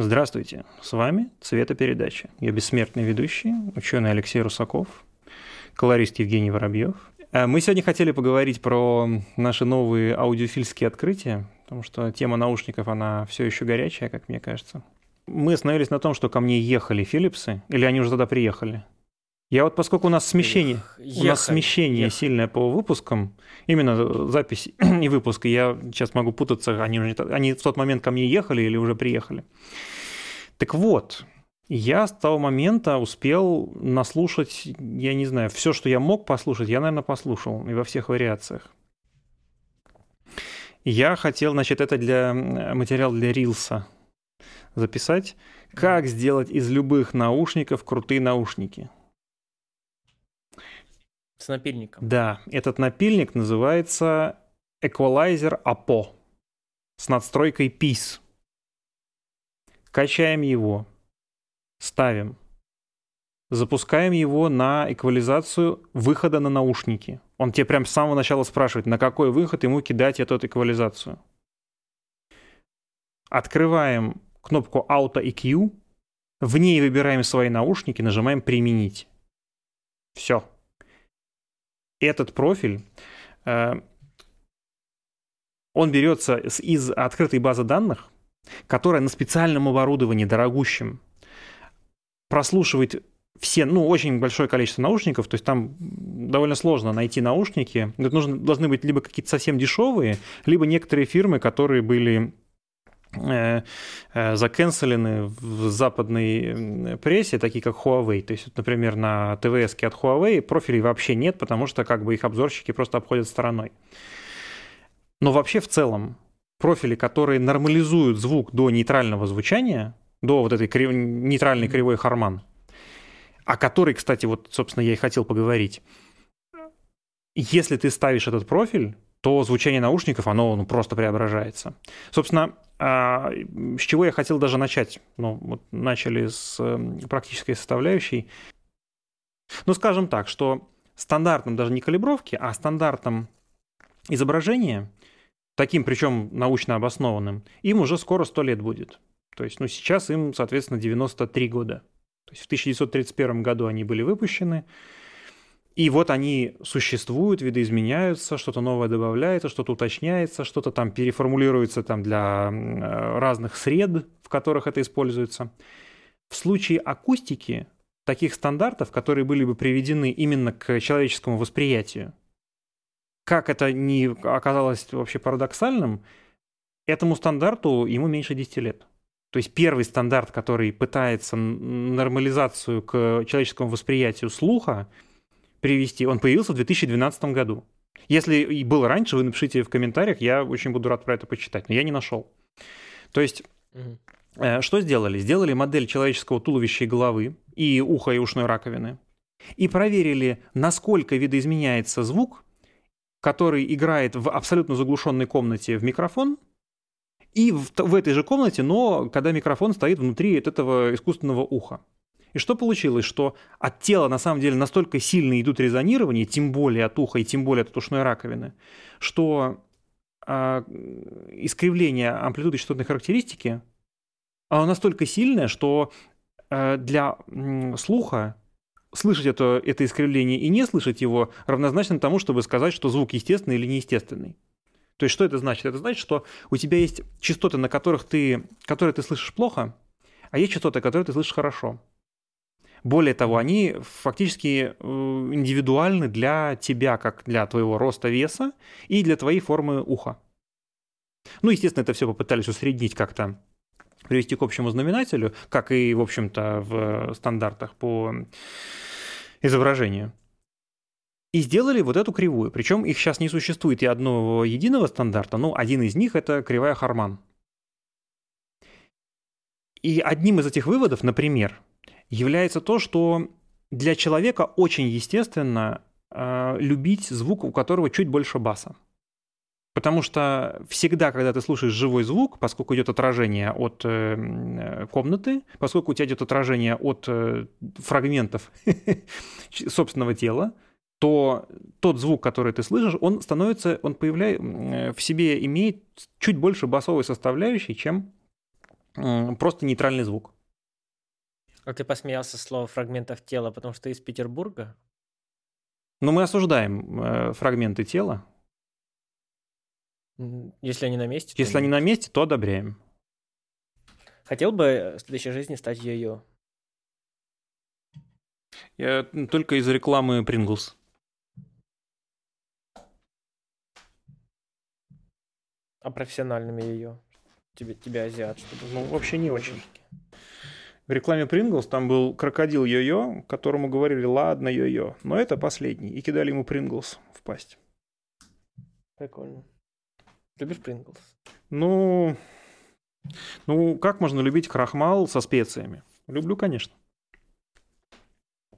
Здравствуйте, с вами Цветопередача. Я бессмертный ведущий, ученый Алексей Русаков, колорист Евгений Воробьев. Э, мы сегодня хотели поговорить про наши новые аудиофильские открытия, потому что тема наушников, она все еще горячая, как мне кажется. Мы остановились на том, что ко мне ехали Филипсы, или они уже тогда приехали? Я вот, поскольку у нас смещение, Ехали. у нас смещение Ехали. сильное по выпускам, именно запись и выпуск, я сейчас могу путаться, они, уже, они в тот момент ко мне ехали или уже приехали. Так вот, я с того момента успел наслушать, я не знаю, все, что я мог послушать, я, наверное, послушал, и во всех вариациях. Я хотел, значит, это для материал для Рилса записать. Как сделать из любых наушников крутые наушники – с напильником. Да, этот напильник называется Equalizer APO с надстройкой PIS. Качаем его, ставим, запускаем его на эквализацию выхода на наушники. Он тебе прям с самого начала спрашивает, на какой выход ему кидать эту эквализацию. Открываем кнопку Auto EQ, в ней выбираем свои наушники, нажимаем «Применить». Все этот профиль, э, он берется из открытой базы данных, которая на специальном оборудовании, дорогущем, прослушивает все, ну, очень большое количество наушников, то есть там довольно сложно найти наушники. Это нужно, должны быть либо какие-то совсем дешевые, либо некоторые фирмы, которые были Э, э, закенселены в западной прессе, такие как Huawei. То есть, например, на ТВС от Huawei профилей вообще нет, потому что как бы их обзорщики просто обходят стороной. Но вообще в целом профили, которые нормализуют звук до нейтрального звучания, до вот этой крив... нейтральной кривой Харман, о которой, кстати, вот, собственно, я и хотел поговорить. Если ты ставишь этот профиль, то звучание наушников, оно ну, просто преображается. Собственно, а, с чего я хотел даже начать? Ну, вот начали с эм, практической составляющей. Ну, скажем так, что стандартным даже не калибровки, а стандартным изображения, таким причем научно обоснованным, им уже скоро 100 лет будет. То есть, ну, сейчас им, соответственно, 93 года. То есть в 1931 году они были выпущены, и вот они существуют, видоизменяются, что-то новое добавляется, что-то уточняется, что-то там переформулируется там для разных сред, в которых это используется. В случае акустики таких стандартов, которые были бы приведены именно к человеческому восприятию, как это не оказалось вообще парадоксальным, этому стандарту ему меньше 10 лет. То есть первый стандарт, который пытается нормализацию к человеческому восприятию слуха – привести, он появился в 2012 году. Если и был раньше, вы напишите в комментариях, я очень буду рад про это почитать, но я не нашел. То есть, угу. что сделали? Сделали модель человеческого туловища и головы, и уха, и ушной раковины, и проверили, насколько видоизменяется звук, который играет в абсолютно заглушенной комнате в микрофон, и в, в этой же комнате, но когда микрофон стоит внутри этого искусственного уха. И что получилось? Что от тела на самом деле настолько сильно идут резонирования, тем более от уха и тем более от ушной раковины, что э, искривление амплитуды частотной характеристики оно настолько сильное, что э, для э, слуха слышать это, это искривление и не слышать его равнозначно тому, чтобы сказать, что звук естественный или неестественный. То есть что это значит? Это значит, что у тебя есть частоты, на которых ты, которые ты слышишь плохо, а есть частоты, которые ты слышишь хорошо. Более того, они фактически э, индивидуальны для тебя, как для твоего роста веса и для твоей формы уха. Ну, естественно, это все попытались усреднить как-то, привести к общему знаменателю, как и, в общем-то, в стандартах по изображению. И сделали вот эту кривую. Причем их сейчас не существует и одного единого стандарта, но один из них это кривая Харман. И одним из этих выводов, например, является то, что для человека очень естественно э, любить звук, у которого чуть больше баса. Потому что всегда, когда ты слушаешь живой звук, поскольку идет отражение от э, комнаты, поскольку у тебя идет отражение от э, фрагментов собственного тела, то тот звук, который ты слышишь, он становится, он появляет, в себе имеет чуть больше басовой составляющей, чем просто нейтральный звук. А ты посмеялся с слова фрагментов тела, потому что ты из Петербурга? Но мы осуждаем э, фрагменты тела. Если они на месте. Если они на месте, то одобряем. Хотел бы в следующей жизни стать йо-йо? Я только из рекламы Принглс. А профессиональными ее? Тебе, тебя азиат, чтобы... Ну, вообще не очень. В рекламе Принглс там был крокодил Йо-Йо, которому говорили «Ладно, Йо-Йо», но это последний, и кидали ему Принглс в пасть. Прикольно. Любишь Принглс? Ну, ну, как можно любить крахмал со специями? Люблю, конечно.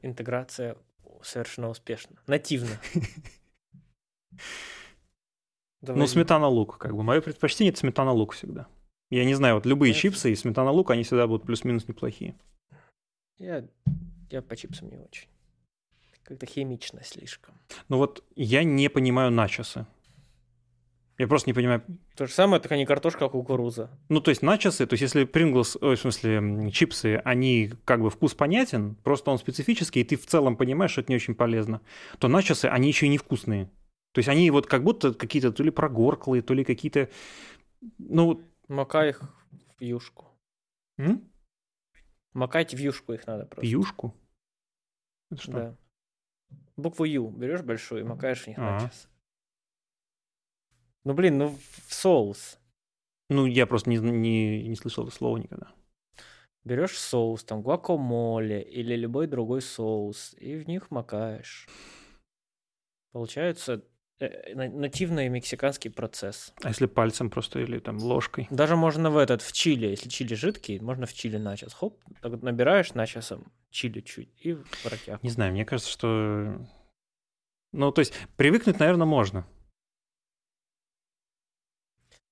Интеграция совершенно успешна. Нативно. Ну, сметана-лук, как бы. Мое предпочтение – это сметана-лук всегда. Я не знаю, вот любые чипсы и сметана-лук, они всегда будут плюс-минус неплохие. Я, я по чипсам не очень. Как-то химично слишком. Ну вот я не понимаю начосы. Я просто не понимаю. То же самое, только не картошка, а кукуруза. Ну, то есть начосы, то есть если Принглс, ой, в смысле чипсы, они как бы вкус понятен, просто он специфический, и ты в целом понимаешь, что это не очень полезно, то начосы, они еще и невкусные. То есть они вот как будто какие-то то ли прогорклые, то ли какие-то... Ну... Макай их в юшку. М? Макать в юшку их надо просто. Юшку? Это что? Да. Букву Ю берешь большую и макаешь в них а начос. Ну, блин, ну в соус. Ну, я просто не, не, не слышал это слова никогда. Берешь соус, там, гуакамоле или любой другой соус, и в них макаешь. Получается нативный мексиканский процесс. А если пальцем просто или там ложкой? Даже можно в этот, в чили, если чили жидкий, можно в чили начос. Хоп, так набираешь начосом чили чуть и в ротяг. Не знаю, мне кажется, что... Ну, то есть привыкнуть, наверное, можно.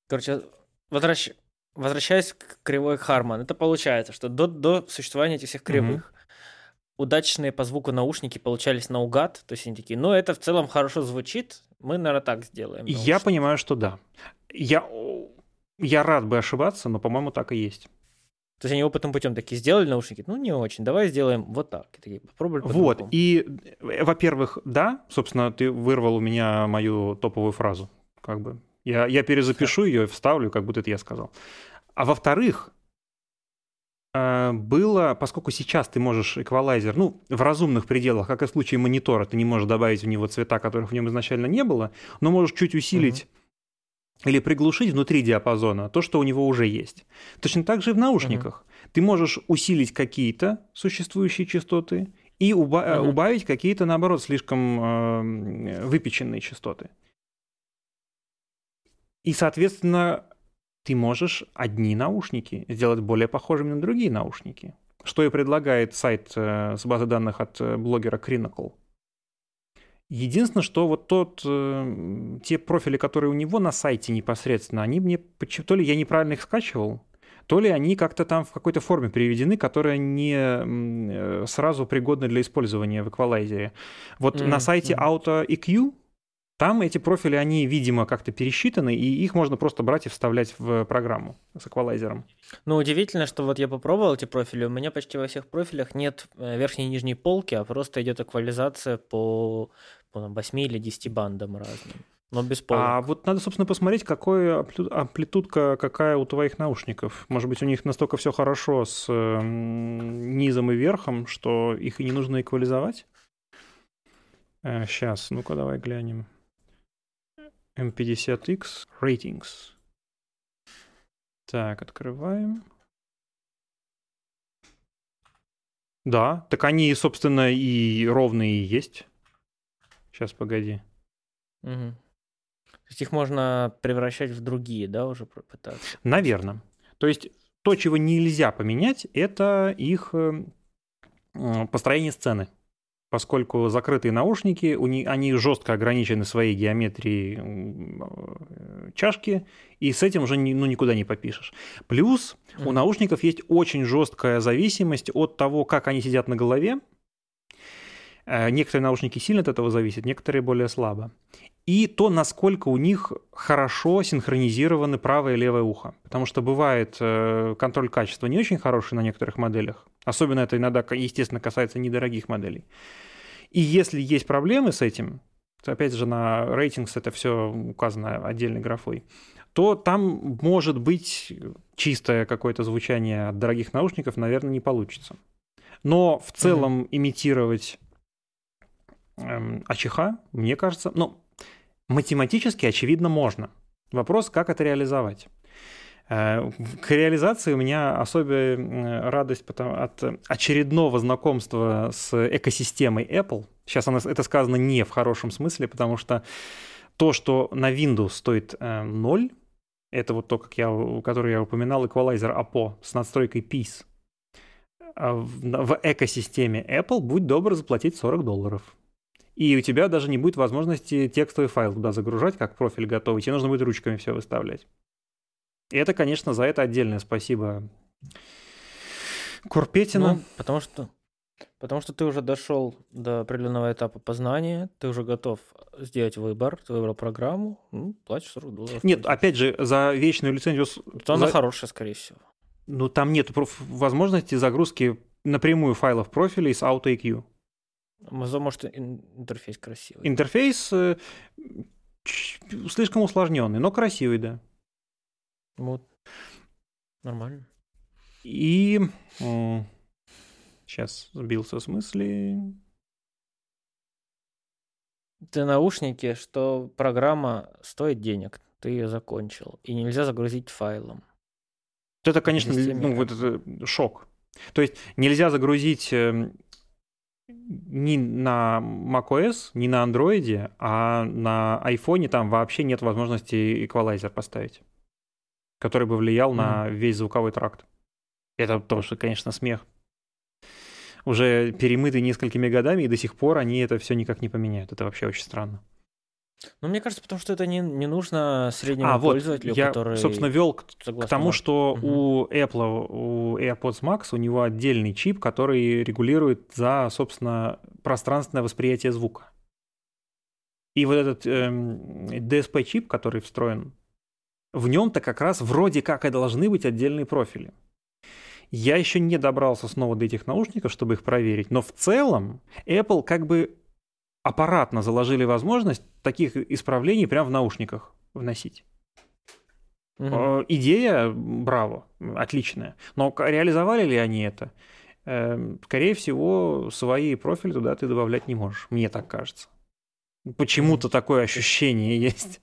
Короче, возвращ... возвращаясь к кривой Харман, это получается, что до, до существования этих всех кривых mm-hmm. удачные по звуку наушники получались наугад, то есть они такие, ну это в целом хорошо звучит, мы, наверное, так сделаем. Я понимаю, что да. Я, я рад бы ошибаться, но, по-моему, так и есть. То есть они опытным путем такие сделали наушники, ну не очень, давай сделаем вот так. И такие, попробовали Вот, и, э, во-первых, да, собственно, ты вырвал у меня мою топовую фразу, как бы я, я перезапишу ее и вставлю, как будто это я сказал. А во-вторых, было, поскольку сейчас ты можешь эквалайзер, ну, в разумных пределах, как и в случае монитора, ты не можешь добавить в него цвета, которых в нем изначально не было, но можешь чуть усилить mm-hmm. или приглушить внутри диапазона то, что у него уже есть. Точно так же и в наушниках. Mm-hmm. Ты можешь усилить какие-то существующие частоты и уба- mm-hmm. убавить какие-то, наоборот, слишком э, выпеченные частоты. И, соответственно, ты можешь одни наушники сделать более похожими на другие наушники. Что и предлагает сайт э, с базы данных от э, блогера Crinacle. Единственное, что вот тот, э, те профили, которые у него на сайте непосредственно, они мне, то ли я неправильно их скачивал, то ли они как-то там в какой-то форме переведены, которая не сразу пригодна для использования в эквалайзере. Вот mm-hmm. на сайте AutoEQ там эти профили, они, видимо, как-то пересчитаны, и их можно просто брать и вставлять в программу с эквалайзером. Ну, удивительно, что вот я попробовал эти профили, у меня почти во всех профилях нет э, верхней и нижней полки, а просто идет эквализация по, по 8 или 10 бандам разным. Но без полок. А вот надо, собственно, посмотреть, какой амплитудка какая у твоих наушников. Может быть, у них настолько все хорошо с низом и верхом, что их и не нужно эквализовать? Сейчас, э, ну-ка давай глянем. M50X Ratings. Так, открываем. Да, так они, собственно, и ровные есть. Сейчас, погоди. Угу. То есть их можно превращать в другие, да, уже попытаться? Наверное. То есть то, чего нельзя поменять, это их э, построение сцены поскольку закрытые наушники, они жестко ограничены своей геометрией э, чашки, и с этим уже ну, никуда не попишешь. Плюс у наушников есть очень жесткая зависимость от того, как они сидят на голове. Э, некоторые наушники сильно от этого зависят, некоторые более слабо. И то, насколько у них хорошо синхронизированы правое и левое ухо. Потому что бывает э, контроль качества не очень хороший на некоторых моделях. Особенно это иногда, естественно, касается недорогих моделей. И если есть проблемы с этим, то опять же на рейтингс это все указано отдельной графой, то там может быть чистое какое-то звучание от дорогих наушников, наверное, не получится. Но в целом mm-hmm. имитировать АЧХ, мне кажется, ну, математически, очевидно, можно. Вопрос, как это реализовать. Э, к реализации у меня особая радость от очередного знакомства с экосистемой Apple. Сейчас это сказано не в хорошем смысле, потому что то, что на Windows стоит 0, э, это вот то, как я, который я упоминал, эквалайзер APO с надстройкой Peace. А в экосистеме Apple будь добр заплатить 40 долларов. И у тебя даже не будет возможности текстовый файл туда загружать, как профиль готовый. Тебе нужно будет ручками все выставлять. И это, конечно, за это отдельное спасибо Курпетина. Ну, потому что Потому что ты уже дошел до определенного этапа познания, ты уже готов сделать выбор, ты выбрал программу, ну, платишь 40 долларов. Нет, опять же, за вечную лицензию... То она хорошая, скорее всего. Ну, там нет возможности загрузки напрямую файлов профилей с Может, интерфейс красивый. Интерфейс э, слишком усложненный, но красивый, да. Вот. Нормально. И сейчас сбился с мысли. Ты наушники, что программа стоит денег, ты ее закончил, и нельзя загрузить файлом. Это, конечно, ну, вот это шок. То есть нельзя загрузить эм, ни на macOS, ни на Android, а на iPhone там вообще нет возможности эквалайзер поставить который бы влиял mm-hmm. на весь звуковой тракт. Это тоже, конечно, смех. Уже перемытый несколькими годами, и до сих пор они это все никак не поменяют. Это вообще очень странно. Ну, мне кажется, потому что это не, не нужно среднему а, пользователю, вот, я, который... собственно, вел к, к тому, что угу. у Apple, у AirPods Max, у него отдельный чип, который регулирует за, собственно, пространственное восприятие звука. И вот этот эм, DSP-чип, который встроен в нем-то как раз вроде как и должны быть отдельные профили. Я еще не добрался снова до этих наушников, чтобы их проверить, но в целом Apple как бы аппаратно заложили возможность таких исправлений прямо в наушниках вносить. Угу. Идея, браво, отличная. Но реализовали ли они это? Эм, скорее всего, свои профили туда ты добавлять не можешь, мне так кажется. Почему-то такое ощущение есть.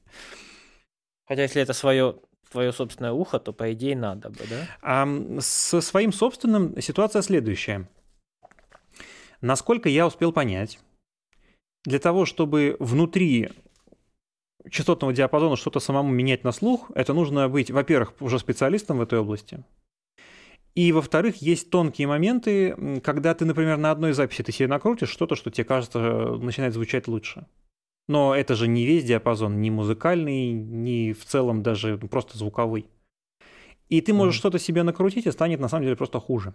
Хотя если это свое твое собственное ухо, то по идее надо бы, да? А, со своим собственным ситуация следующая. Насколько я успел понять, для того, чтобы внутри частотного диапазона что-то самому менять на слух, это нужно быть, во-первых, уже специалистом в этой области. И, во-вторых, есть тонкие моменты, когда ты, например, на одной записи ты себе накрутишь что-то, что тебе кажется начинает звучать лучше. Но это же не весь диапазон, не музыкальный, не в целом даже просто звуковой. И ты можешь mm-hmm. что-то себе накрутить, и станет на самом деле просто хуже.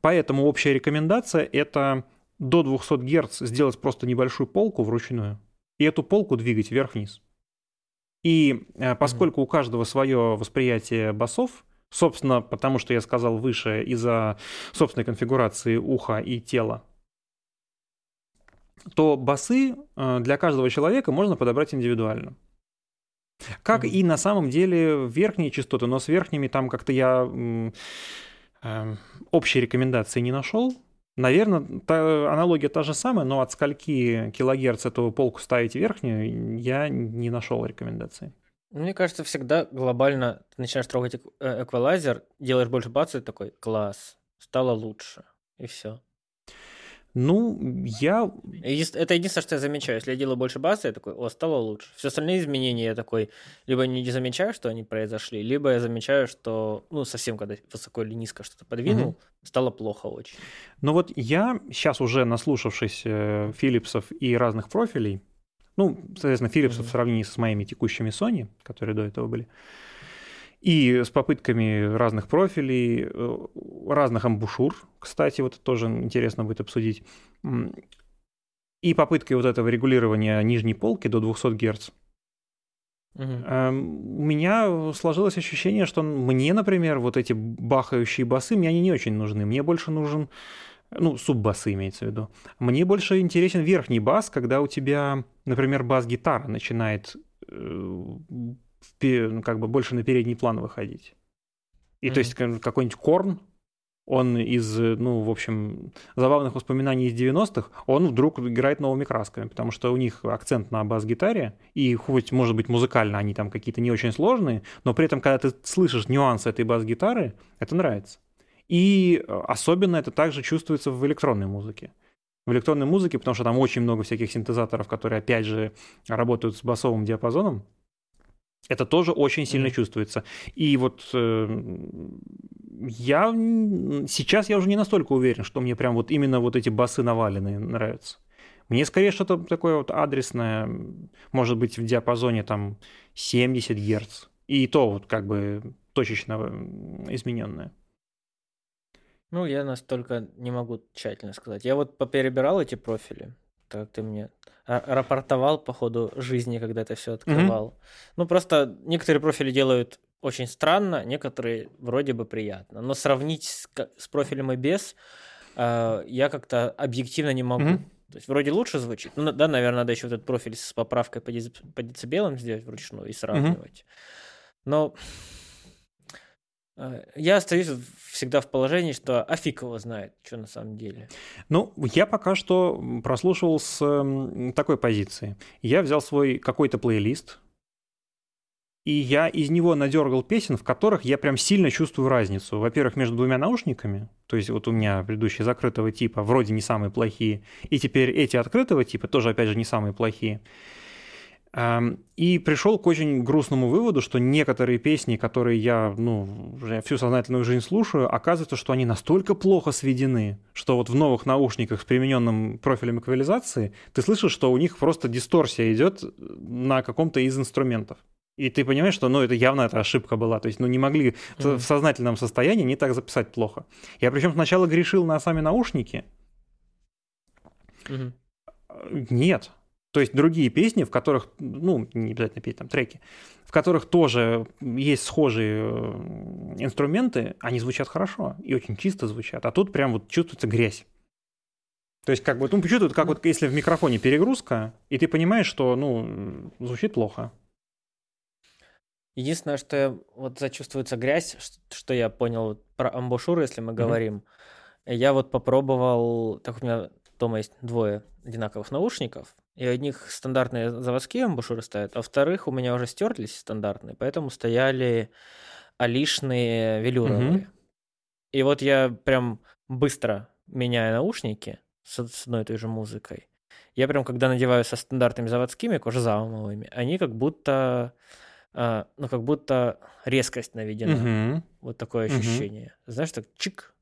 Поэтому общая рекомендация – это до 200 Гц сделать просто небольшую полку вручную, и эту полку двигать вверх-вниз. И э, поскольку у каждого свое восприятие басов, собственно, потому что я сказал выше, из-за собственной конфигурации уха и тела, то басы э, для каждого человека можно подобрать индивидуально. Как и на самом деле верхние частоты, но с верхними там как-то я э, общей рекомендации не нашел. Наверное, та, аналогия та же самая, но от скольки килогерц эту полку ставить верхнюю, я не нашел рекомендации. Мне кажется, всегда глобально ты начинаешь трогать э, эквалайзер, делаешь больше баца и такой, класс, стало лучше, и все. Ну, я... Это единственное, что я замечаю. Если я делаю больше базы, я такой, о, стало лучше. Все остальные изменения я такой, либо не замечаю, что они произошли, либо я замечаю, что, ну, совсем когда высоко или низко что-то подвинул, угу. стало плохо очень. Ну вот я сейчас уже наслушавшись э, Philipsов и разных профилей, ну, соответственно, Philipsов угу. в сравнении с моими текущими Sony, которые до этого были, и с попытками разных профилей, э, разных амбушюр, кстати, вот это тоже интересно будет обсудить. и попыткой вот этого регулирования нижней полки до 200 Гц, Угу. У меня сложилось ощущение, что мне, например, вот эти бахающие басы, мне они не очень нужны. Мне больше нужен, ну, суббасы имеется в виду. Мне больше интересен верхний бас, когда у тебя, например, бас-гитара начинает э, ну, как бы больше на передний план выходить. И mm то есть какой-нибудь корн, он из, ну, в общем, забавных воспоминаний из 90-х, он вдруг играет новыми красками, потому что у них акцент на бас-гитаре, и хоть, может быть, музыкально они там какие-то не очень сложные, но при этом, когда ты слышишь нюансы этой бас-гитары, это нравится. И особенно это также чувствуется в электронной музыке. В электронной музыке, потому что там очень много всяких синтезаторов, которые, опять же, работают с басовым диапазоном, это тоже очень сильно mm-hmm. чувствуется. И вот э, я сейчас я уже не настолько уверен, что мне прям вот именно вот эти басы наваленные нравятся. Мне скорее что-то такое вот адресное, может быть, в диапазоне там 70 Гц. И то вот как бы точечно измененное. Ну, я настолько не могу тщательно сказать. Я вот поперебирал эти профили, как ты мне рапортовал по ходу жизни, когда это все открывал. Mm-hmm. Ну, просто некоторые профили делают очень странно, некоторые вроде бы приятно. Но сравнить с, с профилем и без э, я как-то объективно не могу. Mm-hmm. То есть вроде лучше звучит. Ну, да, наверное, надо еще этот профиль с поправкой по, дец- по децибелам сделать вручную и сравнивать. Mm-hmm. Но я остаюсь всегда в положении, что а фиг его знает, что на самом деле. Ну, я пока что прослушивал с такой позиции. Я взял свой какой-то плейлист, и я из него надергал песен, в которых я прям сильно чувствую разницу. Во-первых, между двумя наушниками, то есть вот у меня предыдущие закрытого типа вроде не самые плохие, и теперь эти открытого типа тоже, опять же, не самые плохие. И пришел к очень грустному выводу, что некоторые песни, которые я ну, уже всю сознательную жизнь слушаю, оказывается, что они настолько плохо сведены, что вот в новых наушниках с примененным профилем эквализации ты слышишь, что у них просто дисторсия идет на каком-то из инструментов. И ты понимаешь, что ну, это явно эта ошибка была. То есть, ну, не могли mm-hmm. в сознательном состоянии не так записать плохо. Я причем сначала грешил на сами наушники. Mm-hmm. Нет. То есть другие песни, в которых, ну, не обязательно петь там треки, в которых тоже есть схожие э, инструменты, они звучат хорошо и очень чисто звучат. А тут прям вот чувствуется грязь. То есть как бы, ну, чувствует, как вот если в микрофоне перегрузка, и ты понимаешь, что, ну, звучит плохо. Единственное, что я, вот зачувствуется грязь, что я понял про амбушюры, если мы mm-hmm. говорим. Я вот попробовал, так у меня дома есть двое одинаковых наушников, и у них стандартные заводские амбушюры стоят, а вторых у меня уже стерлись стандартные, поэтому стояли алишные велюровые. Mm-hmm. И вот я прям быстро меняю наушники с, с одной и той же музыкой. Я прям, когда надеваю со стандартными заводскими кожзаумовыми, они как будто а, ну, как будто резкость наведена. Угу. Вот такое ощущение. Угу. Знаешь, так чик.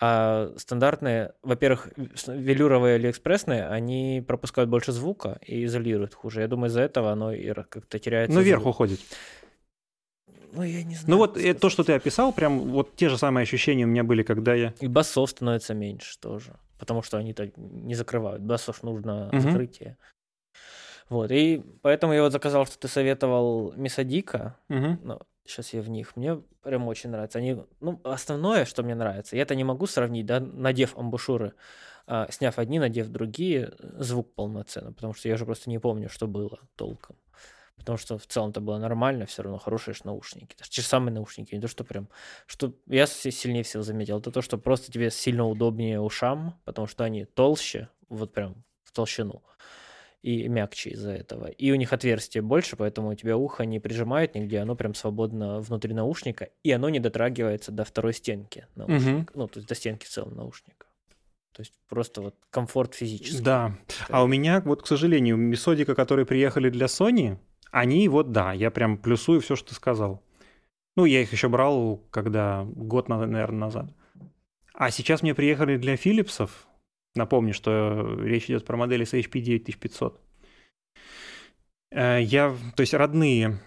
А стандартные, во-первых, велюровые или экспрессные, они пропускают больше звука и изолируют хуже. Я думаю, из-за этого оно и как-то теряется. Ну, вверх уходит. Ну, я не знаю. Ну, вот это, то, что ты описал, прям вот те же самые ощущения у меня были, когда я... И басов становится меньше тоже, потому что они-то не закрывают. Басов нужно угу. закрытие. Вот, и поэтому я вот заказал, что ты советовал Мисадика. Угу. Ну, сейчас я в них. Мне прям очень нравится. Они, ну, основное, что мне нравится, я это не могу сравнить, да, надев амбушюры, а, сняв одни, надев другие, звук полноценно, потому что я же просто не помню, что было толком. Потому что в целом это было нормально, все равно хорошие наушники. Даже те же самые наушники, не то, что прям... Что я сильнее всего заметил, это то, что просто тебе сильно удобнее ушам, потому что они толще, вот прям в толщину и мягче из-за этого. И у них отверстие больше, поэтому у тебя ухо не прижимает нигде, оно прям свободно внутри наушника, и оно не дотрагивается до второй стенки наушника, угу. ну, то есть до стенки в целом наушника. То есть просто вот комфорт физический. Да. А у меня вот, к сожалению, месодика, которые приехали для Sony, они вот, да, я прям плюсую все, что ты сказал. Ну, я их еще брал, когда год, наверное, назад. А сейчас мне приехали для Philips'ов, Напомню, что речь идет про модели с HP 9500. Э, я, то есть родные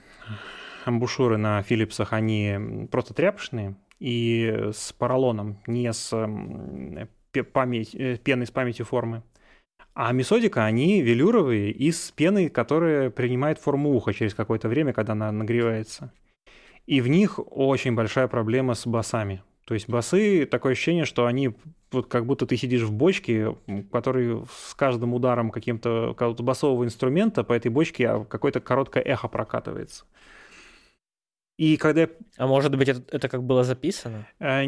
амбушюры на Philips'ах, они просто тряпочные и с поролоном, не с память, э, пеной с памятью формы. А месодика, они велюровые из пены, которая принимает форму уха через какое-то время, когда она нагревается. И в них очень большая проблема с басами. То есть басы, такое ощущение, что они вот как будто ты сидишь в бочке, который с каждым ударом каким-то какого-то басового инструмента по этой бочке а какое-то короткое эхо прокатывается. И когда... А может быть, это, это как было записано? Э,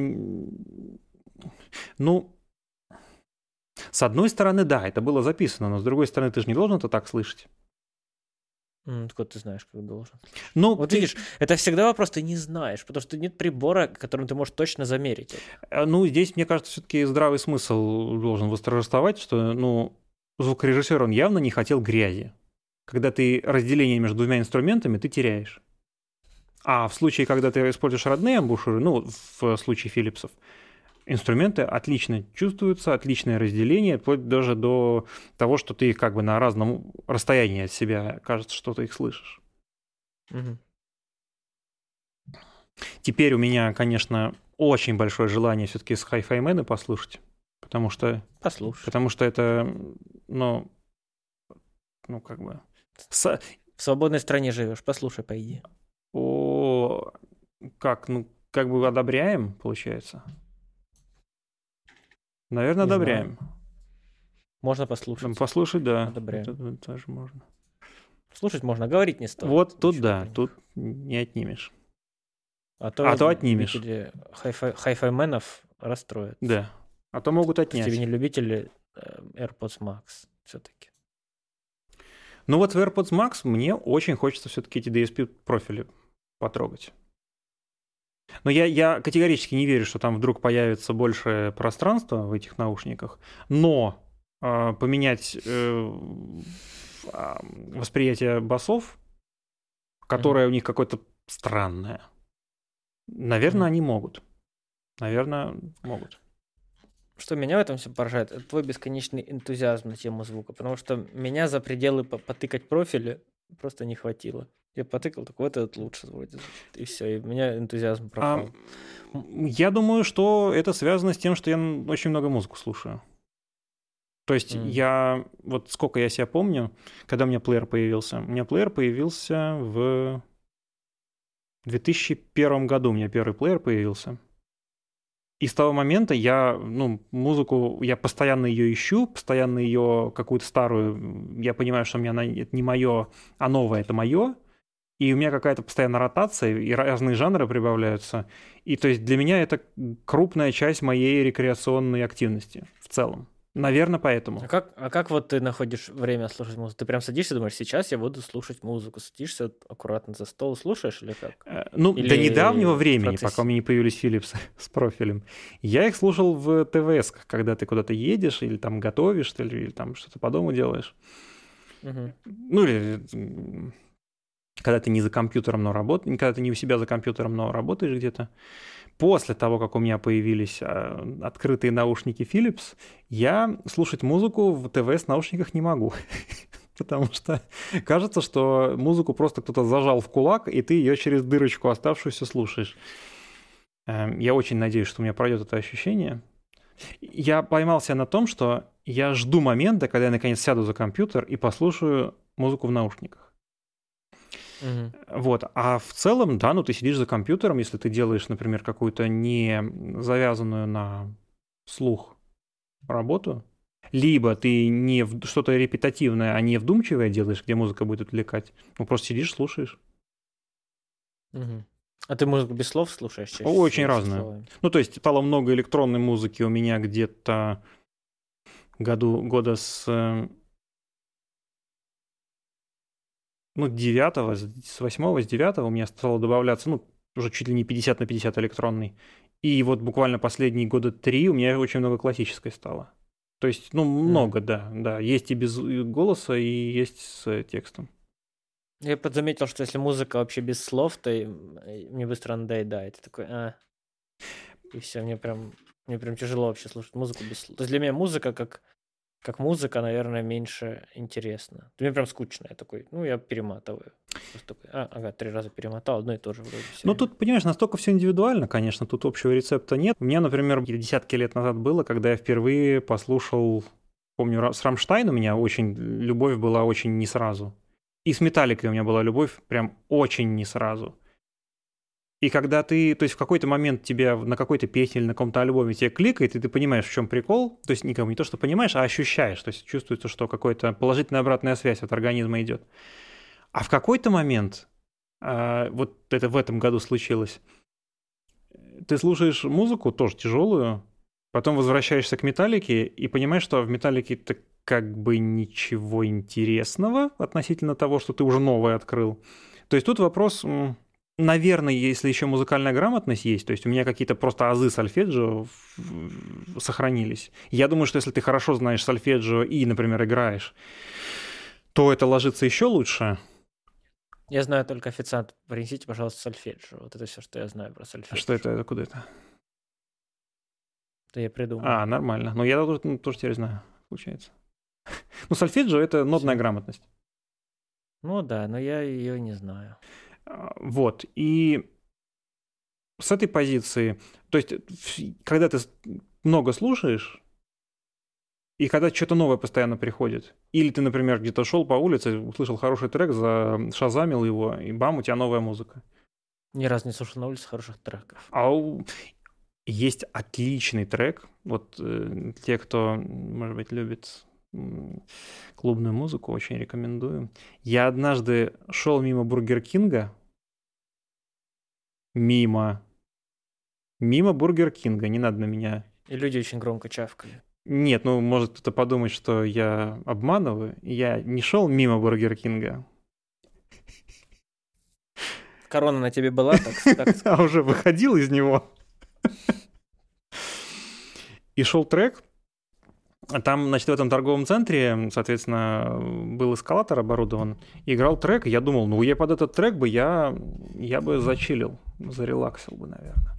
ну, с одной стороны, да, это было записано, но с другой стороны, ты же не должен это так слышать. Mm, так ты знаешь, как должен. Ну, вот ты... видишь, это всегда вопрос, ты не знаешь, потому что нет прибора, которым ты можешь точно замерить. Это. Ну, здесь, мне кажется, все-таки здравый смысл должен восторжествовать, что, ну, звукорежиссер, он явно не хотел грязи. Когда ты разделение между двумя инструментами, ты теряешь. А в случае, когда ты используешь родные амбушюры, ну, в случае Филлипсов, инструменты отлично чувствуются, отличное разделение, вплоть даже до того, что ты как бы на разном расстоянии от себя, кажется, что ты их слышишь. Угу. Теперь у меня, конечно, очень большое желание все-таки с Hi-Fi Man послушать, потому что... Послушай. Потому что это, ну, ну как бы... С... В свободной стране живешь, послушай, по идее. О, как, ну, как бы одобряем, получается. Наверное, не одобряем. Знаю. Можно послушать. Послушать, да. Одобряем. Это тоже можно. Слушать можно, говорить не стоит. Вот тут да, понятно. тут не отнимешь. А то, а то отнимешь. Хай-фай менов расстроят. Да. А то могут отнять. Тебе не любители э, AirPods Max все-таки. Ну вот в AirPods Max мне очень хочется все-таки эти DSP профили потрогать. Но я, я категорически не верю, что там вдруг появится больше пространства в этих наушниках. Но э, поменять э, а, восприятие басов, которое mm-hmm. у них какое-то странное, наверное, mm-hmm. они могут. Наверное, могут. Что меня в этом все поражает, это твой бесконечный энтузиазм на тему звука, потому что меня за пределы потыкать профили просто не хватило. Я потыкал, так вот этот лучше вроде И все, и у меня энтузиазм пропал. А, я думаю, что это связано с тем, что я очень много музыку слушаю. То есть mm. я, вот сколько я себя помню, когда у меня плеер появился. У меня плеер появился в 2001 году, у меня первый плеер появился. И с того момента я, ну, музыку, я постоянно ее ищу, постоянно ее какую-то старую, я понимаю, что у меня она, это не мое, а новое это мое и у меня какая-то постоянная ротация, и разные жанры прибавляются. И то есть для меня это крупная часть моей рекреационной активности в целом. Наверное, поэтому. А как, а как вот ты находишь время слушать музыку? Ты прям садишься и думаешь, сейчас я буду слушать музыку. Садишься аккуратно за стол, слушаешь или как? Э, ну, или до недавнего времени, пока у меня не появились Philips с профилем, я их слушал в ТВС, когда ты куда-то едешь или там готовишь, или, или там что-то по дому делаешь. Угу. Ну, или когда ты не за компьютером, но работаешь, когда ты не у себя за компьютером, но работаешь где-то. После того, как у меня появились а, открытые наушники Philips, я слушать музыку в ТВ с наушниках не могу. Потому что кажется, что музыку просто кто-то зажал в кулак, и ты ее через дырочку оставшуюся слушаешь. Эм, я очень надеюсь, что у меня пройдет это ощущение. Я поймался на том, что я жду момента, когда я наконец сяду за компьютер и послушаю музыку в наушниках. Угу. Вот. А в целом, да, ну ты сидишь за компьютером, если ты делаешь, например, какую-то не завязанную на слух работу, либо ты не в... что-то репетативное, а не вдумчивое делаешь, где музыка будет отвлекать, ну просто сидишь, слушаешь. Угу. А ты музыку без слов слушаешь? Чаще Очень разную. Ну, то есть стало много электронной музыки у меня где-то году, года с ну, 9, с 8, с 9 у меня стало добавляться, ну, уже чуть ли не 50 на 50 электронный. И вот буквально последние года три у меня очень много классической стало. То есть, ну, много, mm. да, да. Есть и без голоса, и есть с текстом. Я подзаметил, что если музыка вообще без слов, то мне быстро надоедает. Я такой, а. И все, мне прям, мне прям тяжело вообще слушать музыку без слов. То есть для меня музыка как как музыка, наверное, меньше интересно. Мне прям скучно. Я такой, ну, я перематываю. Такой, а, ага, три раза перемотал, одно и то же вроде. Ну, тут, понимаешь, настолько все индивидуально, конечно, тут общего рецепта нет. У меня, например, десятки лет назад было, когда я впервые послушал помню, с Рамштайн у меня очень любовь была очень не сразу. И с Металликой у меня была любовь прям очень не сразу. И когда ты, то есть в какой-то момент тебя на какой-то песне или на каком-то альбоме тебе кликает, и ты понимаешь, в чем прикол, то есть никому не то, что понимаешь, а ощущаешь, то есть чувствуется, что какая-то положительная обратная связь от организма идет. А в какой-то момент, а, вот это в этом году случилось, ты слушаешь музыку, тоже тяжелую, потом возвращаешься к металлике и понимаешь, что в металлике ты как бы ничего интересного относительно того, что ты уже новое открыл. То есть тут вопрос наверное, если еще музыкальная грамотность есть, то есть у меня какие-то просто азы сольфеджио сохранились. Я думаю, что если ты хорошо знаешь сольфеджио и, например, играешь, то это ложится еще лучше. Я знаю только официант. Принесите, пожалуйста, сольфеджио. Вот это все, что я знаю про сольфеджио. А что это? это куда это? Это я придумал. А, нормально. Ну, я тоже, ну, тоже теперь знаю, получается. Ну, сольфеджио — это нотная грамотность. Ну да, но я ее не знаю. А, вот. И с этой позиции, то есть, когда ты много слушаешь, и когда что-то новое постоянно приходит, или ты, например, где-то шел по улице, услышал хороший трек, зашазамил его, и бам, у тебя новая музыка. Ни разу не слушал на улице хороших треков. А у... есть отличный трек. Вот э, те, кто, может быть, любит клубную музыку, очень рекомендую. Я однажды шел мимо Бургер Кинга мимо. Мимо Бургер Кинга, не надо на меня. И люди очень громко чавкали. Нет, ну, может кто-то подумать, что я обманываю. Я не шел мимо Бургер Кинга. Корона на тебе была, так, так А уже выходил из него. И шел трек, там, значит, в этом торговом центре, соответственно, был эскалатор оборудован, играл трек, и я думал, ну, я под этот трек бы я, я бы зачилил, зарелаксил бы, наверное.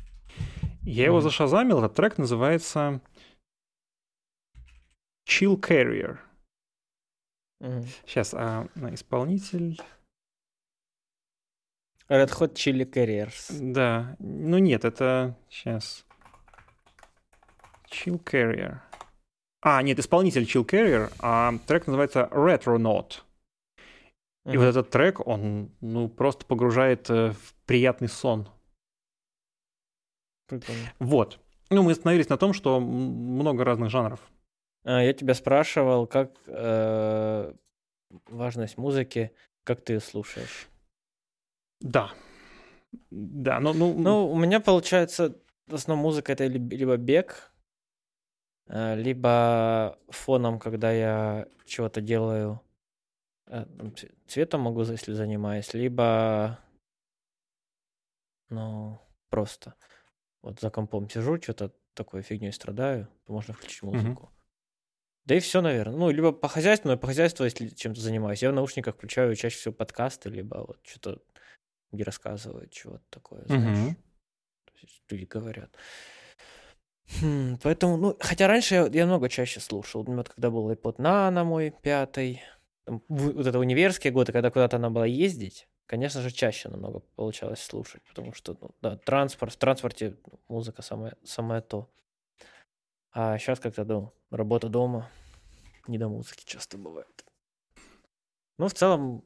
Я его зашазамил, этот трек называется Chill Carrier. Mm. Сейчас, а исполнитель... Red Hot Chili Carriers. Да, ну нет, это сейчас... Chill Carrier. А, нет, исполнитель Chill Carrier, а трек называется Retro Note. И mm-hmm. вот этот трек, он ну, просто погружает э, в приятный сон. Прикольно. Вот. Ну, мы остановились на том, что много разных жанров. А, я тебя спрашивал, как э, важность музыки, как ты ее слушаешь. Да. Да, ну, ну... Ну, у меня получается, в основном музыка это либо бег, либо фоном, когда я чего-то делаю, э, цветом могу, если занимаюсь, либо, ну, просто вот за компом сижу, что-то такой фигней страдаю, то можно включить музыку. Mm-hmm. Да и все, наверное. Ну, либо по хозяйству, но по хозяйству, если чем-то занимаюсь. Я в наушниках включаю чаще всего подкасты, либо вот что-то, где рассказывают чего-то такое, знаешь. Mm-hmm. То есть люди говорят. Хм, поэтому, ну, хотя раньше я, я много чаще слушал. Вот когда был iPod Nano мой пятый, там, вот это универские годы, когда куда-то надо было ездить, конечно же, чаще намного получалось слушать, потому что, ну, да, транспорт, в транспорте музыка самое, самое то. А сейчас как-то, да, работа дома, не до музыки часто бывает. Ну, в целом,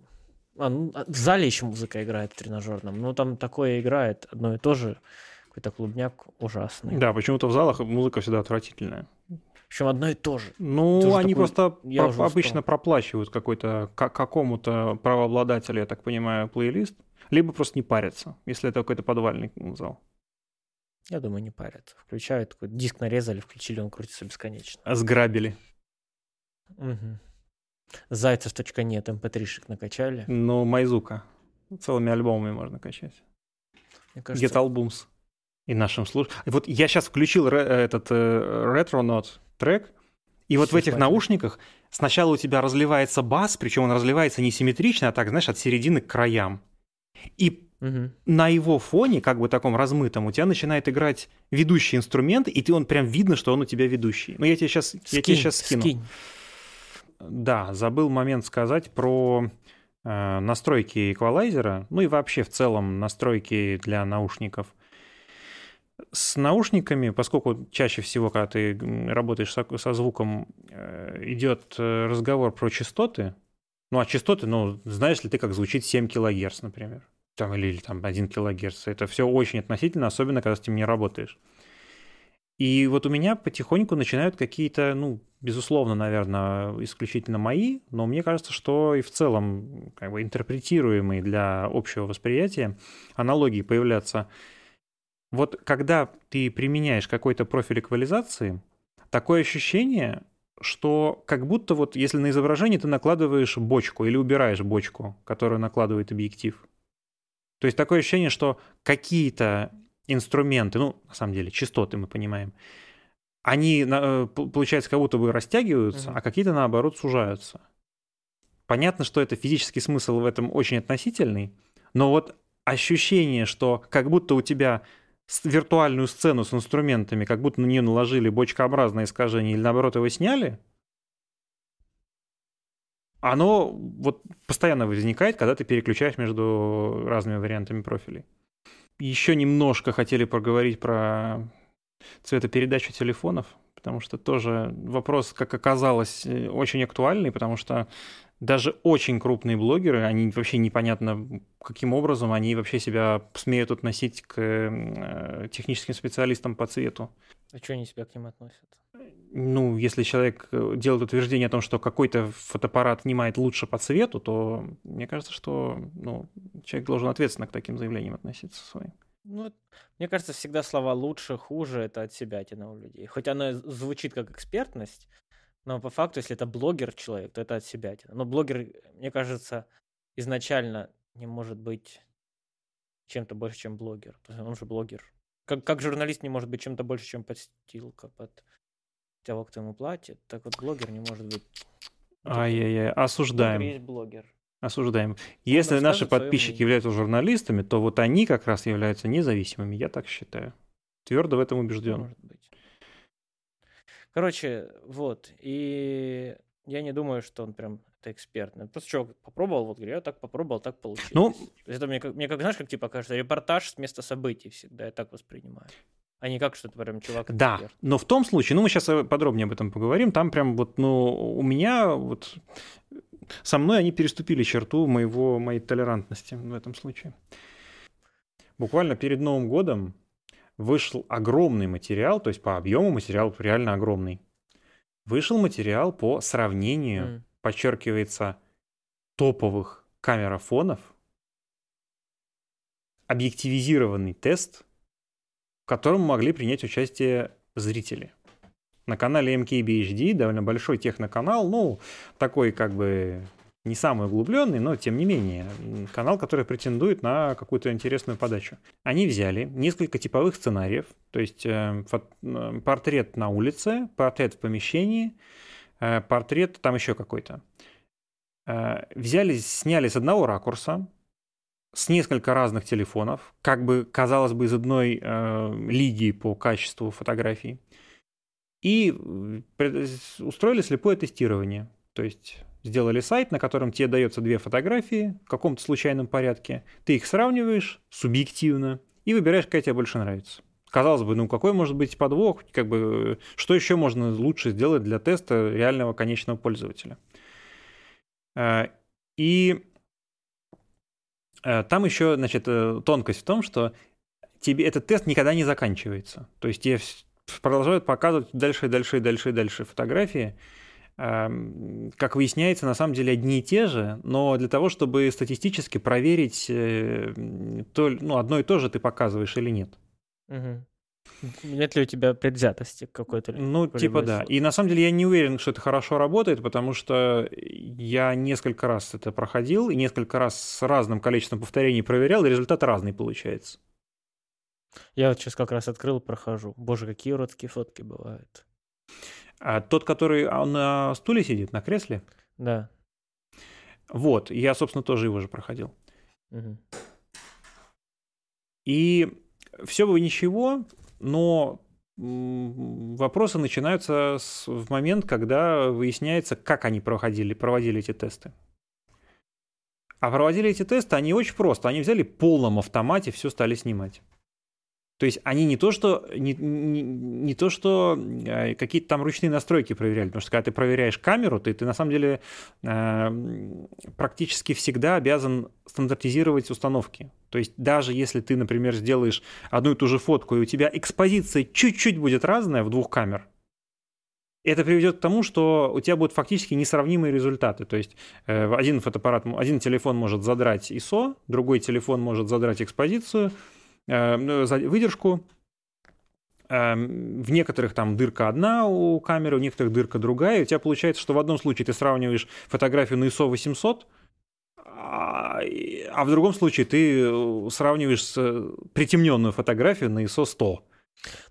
а, ну, а, в зале еще музыка играет в тренажерном, ну, там такое играет одно и то же, какой-то клубняк ужасный. Да, почему-то в залах музыка всегда отвратительная. Причем одно и то же. Ну, Тоже они такой... просто я про- обычно проплачивают какой-то к- какому-то правообладателю, я так понимаю, плейлист, либо просто не парятся, если это какой-то подвальный зал. Я думаю, не парятся. Включают такой диск нарезали, включили, он крутится бесконечно. А сграбили. Угу. Зайцев.нет, mp3-шек эм накачали. Ну, Майзука. Целыми альбомами можно качать. Мне кажется... Get Albums и нашим слушателям. Вот я сейчас включил ре- этот э, Note трек, и вот Все в этих понятно. наушниках сначала у тебя разливается бас, причем он разливается не симметрично, а так, знаешь, от середины к краям. И угу. на его фоне, как бы таком размытом, у тебя начинает играть ведущий инструмент, и ты он прям видно, что он у тебя ведущий. Ну, я тебе сейчас, скинь, я тебе сейчас скину. Скинь. Да, забыл момент сказать про э, настройки эквалайзера, ну и вообще в целом настройки для наушников. С наушниками, поскольку чаще всего, когда ты работаешь со, со звуком, э, идет э, разговор про частоты, ну, а частоты, ну, знаешь ли ты, как звучит 7 килогерц, например, там, или, или там 1 килогерц. Это все очень относительно, особенно, когда с этим не работаешь. И вот у меня потихоньку начинают какие-то, ну, безусловно, наверное, исключительно мои, но мне кажется, что и в целом как бы интерпретируемые для общего восприятия аналогии появляться. Вот когда ты применяешь какой-то профиль эквализации, такое ощущение, что как будто вот если на изображении ты накладываешь бочку или убираешь бочку, которую накладывает объектив. То есть такое ощущение, что какие-то инструменты, ну, на самом деле, частоты мы понимаем, они, э, получается, как будто бы растягиваются, угу. а какие-то, наоборот, сужаются. Понятно, что это физический смысл в этом очень относительный, но вот ощущение, что как будто у тебя виртуальную сцену с инструментами, как будто на нее наложили бочкообразное искажение или наоборот его сняли, оно вот постоянно возникает, когда ты переключаешь между разными вариантами профилей. Еще немножко хотели поговорить про цветопередачу телефонов, потому что тоже вопрос, как оказалось, э, очень актуальный, потому что даже очень крупные блогеры, они вообще непонятно, каким образом они вообще себя смеют относить к э, техническим специалистам по цвету. А что они себя к ним относят? Ну, если человек э, делает утверждение о том, что какой-то фотоаппарат снимает лучше по цвету, то мне кажется, что ну, человек должен ответственно к таким заявлениям относиться своим. Ну, мне кажется, всегда слова лучше, хуже это от себя тяна у людей. Хоть оно звучит как экспертность, но по факту, если это блогер человек, то это от себя. Но блогер, мне кажется, изначально не может быть чем-то больше, чем блогер. Он же блогер. Как, как журналист не может быть чем-то больше, чем подстилка под того, кто ему платит, так вот блогер не может быть. Ай-яй-яй, осуждаем. Блогер есть блогер. Осуждаем. Если наши подписчики являются журналистами, то вот они как раз являются независимыми, я так считаю. Твердо в этом убежден. Может быть. Короче, вот. И я не думаю, что он прям это эксперт. Просто чувак попробовал, вот говорю, я так попробовал, так получилось. Ну, это мне, мне как, знаешь, как типа кажется, репортаж с места событий всегда, я так воспринимаю а не как что-то прям чувак. Да, эксперт. но в том случае, ну мы сейчас э, подробнее об этом поговорим, там прям вот, ну у меня вот со мной они переступили черту моего, моей толерантности в этом случае. Буквально перед Новым годом вышел огромный материал, то есть по объему материал реально огромный. Вышел материал по сравнению, mm. подчеркивается, топовых камерафонов, объективизированный тест – в котором могли принять участие зрители. На канале MKBHD довольно большой техноканал, ну, такой как бы не самый углубленный, но тем не менее, канал, который претендует на какую-то интересную подачу. Они взяли несколько типовых сценариев, то есть э, портрет на улице, портрет в помещении, э, портрет там еще какой-то. Э, взяли, сняли с одного ракурса, с несколько разных телефонов, как бы казалось бы из одной э, лиги по качеству фотографий, и устроили слепое тестирование. То есть сделали сайт, на котором тебе дается две фотографии в каком-то случайном порядке, ты их сравниваешь субъективно и выбираешь, какая тебе больше нравится. Казалось бы, ну какой может быть подвох, как бы, что еще можно лучше сделать для теста реального конечного пользователя. Э, и Э, там еще, значит, э, тонкость в том, что тебе этот тест никогда не заканчивается. То есть тебе продолжают показывать дальше и дальше и дальше и дальше фотографии. Эм, как выясняется, на самом деле одни и те же, но для того, чтобы статистически проверить, э, то, ну, одно и то же ты показываешь или нет. Угу. Нет ли у тебя предвзятости какой-то? Ну, типа да. И на самом деле я не уверен, что это хорошо работает, потому что я несколько раз это проходил, и несколько раз с разным количеством повторений проверял, и результат разный получается. Я вот сейчас как раз открыл, прохожу. Боже, какие уродские фотки бывают. А тот, который он на стуле сидит, на кресле? Да. Вот, я, собственно, тоже его же проходил. Угу. И все бы ничего, но вопросы начинаются с, в момент, когда выясняется, как они проходили, проводили эти тесты. А проводили эти тесты они очень просто. Они взяли в полном автомате, все стали снимать. То есть они не то, что, не, не, не то, что э, какие-то там ручные настройки проверяли, потому что когда ты проверяешь камеру, ты, ты на самом деле э, практически всегда обязан стандартизировать установки. То есть даже если ты, например, сделаешь одну и ту же фотку, и у тебя экспозиция чуть-чуть будет разная в двух камер, это приведет к тому, что у тебя будут фактически несравнимые результаты. То есть э, один фотоаппарат, один телефон может задрать ISO, другой телефон может задрать экспозицию, выдержку. Э, в некоторых там дырка одна у камеры, у некоторых дырка другая. И у тебя получается, что в одном случае ты сравниваешь фотографию на ISO 800, а, а в другом случае ты э, сравниваешь с притемненную фотографию на ISO 100.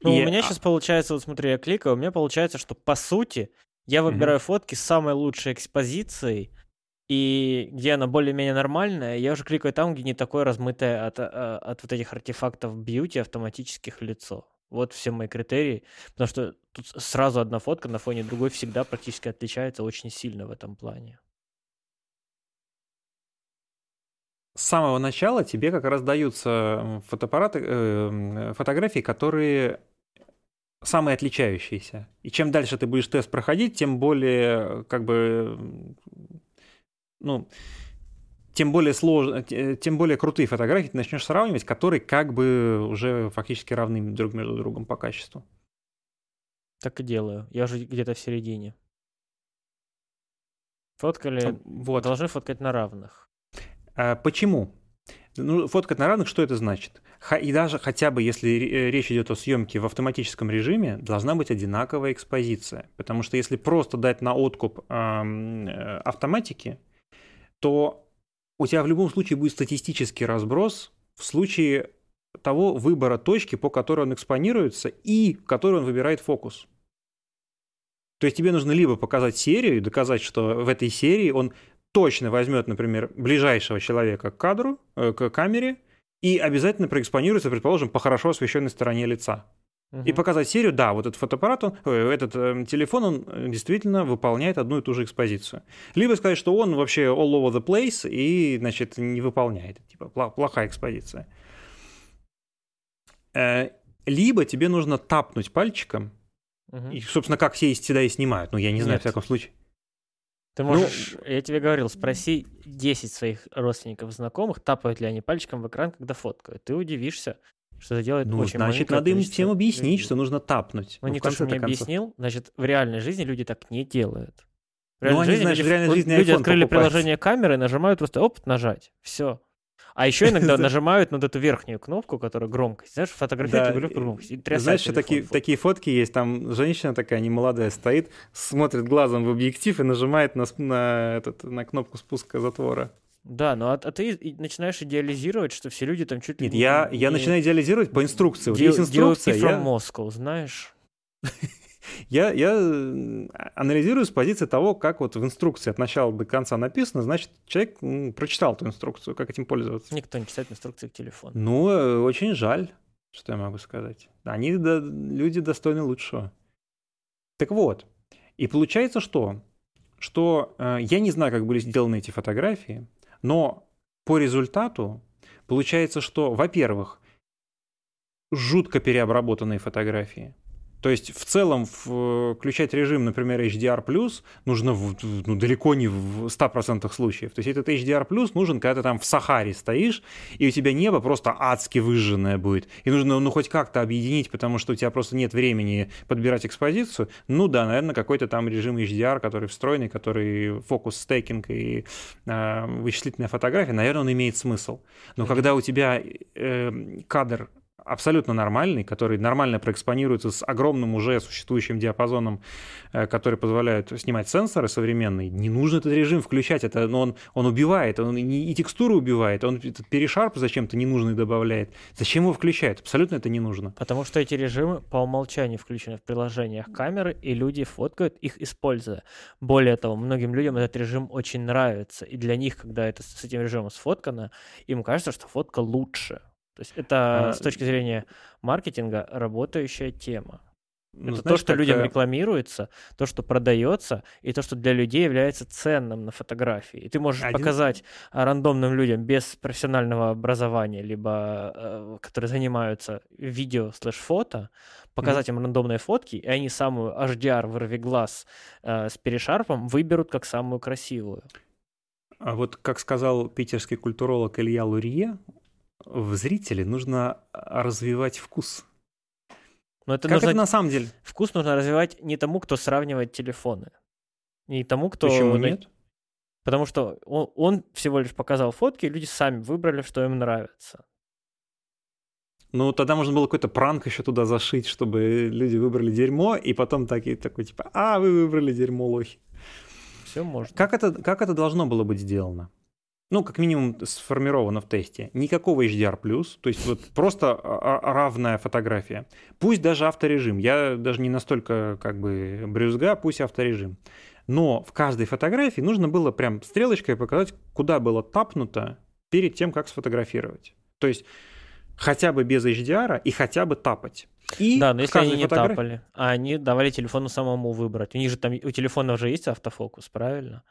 Ну, и... у меня сейчас получается, вот смотри, я кликаю, у меня получается, что по сути я выбираю mm-hmm. фотки с самой лучшей экспозицией, и где она более-менее нормальная, я уже кликаю там, где не такое размытое от, а, от вот этих артефактов бьюти автоматических лицо. Вот все мои критерии, потому что тут сразу одна фотка на фоне другой всегда практически отличается очень сильно в этом плане. с самого начала тебе как раз даются фотоаппараты, э, фотографии, которые самые отличающиеся. И чем дальше ты будешь тест проходить, тем более, как бы, ну, тем более сложно, тем более крутые фотографии ты начнешь сравнивать, которые как бы уже фактически равны друг между другом по качеству. Так и делаю. Я уже где-то в середине. Фоткали, вот. должны фоткать на равных. А почему? Ну, фоткать на равных, что это значит? И даже хотя бы если э, речь идет о съемке в автоматическом режиме, должна быть одинаковая экспозиция. Потому что если просто дать на откуп э, автоматики, то у тебя в любом случае будет статистический разброс в случае того выбора точки, по которой он экспонируется и в которой он выбирает фокус. То есть тебе нужно либо показать серию и доказать, что в этой серии он точно возьмет, например, ближайшего человека к кадру, э, к камере, и обязательно проэкспонируется, предположим, по хорошо освещенной стороне лица. И показать серию, да, вот этот фотоаппарат, он, э, этот э, телефон, он действительно выполняет одну и ту же экспозицию. Либо сказать, что он вообще all over the place и, значит, не выполняет. Типа, плохая экспозиция. Э, либо тебе нужно тапнуть пальчиком, и, собственно, как все всегда и снимают. Ну, я не знаю, Нет. в всяком случае. Ты можешь, ну, я тебе говорил, спроси 10 своих родственников, знакомых, тапают ли они пальчиком в экран, когда фоткают. Ты удивишься, что это делает ну, очень значит, надо им всем объяснить, людей. что нужно тапнуть. Ну, ну никто же мне концов. объяснил, значит, в реальной жизни люди так не делают. В реальной ну, жизни, они, знаешь, люди, в реальной жизни люди открыли покупают. приложение камеры, нажимают просто опыт нажать. Все. А еще иногда нажимают на эту верхнюю кнопку, которая громкость. Знаешь, фотографируют да. громкость. И Знаешь, что такие, такие фотки есть. Там женщина такая немолодая стоит, смотрит глазом в объектив и нажимает на, на, этот, на кнопку спуска затвора. Да, ну а, а ты начинаешь идеализировать, что все люди там чуть ли Нет, не... я, я начинаю идеализировать по инструкции. Вот есть инструкция. from я... Moscow, знаешь? Я, я анализирую с позиции того, как вот в инструкции от начала до конца написано, значит, человек прочитал эту инструкцию, как этим пользоваться. Никто не читает инструкции к телефону. Ну, э, очень жаль, что я могу сказать. Они, да, люди достойны лучшего. Так вот, и получается что? Что э, я не знаю, как были сделаны эти фотографии, но по результату получается, что, во-первых, жутко переобработанные фотографии – то есть в целом включать режим, например, HDR+, нужно в, ну, далеко не в 100% случаев. То есть этот HDR+, нужен, когда ты там в Сахаре стоишь, и у тебя небо просто адски выжженное будет. И нужно ну, хоть как-то объединить, потому что у тебя просто нет времени подбирать экспозицию. Ну да, наверное, какой-то там режим HDR, который встроенный, который фокус стейкинг и э, вычислительная фотография, наверное, он имеет смысл. Но когда у тебя э, кадр абсолютно нормальный, который нормально проэкспонируется с огромным уже существующим диапазоном, э, который позволяет снимать сенсоры современные, не нужно этот режим включать, это, ну, он, он убивает, он и, и текстуру убивает, он этот перешарп зачем-то ненужный добавляет. Зачем его включает? Абсолютно это не нужно. Потому что эти режимы по умолчанию включены в приложениях камеры, и люди фоткают их, используя. Более того, многим людям этот режим очень нравится, и для них, когда это с этим режимом сфоткано, им кажется, что фотка лучше. То есть это а... с точки зрения маркетинга работающая тема. Ну, это знаешь, то, что как... людям э, рекламируется, то, что продается, и то, что для людей является ценным на фотографии. И ты можешь Один... показать рандомным людям без профессионального образования, либо э, которые занимаются видео слэш-фото, показать mm-hmm. им рандомные фотки, и они самую HDR вырви глаз э, с перешарпом выберут как самую красивую. А вот как сказал питерский культуролог Илья Лурье, в зрителе нужно развивать вкус. Но это как нужно... это на самом деле? Вкус нужно развивать не тому, кто сравнивает телефоны. Не тому, кто... Почему нет? Потому что он, он всего лишь показал фотки, и люди сами выбрали, что им нравится. Ну, тогда можно было какой-то пранк еще туда зашить, чтобы люди выбрали дерьмо, и потом такие, такой, типа, а, вы выбрали дерьмо, лохи. Все можно. Как это, как это должно было быть сделано? Ну, как минимум, сформировано в тесте. Никакого HDR+, то есть вот просто равная фотография. Пусть даже авторежим. Я даже не настолько как бы брюзга, пусть авторежим. Но в каждой фотографии нужно было прям стрелочкой показать, куда было тапнуто перед тем, как сфотографировать. То есть хотя бы без HDR и хотя бы тапать. И да, но если они не фотограф... тапали, а они давали телефону самому выбрать. У них же там, у телефона уже есть автофокус, правильно?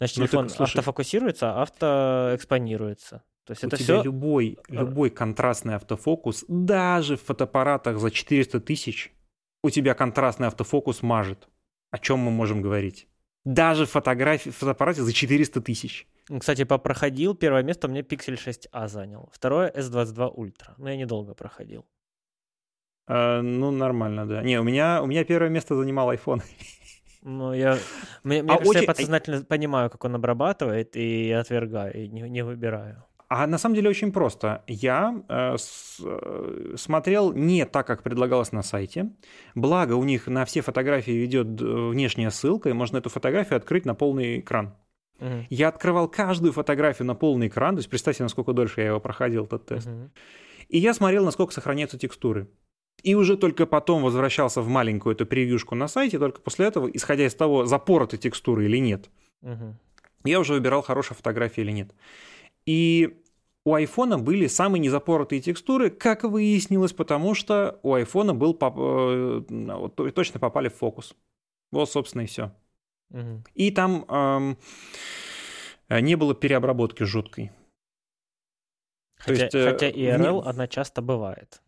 Значит, ну, телефон ну, так, слушай, автофокусируется, а автоэкспонируется. То есть у это тебя все... любой, любой контрастный автофокус, даже в фотоаппаратах за 400 тысяч, у тебя контрастный автофокус мажет. О чем мы можем говорить? Даже в фотографии, в фотоаппарате за 400 тысяч. Кстати, попроходил. Первое место меня Pixel 6a занял. Второе S22 Ultra. Но я недолго проходил. А, ну, нормально, да. Не, у меня, у меня первое место занимал iPhone. Ну, я, мне, мне а кажется, очень... я подсознательно понимаю, как он обрабатывает, и отвергаю, и не, не выбираю. А на самом деле очень просто. Я э, с, э, смотрел не так, как предлагалось на сайте. Благо у них на все фотографии ведет внешняя ссылка, и можно эту фотографию открыть на полный экран. Угу. Я открывал каждую фотографию на полный экран, то есть представьте, насколько дольше я его проходил, этот тест. Угу. И я смотрел, насколько сохраняются текстуры. И уже только потом возвращался в маленькую эту превьюшку на сайте, только после этого, исходя из того, запороты текстуры или нет, угу. я уже выбирал, хорошая фотография или нет. И у айфона были самые незапоротые текстуры, как выяснилось, потому что у айфона был э, точно попали в фокус. Вот, собственно, и все. Угу. И там эм, не было переобработки жуткой. Хотя, есть, э, хотя IRL, не... она часто бывает.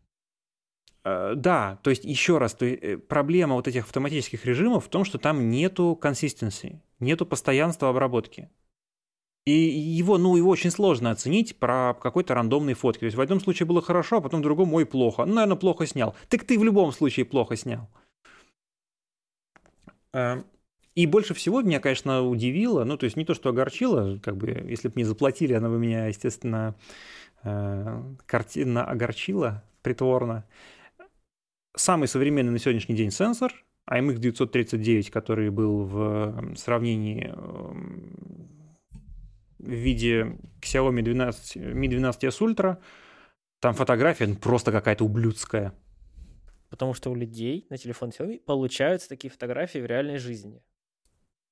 Э, да, то есть еще раз, то есть, э, проблема вот этих автоматических режимов в том, что там нету консистенции, нету постоянства обработки. И его, ну, его очень сложно оценить про какой-то рандомный фотки. То есть в одном случае было хорошо, а потом в другом, ой, плохо. Ну, наверное, плохо снял. Так ты в любом случае плохо снял. Э, и больше всего меня, конечно, удивило, ну, то есть не то, что огорчило, как бы, если бы мне заплатили, она бы меня, естественно, картинно огорчила притворно самый современный на сегодняшний день сенсор, IMX 939, который был в сравнении эм, в виде Xiaomi 12, Mi 12s Ultra, там фотография ну, просто какая-то ублюдская. Потому что у людей на телефон Xiaomi получаются такие фотографии в реальной жизни.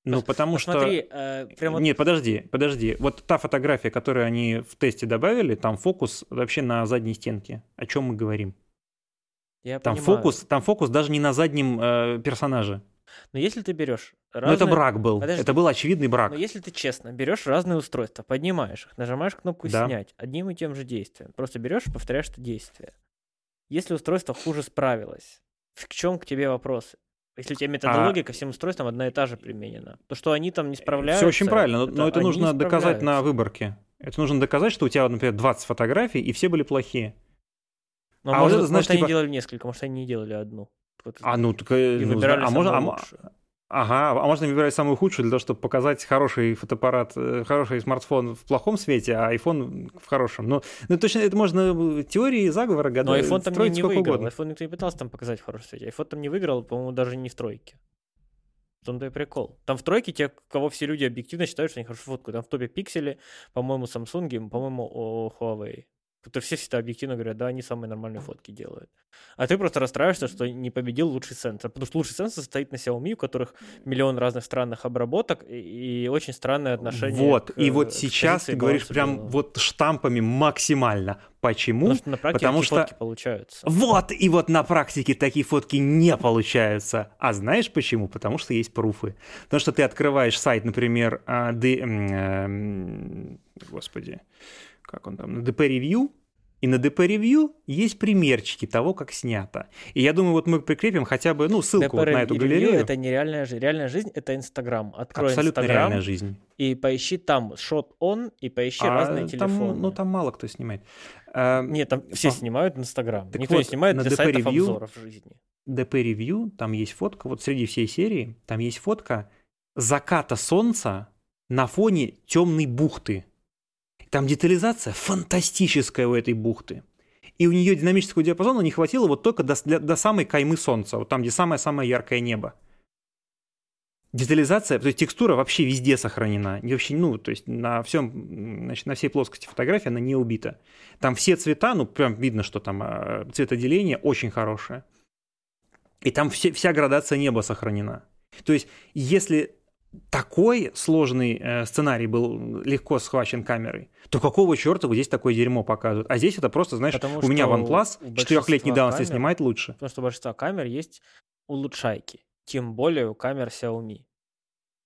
Ну, потому Посмотри, что... Э, прямо... Нет, подожди, подожди. Вот та фотография, которую они в тесте добавили, там фокус вообще на задней стенке. О чем мы говорим? Я там понимаю. фокус, там фокус даже не на заднем э, персонаже. Но если ты берешь разные... Ну это брак был, Подожди. это был очевидный брак. Но если ты честно берешь разные устройства, поднимаешь их, нажимаешь кнопку да. «Снять» одним и тем же действием, просто берешь и повторяешь это действие. Если устройство хуже справилось, в чем к тебе вопросы? Если у тебя методология а... ко всем устройствам одна и та же применена, то что они там не справляются... Все очень правильно, но это, но это нужно доказать на выборке. Это нужно доказать, что у тебя, например, 20 фотографий, и все были плохие. Но, а может, вот это, значит, может типа... они делали несколько, может, они не делали одну. А, ну, так, э, и ну, выбирали а можно, а, Ага, а можно выбирать самую худшую для того, чтобы показать хороший фотоаппарат, э, хороший смартфон в плохом свете, а iPhone в хорошем. Ну, ну точно, это можно теории заговора гадать. Но iPhone там не, не выиграл. Угодно. iPhone никто не пытался там показать в хорошем свете. iPhone там не выиграл, по-моему, даже не в тройке. В том-то и прикол. Там в тройке те, кого все люди объективно считают, что они хорошо фоткают. Там в топе пиксели, по-моему, Samsung, по-моему, Huawei. Которые все всегда объективно говорят, да, они самые нормальные фотки делают. А ты просто расстраиваешься, что не победил лучший сенсор. Потому что лучший сенсор стоит на Xiaomi, у которых миллион разных странных обработок и, и очень странное отношение. Вот, к, и вот сейчас ты говоришь прям было. вот штампами максимально. Почему? Потому что на практике Потому что... фотки получаются. Вот, и вот на практике такие фотки не получаются. А знаешь почему? Потому что есть пруфы. Потому что ты открываешь сайт, например. А, господи, как он там, на DP Review, и на DP Review есть примерчики того, как снято. И я думаю, вот мы прикрепим хотя бы, ну, ссылку вот на эту галерею. это не реальная жизнь. Реальная жизнь — это Инстаграм. Открой Абсолютно Инстаграм реальная жизнь. И поищи там shot on, и поищи а разные там, телефоны. Ну, там мало кто снимает. А, Нет, там все а, снимают Инстаграм. Никто вот, не снимает на для DP сайтов Review, обзоров жизни. DP Review, там есть фотка, вот среди всей серии, там есть фотка заката солнца на фоне темной бухты. Там детализация фантастическая у этой бухты. И у нее динамического диапазона не хватило вот только до, для, до самой каймы солнца, вот там, где самое-самое яркое небо. Детализация, то есть текстура вообще везде сохранена. И вообще, ну, то есть на всем, значит, на всей плоскости фотографии она не убита. Там все цвета, ну, прям видно, что там э, цветоделение очень хорошее. И там все, вся градация неба сохранена. То есть, если такой сложный э, сценарий был легко схвачен камерой, то какого черта вот здесь такое дерьмо показывают? А здесь это просто, знаешь, Потому у меня OnePlus четырехлетней давности снимает лучше. Потому что у большинства камер есть улучшайки, тем более у камер Xiaomi.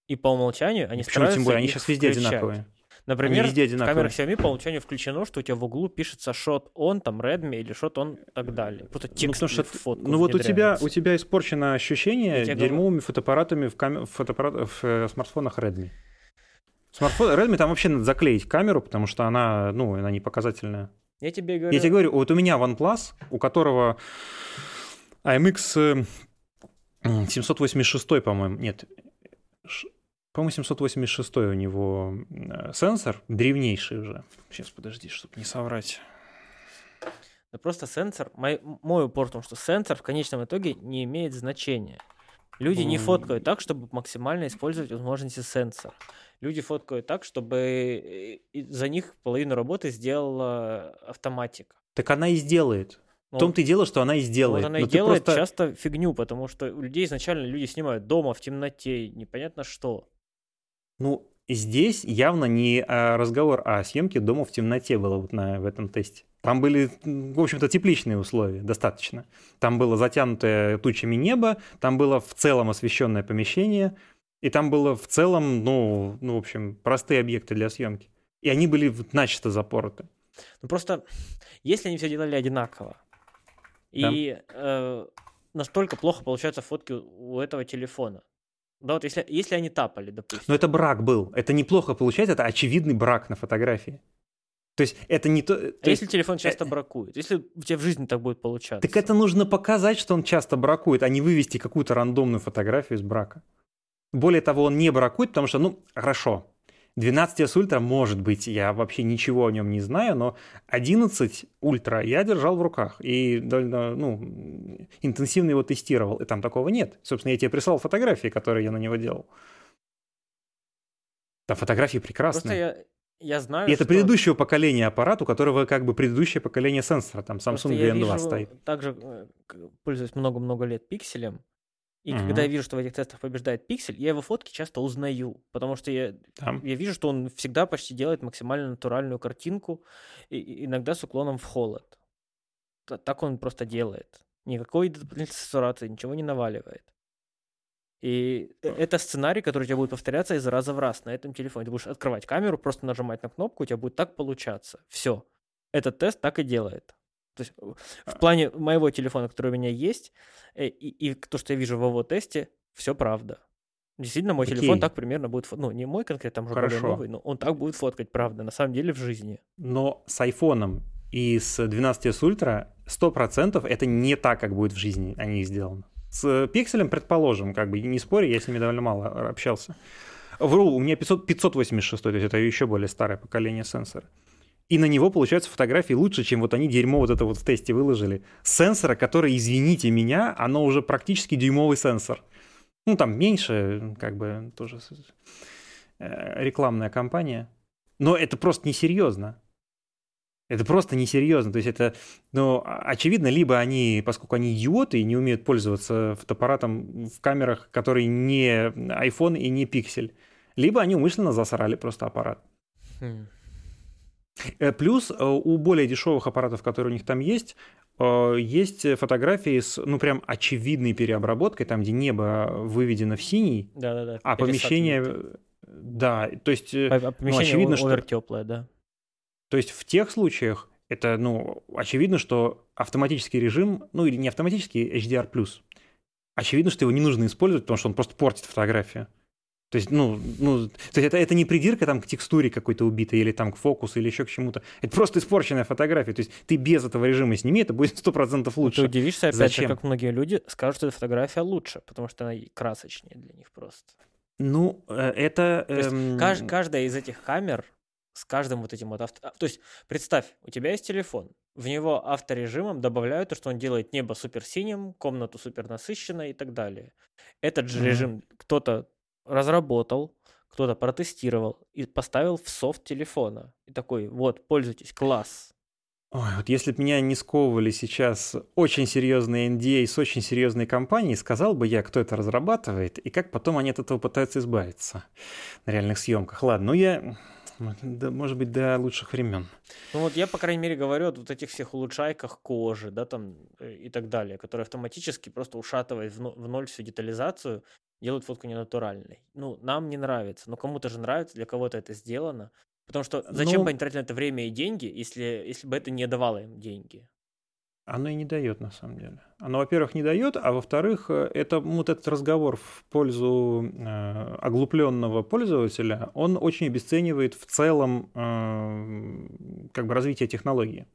И по умолчанию они Почему тем более? Они сейчас везде включать. одинаковые. Например, в камерах Xiaomi по умолчанию включено, что у тебя в углу пишется shot on, там Redmi или shot on и так далее. Просто ну, текст ну, что, фотку Ну вот у тебя, у тебя испорчено ощущение дерьмовыми фотоаппаратами в, кам... фотоаппарат... в э, смартфонах Redmi. Смартфон Redmi там вообще надо заклеить камеру, потому что она, ну, она не показательная. Я тебе говорю... Я тебе говорю, вот у меня OnePlus, у которого AMX 786, э, по-моему, нет, по-моему, 786 у него э, сенсор, древнейший уже. Сейчас, подожди, чтобы не соврать. Да просто сенсор, мой, мой упор в том, что сенсор в конечном итоге не имеет значения. Люди mm. не фоткают так, чтобы максимально использовать возможности сенсора. Люди фоткают так, чтобы э, за них половину работы сделала автоматика. Так она и сделает. Ну, в том-то и дело, что она и сделает. Вот она и делает просто... часто фигню, потому что у людей изначально люди снимают дома, в темноте, непонятно что. Ну, здесь явно не а, разговор о съемке дома в темноте было вот на, в этом тесте. Там были, в общем-то, тепличные условия достаточно. Там было затянутое тучами небо, там было в целом освещенное помещение, и там было в целом, ну, ну в общем, простые объекты для съемки. И они были начисто запороты. Ну просто, если они все делали одинаково, да. и э, настолько плохо получаются фотки у этого телефона, да, вот если, если они тапали, допустим. Но это брак был. Это неплохо получается, это очевидный брак на фотографии. То есть это не то... А то если телефон часто э... бракует? Если у тебя в жизни так будет получаться? Так это нужно показать, что он часто бракует, а не вывести какую-то рандомную фотографию из брака. Более того, он не бракует, потому что, ну, хорошо, 12S Ultra, может быть, я вообще ничего о нем не знаю, но 11 Ultra я держал в руках и довольно ну, интенсивно его тестировал, и там такого нет. Собственно, я тебе прислал фотографии, которые я на него делал. Там фотографии прекрасные. Просто я, я знаю, И это что... предыдущего поколения аппарат, у которого как бы предыдущее поколение сенсора, там Samsung GN2 стоит. Также э, пользуюсь много-много лет пикселем, и угу. когда я вижу, что в этих тестах побеждает пиксель, я его фотки часто узнаю, потому что я, Там. я вижу, что он всегда почти делает максимально натуральную картинку, и, иногда с уклоном в холод. Так он просто делает. Никакой дополнительной сатурации, ничего не наваливает. И э, это сценарий, который у тебя будет повторяться из раза в раз на этом телефоне. Ты будешь открывать камеру, просто нажимать на кнопку, у тебя будет так получаться. Все. Этот тест так и делает. То есть в а. плане моего телефона, который у меня есть, э, и, и то, что я вижу в его тесте, все правда. Действительно, мой Окей. телефон так примерно будет... Ну, не мой конкретно, там уже Хорошо. более новый, но он так будет фоткать, правда, на самом деле в жизни. Но с айфоном и с 12s Ultra 100% это не так, как будет в жизни они сделаны. С пикселем, предположим, как бы не спорю, я с ними довольно мало общался. Вру, у меня 500, 586, то есть это еще более старое поколение сенсора и на него получаются фотографии лучше, чем вот они дерьмо вот это вот в тесте выложили. Сенсора, который, извините меня, оно уже практически дюймовый сенсор. Ну, там меньше, как бы, тоже э, рекламная кампания. Но это просто несерьезно. Это просто несерьезно. То есть это, ну, очевидно, либо они, поскольку они идиоты и не умеют пользоваться фотоаппаратом в камерах, которые не iPhone и не Pixel, либо они умышленно засрали просто аппарат. Хм. Э, плюс э, у более дешевых аппаратов, которые у них там есть, э, есть фотографии с, ну, прям очевидной переобработкой, там, где небо выведено в синий, да, да, да. а помещение... Да, то есть... А, а ну, очевидно, что... теплое, да. То есть в тех случаях это, ну, очевидно, что автоматический режим, ну, или не автоматический, HDR+, очевидно, что его не нужно использовать, потому что он просто портит фотографию. То есть, ну, ну, то есть это, это не придирка там к текстуре какой-то убитой или там к фокусу или еще к чему-то. Это просто испорченная фотография. То есть ты без этого режима сними, это будет сто процентов лучше. Ты удивишься, опять Зачем? же, как многие люди скажут, что эта фотография лучше, потому что она красочнее для них просто. Ну, э, это... То есть эм... кажд, каждая из этих камер с каждым вот этим вот авто... А, то есть представь, у тебя есть телефон, в него авторежимом добавляют то, что он делает небо суперсиним, комнату супернасыщенной и так далее. Этот же mm-hmm. режим кто-то разработал, кто-то протестировал и поставил в софт телефона. И такой, вот, пользуйтесь, класс. Ой, вот если бы меня не сковывали сейчас очень серьезные NDA с очень серьезной компанией, сказал бы я, кто это разрабатывает и как потом они от этого пытаются избавиться на реальных съемках. Ладно, ну я да, может быть, до лучших времен. Ну вот я, по крайней мере, говорю о вот этих всех улучшайках кожи, да, там э, и так далее, которые автоматически просто ушатывают в ноль всю детализацию, делают фотку ненатуральной. Ну, нам не нравится, но кому-то же нравится, для кого-то это сделано. Потому что зачем ну, бы они тратили на это время и деньги, если, если бы это не давало им деньги? Оно и не дает, на самом деле. Оно, во-первых, не дает, а во-вторых, э, это вот этот разговор в пользу э, оглупленного пользователя, он очень обесценивает в целом э, как бы развитие технологии.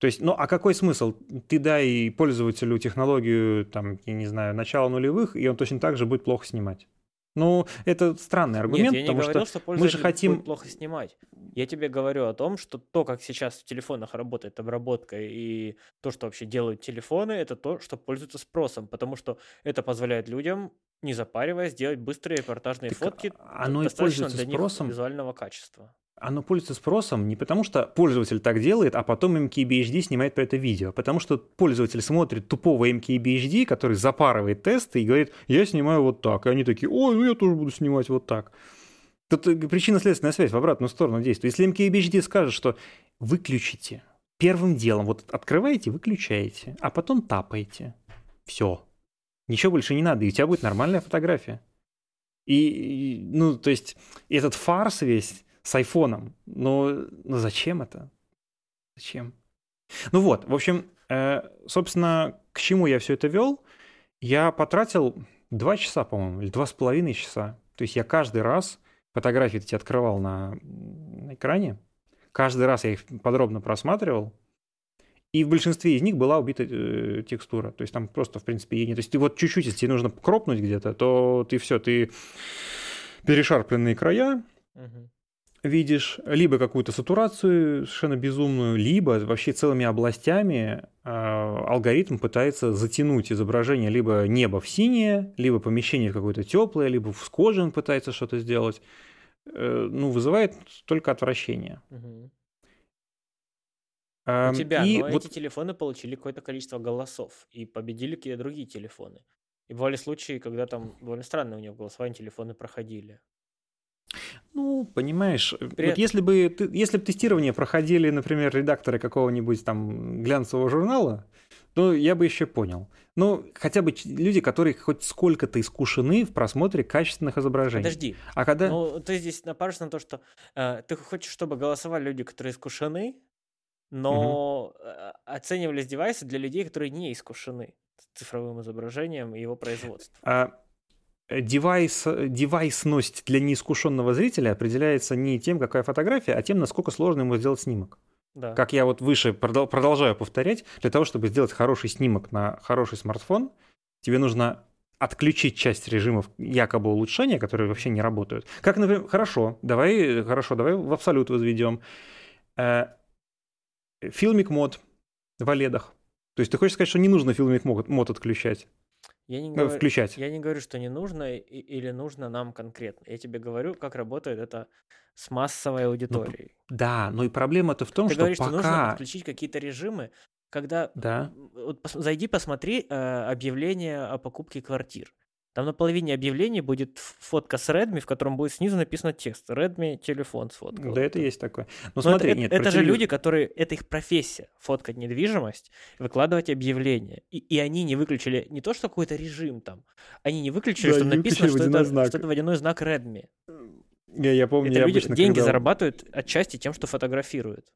То есть, ну а какой смысл? Ты дай пользователю технологию, там, я не знаю, начала нулевых, и он точно так же будет плохо снимать. Ну, это странный аргумент, Нет, я потому не говорил, что, что мы же хотим будет плохо снимать. Я тебе говорю о том, что то, как сейчас в телефонах работает обработка и то, что вообще делают телефоны, это то, что пользуется спросом, потому что это позволяет людям не запариваясь, делать быстрые репортажные так фотки оно достаточно и для спросом. них визуального качества оно пользуется спросом не потому, что пользователь так делает, а потом MKBHD снимает про это видео. Потому что пользователь смотрит тупого MKBHD, который запарывает тесты и говорит, я снимаю вот так. И они такие, ой, ну я тоже буду снимать вот так. Тут э, причинно-следственная связь в обратную сторону действует. Если MKBHD скажет, что выключите, первым делом вот открываете, выключаете, а потом тапаете. Все. Ничего больше не надо, и у тебя будет нормальная фотография. И, ну, то есть, этот фарс весь с айфоном. Но, но зачем это? Зачем? Ну вот, в общем, э, собственно, к чему я все это вел? Я потратил два часа, по-моему, или два с половиной часа. То есть я каждый раз фотографии эти открывал на, экране, каждый раз я их подробно просматривал, и в большинстве из них была убита э, текстура. То есть там просто, в принципе, ей нет. То есть ты вот чуть-чуть, если тебе нужно кропнуть где-то, то ты все, ты перешарпленные края, угу видишь либо какую-то сатурацию совершенно безумную, либо вообще целыми областями э, алгоритм пытается затянуть изображение либо небо в синее, либо помещение в какое-то теплое, либо в коже он пытается что-то сделать. Э, ну, вызывает только отвращение. Угу. У тебя, и но вот... эти телефоны получили какое-то количество голосов и победили какие-то другие телефоны. И бывали случаи, когда там довольно странно у него голосование телефоны проходили. Ну, понимаешь, При... вот если бы, если бы тестирование проходили, например, редакторы какого-нибудь там глянцевого журнала, то я бы еще понял. Ну, хотя бы люди, которые хоть сколько-то искушены в просмотре качественных изображений. Подожди. А когда... Ну, ты здесь напаришься на то, что э, ты хочешь, чтобы голосовали люди, которые искушены, но угу. оценивались девайсы для людей, которые не искушены цифровым изображением и его производством. А девайс, девайсность для неискушенного зрителя определяется не тем, какая фотография, а тем, насколько сложно ему сделать снимок. Да. Как я вот выше продолжаю повторять, для того, чтобы сделать хороший снимок на хороший смартфон, тебе нужно отключить часть режимов якобы улучшения, которые вообще не работают. Как, например, хорошо, давай, хорошо, давай в абсолют возведем. Филмик мод в оледах. То есть ты хочешь сказать, что не нужно филмик мод отключать? Я не, э, говорю, включать. я не говорю, что не нужно или нужно нам конкретно. Я тебе говорю, как работает это с массовой аудиторией. Да, но и проблема-то в том, Ты что говоришь, что нужно пока... подключить какие-то режимы, когда Да, вот зайди, посмотри э, объявление о покупке квартир. Там на половине объявлений будет фотка с Redmi, в котором будет снизу написано текст. Redmi телефон сфоткал. да, это есть такое. Но Но смотри, это, нет, это же люди, которые... Это их профессия. Фоткать недвижимость, выкладывать объявления. И, и они не выключили не то, что какой-то режим там. Они не выключили, Да, что написано, что это, знак. что это водяной знак Redmi. Я, я помню, это я люди обычно, деньги когда- зарабатывают отчасти тем, что фотографируют.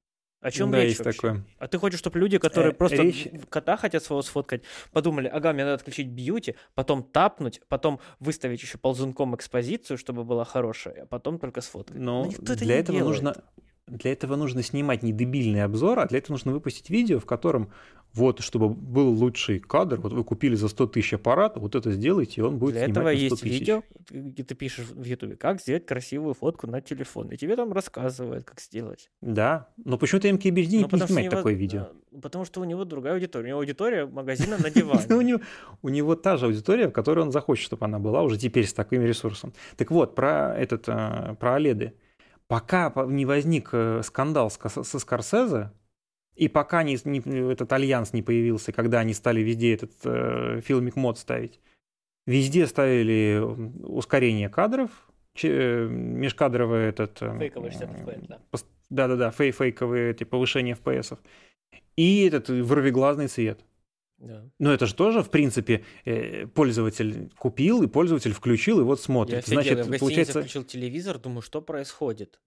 О чем да, речь есть вообще? такое. А ты хочешь, чтобы люди, которые Э, просто речь- кота хотят своего сфоткать, подумали, ага, мне надо отключить бьюти, потом тапнуть, потом выставить еще ползунком экспозицию, чтобы была хорошая, а потом только сфоткать. Но никто это для не этого делает. нужно для этого нужно снимать не дебильный обзор, а для этого нужно выпустить видео, в котором вот, чтобы был лучший кадр, вот вы купили за 100 тысяч аппарат, вот это сделайте, и он будет Для снимать этого на 100 есть тысяч. видео, где ты пишешь в Ютубе, как сделать красивую фотку на телефон. И тебе там рассказывают, как сделать. Да, но почему-то MKBHD не, Ну, не снимает него- такое видео. Потому что у него другая аудитория. У него аудитория магазина на диване. у него та же аудитория, в которой он захочет, чтобы она была уже теперь с таким ресурсом. Так вот, про этот, э, про OLED. Пока по- не возник э, скандал со Скорсезе, и пока не, не- этот альянс не появился, когда они стали везде этот э, филмик мод ставить, везде ставили ускорение кадров, че- э, межкадровое этот... э, Фейковый 60 FPS, да. Да-да-да, фей фейковые эти повышения FPS. И этот вырвиглазный цвет. Да. Но это же тоже, в принципе, э, пользователь купил, и пользователь включил, и вот Я смотрит. офигел, Значит, я в получается... включил телевизор, думаю, что происходит.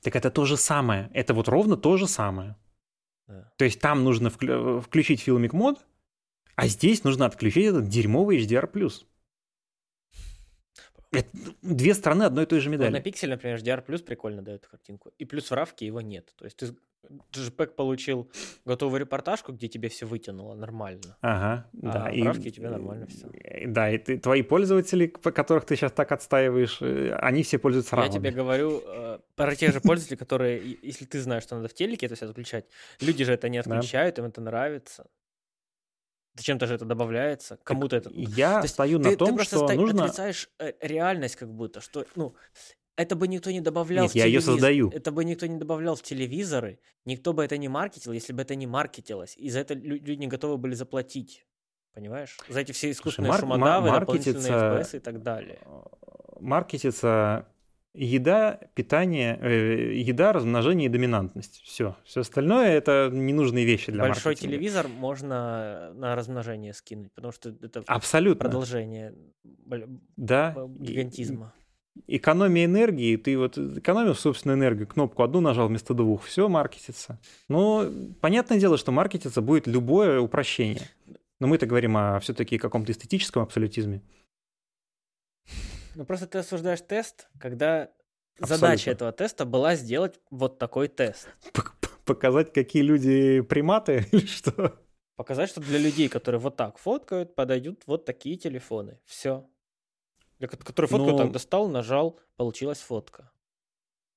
Так это то же самое. Это вот ровно то же самое. Да. То есть там нужно вклю- включить филмик мод, а здесь нужно отключить этот дерьмовый HDR+. Это две стороны одной и той же Вот медали. на пиксель, например, HDR прикольно дает картинку. И плюс в равке его нет. То есть ты JPEG получил готовую репортажку, где тебе все вытянуло нормально. Ага, А да. правке у тебя нормально всё. э, Да, и ты, твои пользователи, по которых ты сейчас так отстаиваешь, э, они все пользуются Я равными. тебе говорю э, про тех же пользователей, которые, и- если ты знаешь, что надо в телеке это все отключать, люди же это не Да. отключают, им это нравится. Зачем-то же это добавляется, кому-то это... Я То стою ты, на том, ты просто что ста- нужно... отрицаешь э, реальность как будто, что, ну, это бы никто не добавлял Нет, в я телевизор. создаю. Это бы никто не добавлял в телевизоры, никто бы это не маркетил, если бы это не маркетилось. И за это лю- люди не готовы были заплатить. Понимаешь? За эти все искусственные мар- шумодавы, мар- дополнительные FPS и так далее. маркетится еда, питание, э, еда, размножение и доминантность. Все. Все остальное это ненужные вещи для Большой маркетинга. телевизор можно на размножение скинуть, потому что это Абсолютно. продолжение Да. И- гигантизма. Экономия энергии, ты вот экономил собственную энергию, кнопку одну нажал вместо двух, все маркетится. Но понятное дело, что маркетиться будет любое упрощение. Но мы-то говорим о все-таки каком-то эстетическом абсолютизме. Ну просто ты осуждаешь тест, когда Абсолютно. задача этого теста была сделать вот такой тест. Показать, какие люди приматы или что? Показать, что для людей, которые вот так фоткают, подойдут вот такие телефоны. Все. Для ко- которые фотку Ну- так достал, нажал, получилась фотка.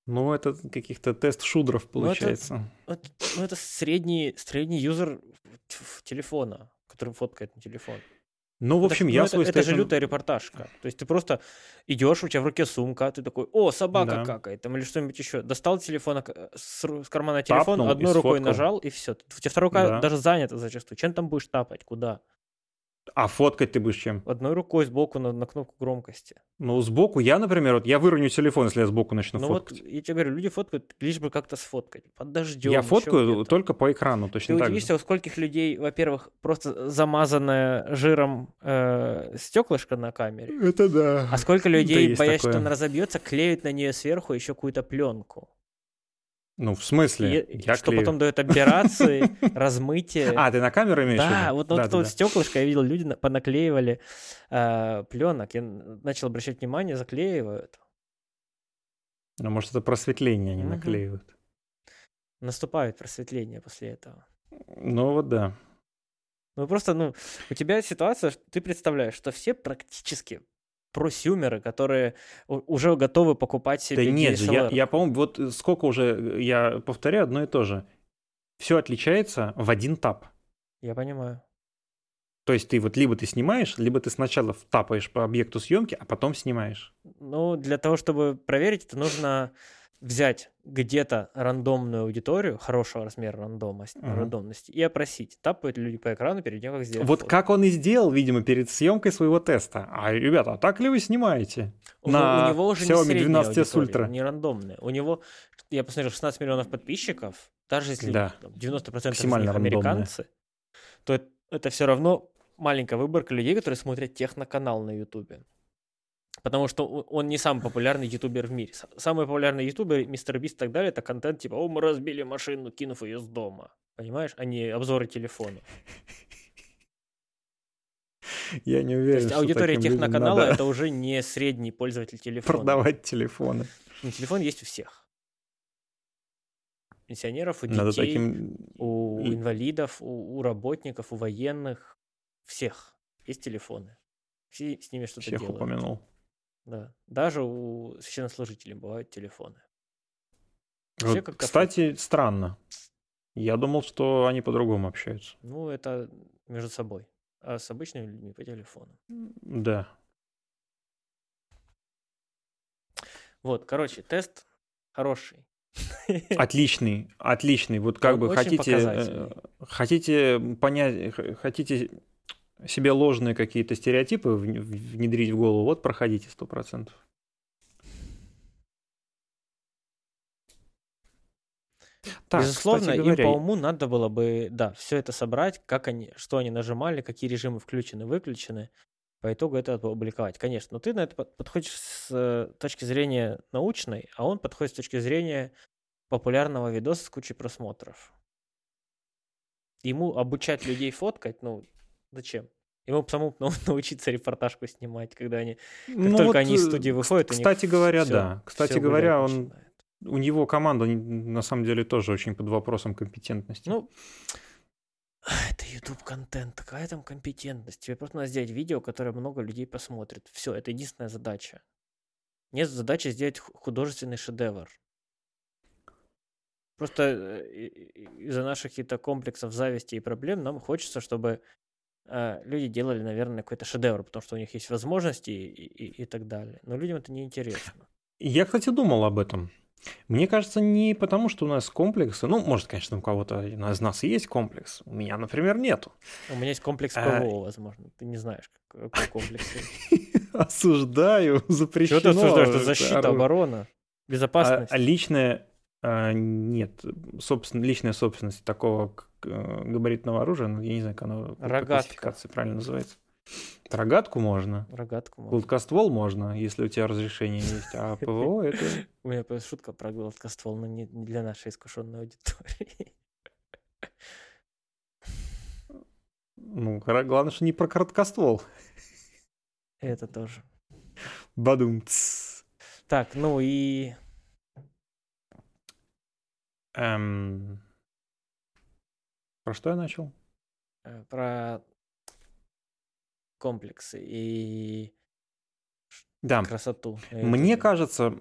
Ну, это каких-то тест-шудров Ну, это- получается. Вот, ну, это средний, средний юзер телефона, который фоткает на телефон. Ну, в общем, так, я ну, свой это, это же стейтмент- лютая репортажка. То есть ты просто идешь, у тебя в руке сумка, ты такой, о, собака Да. какает, там или что-нибудь еще. Достал телефон с, ру- с кармана телефон, Тапнул одной рукой сфоткал. нажал, и все. У тебя вторая рука Да. даже занята зачастую. Чем там будешь тапать? Куда? А фоткать ты будешь чем? Одной рукой сбоку на, на кнопку громкости. Ну, сбоку я, например, вот я выроню телефон, если я сбоку начну ну фоткать. вот, я тебе говорю, люди фоткают лишь бы как-то сфоткать. Под дождем. я фоткаю где-то. только по экрану, Ты точно так же. удивишься, у скольких людей, во-первых, просто замазанное жиром э, стеклышко на камере, Это да. а сколько людей, есть боясь, что такое. она разобьется, клеют на нее сверху еще какую-то пленку. Ну, в смысле? И- я что клею. потом дает операции, размытие. А, ты на камеру имеешь Да, вот, Да-да-да. вот стеклышко, я видел, люди на- понаклеивали пленок. Я начал обращать внимание, заклеивают. Ну, может, это просветление они наклеивают. Наступает просветление после этого. Ну, вот да. Ну просто, ну, у тебя ситуация, ты представляешь, что все практически просюмеры, которые уже готовы покупать себе Да нет же, я, DSLR. я по-моему, вот сколько уже, я повторяю одно и то же. Все отличается в один тап. Я понимаю. То есть ты вот либо ты снимаешь, либо ты сначала тапаешь по объекту съемки, а потом снимаешь. Ну, для того, чтобы проверить, это нужно взять где-то рандомную аудиторию, хорошего размера рандомности, uh-huh. рандомности, и опросить, тапают люди по экрану перед тем, как сделать Вот фото. как он и сделал, видимо, перед съемкой своего теста. А, ребята, а так ли вы снимаете? У, на у него уже Xiaomi не 12S Ultra. не рандомная. У него, я посмотрел, 16 миллионов подписчиков, даже если Да. там, 90% из рандомная. американцы, то это, это все равно маленькая выборка людей, которые смотрят техноканал на Ютубе. Потому что он не самый популярный ютубер в мире. Самый популярный ютубер, мистер Бист и так далее, это контент типа «О, мы разбили машину, кинув ее с дома». Понимаешь? А не обзоры телефона. Я не То уверен, есть что аудитория техноканала надо это уже не средний пользователь телефона. продавать телефоны. Ну, телефон есть у всех. Пенсионеров, у детей, Надо таким... у инвалидов, у, у работников, у военных, всех есть телефоны. Все с ними что-то Всех делают. упомянул. Да. Даже у священнослужителей бывают телефоны. Все Вот, кстати, странно. Я думал, что они по-другому общаются. Ну, это между собой. А с обычными людьми по телефону. Да. Вот, короче, тест хороший. Отличный, отличный. Вот как Он бы хотите, э, хотите понять, хотите себе ложные какие-то стереотипы вн- внедрить в голову, вот проходите сто процентов. Так, Безусловно, им говоря, по уму надо было бы, да, все это собрать, как они, что они нажимали, какие режимы включены, выключены, по итогу это опубликовать. Конечно, но ты на это под- подходишь с э, точки зрения научной, а он подходит с точки зрения популярного видоса с кучей просмотров. Ему обучать людей фоткать, ну, зачем? Ему самому нау- научиться репортажку снимать, когда они... Как ну только вот, они из э, студии выходят, Кстати говоря, всё- да. Кстати говоря, он, начинает. у него команда на самом деле тоже очень под вопросом компетентности. Ну, это YouTube контент, такая там компетентность. Тебе просто надо сделать видео, которое много людей посмотрит. Все, это единственная задача. Нет задачи сделать ху- художественный шедевр. Просто э, из-за наших каких-то комплексов зависти и проблем нам хочется, чтобы э, люди делали, наверное, какой-то шедевр, потому что у них есть возможности и, и- и так далее. Но людям это не интересно. Я, кстати, думал об этом. Мне кажется, не потому, что у нас комплексы. Ну, может, конечно, у кого-то из нас есть комплекс. У меня, например, нету. У меня есть комплекс А, ПВО, возможно. Ты не знаешь, как- какой комплекс. Осуждаю, запрещено. Чего ты осуждаешь? Это защита, оборона, А, безопасность. а личная... а, нет, собственно, личная собственность такого э, габаритного оружия, ну, я не знаю, как оно Рогатка. классификации правильно называется. Рогатку можно. Рогатку можно. Гладкоствол можно, если у тебя разрешение есть, а ПВО это... У меня просто шутка про гладкоствол, но не для нашей искушенной аудитории. Ну, главное, что не про короткоствол. Это тоже. Бадум. Так, ну и Эм, Про что я начал? э, про комплексы и Да, красоту. на мне Ютубе. кажется,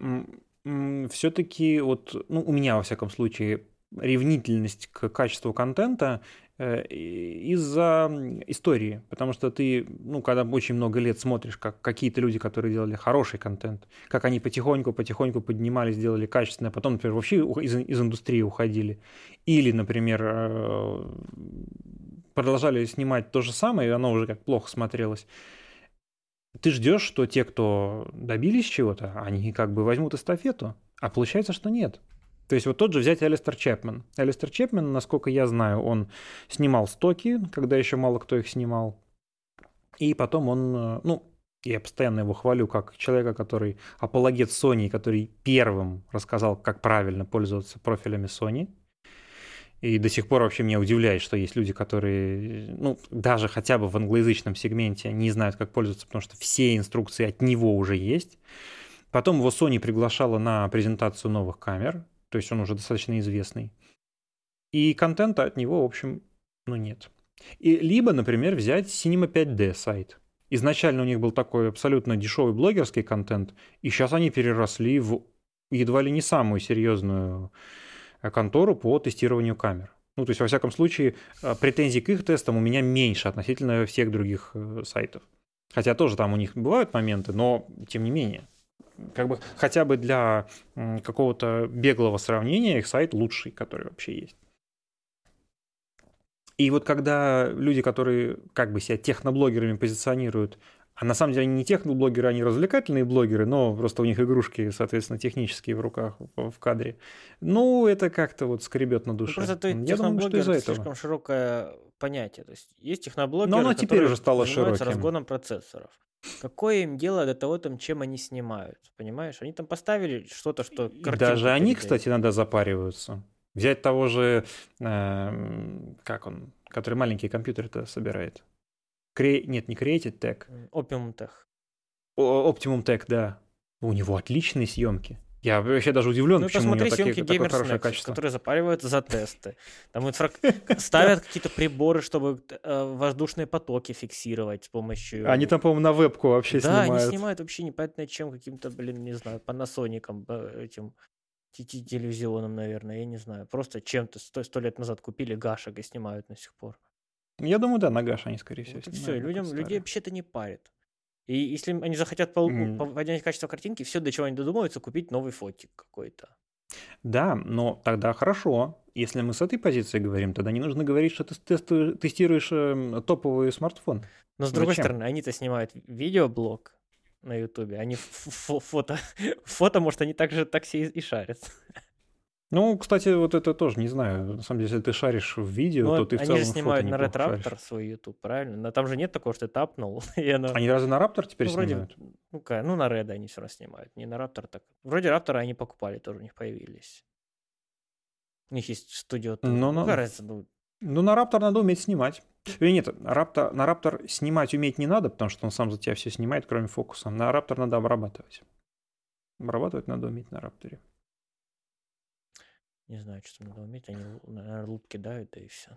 все-таки вот, ну, у меня, во всяком случае, ревнительность к качеству контента э, из-за м, истории, потому что ты, ну, когда очень много лет смотришь, как какие-то люди, которые делали хороший контент, как они потихоньку-потихоньку поднимались, делали качественно, а потом, например, вообще из, из индустрии уходили, или, например, э, продолжали снимать то же самое, и оно уже как плохо смотрелось. Ты ждешь, что те, кто добились чего-то, они как бы возьмут эстафету, а получается, что нет. То есть вот тот же взять Алистер Чепмен. Алистер Чепмен, насколько я знаю, он снимал стоки, когда еще мало кто их снимал. И потом он, э, ну, я постоянно его хвалю как человека, который апологет Sony, который первым рассказал, как правильно пользоваться профилями Sony. И до сих пор вообще меня удивляет, что есть люди, которые, ну, даже хотя бы в англоязычном сегменте не знают, как пользоваться, потому что все инструкции от него уже есть. Потом его Sony приглашала на презентацию новых камер, то есть он уже достаточно известный. И контента от него, в общем, ну нет. И, либо, например, взять Cinema 5D сайт. Изначально у них был такой абсолютно дешевый блогерский контент, и сейчас они переросли в едва ли не самую серьезную э, контору по тестированию камер. Ну, то есть, во всяком случае, э, претензий к их тестам у меня меньше относительно всех других э, сайтов. Хотя тоже там у них бывают моменты, но тем не менее. Как бы хотя бы для какого-то беглого сравнения их сайт лучший, который вообще есть. И вот когда люди, которые как бы себя техноблогерами позиционируют, а на самом деле они не техноблогеры, они развлекательные блогеры, но просто у них игрушки, соответственно, технические в руках в кадре. Ну, это как-то вот скребет на душе. Ну, просто ты Я думаю, что из-за этого. слишком широкое понятие. То есть есть техноблогеры, но оно теперь уже стало широким. разгоном процессоров. Какое им дело до того, там, чем они снимают? Понимаешь? Они там поставили что-то, что Даже они, кстати, иногда запариваются. Взять того же, э, как он, который маленькие компьютеры-то собирает. Кре... Нет, не Created Tech. Optimum Tech. О, Optimum Tech, да. У него отличные съемки. Я вообще даже удивлен, ну, почему у него такие, такое хорошее качество. которые запариваются за тесты. Там инфра... ставят какие-то приборы, чтобы э, воздушные потоки фиксировать с помощью... Они там, по-моему, на вебку вообще да, снимают. Да, они снимают вообще непонятно чем, каким-то, блин, не знаю, панасоником, этим телевизионом, наверное, я не знаю. Просто чем-то сто лет назад купили гашек и снимают до сих пор. Я думаю, да, на гаш они, скорее всего, вот Все, людям, людей вообще-то не парит. И если они захотят пол- mm. поднять качество картинки, все, до чего они додумаются, купить новый фотик какой-то. Да, но тогда хорошо. Если мы с этой позиции говорим, тогда не нужно говорить, что ты тестуешь, тестируешь э, топовый смартфон. Но с другой Зачем? стороны, они-то снимают видеоблог на Ютубе, они фото, фото, может, они также так все и шарят. Ну, кстати, вот это тоже не знаю. На самом деле, если ты шаришь в видео, ну, то ты в целом Они же снимают на Red Raptor свой YouTube, правильно? Но там же нет такого, что ты тапнул. и оно... Они разве на Raptor теперь ну, вроде, снимают? Ну, ну, на Red они все равно снимают. Не на Raptor так. Вроде Raptor они покупали, тоже у них появились. У них есть студио. Ну, ну, разница, ну... ну, на Raptor надо уметь снимать. Или нет, Raptor, на Raptor снимать уметь не надо, потому что он сам за тебя все снимает, кроме фокуса. На Raptor надо обрабатывать. Обрабатывать надо уметь на Raptor. Не знаю, что надо уметь. Они, наверное, луп кидают, да и все.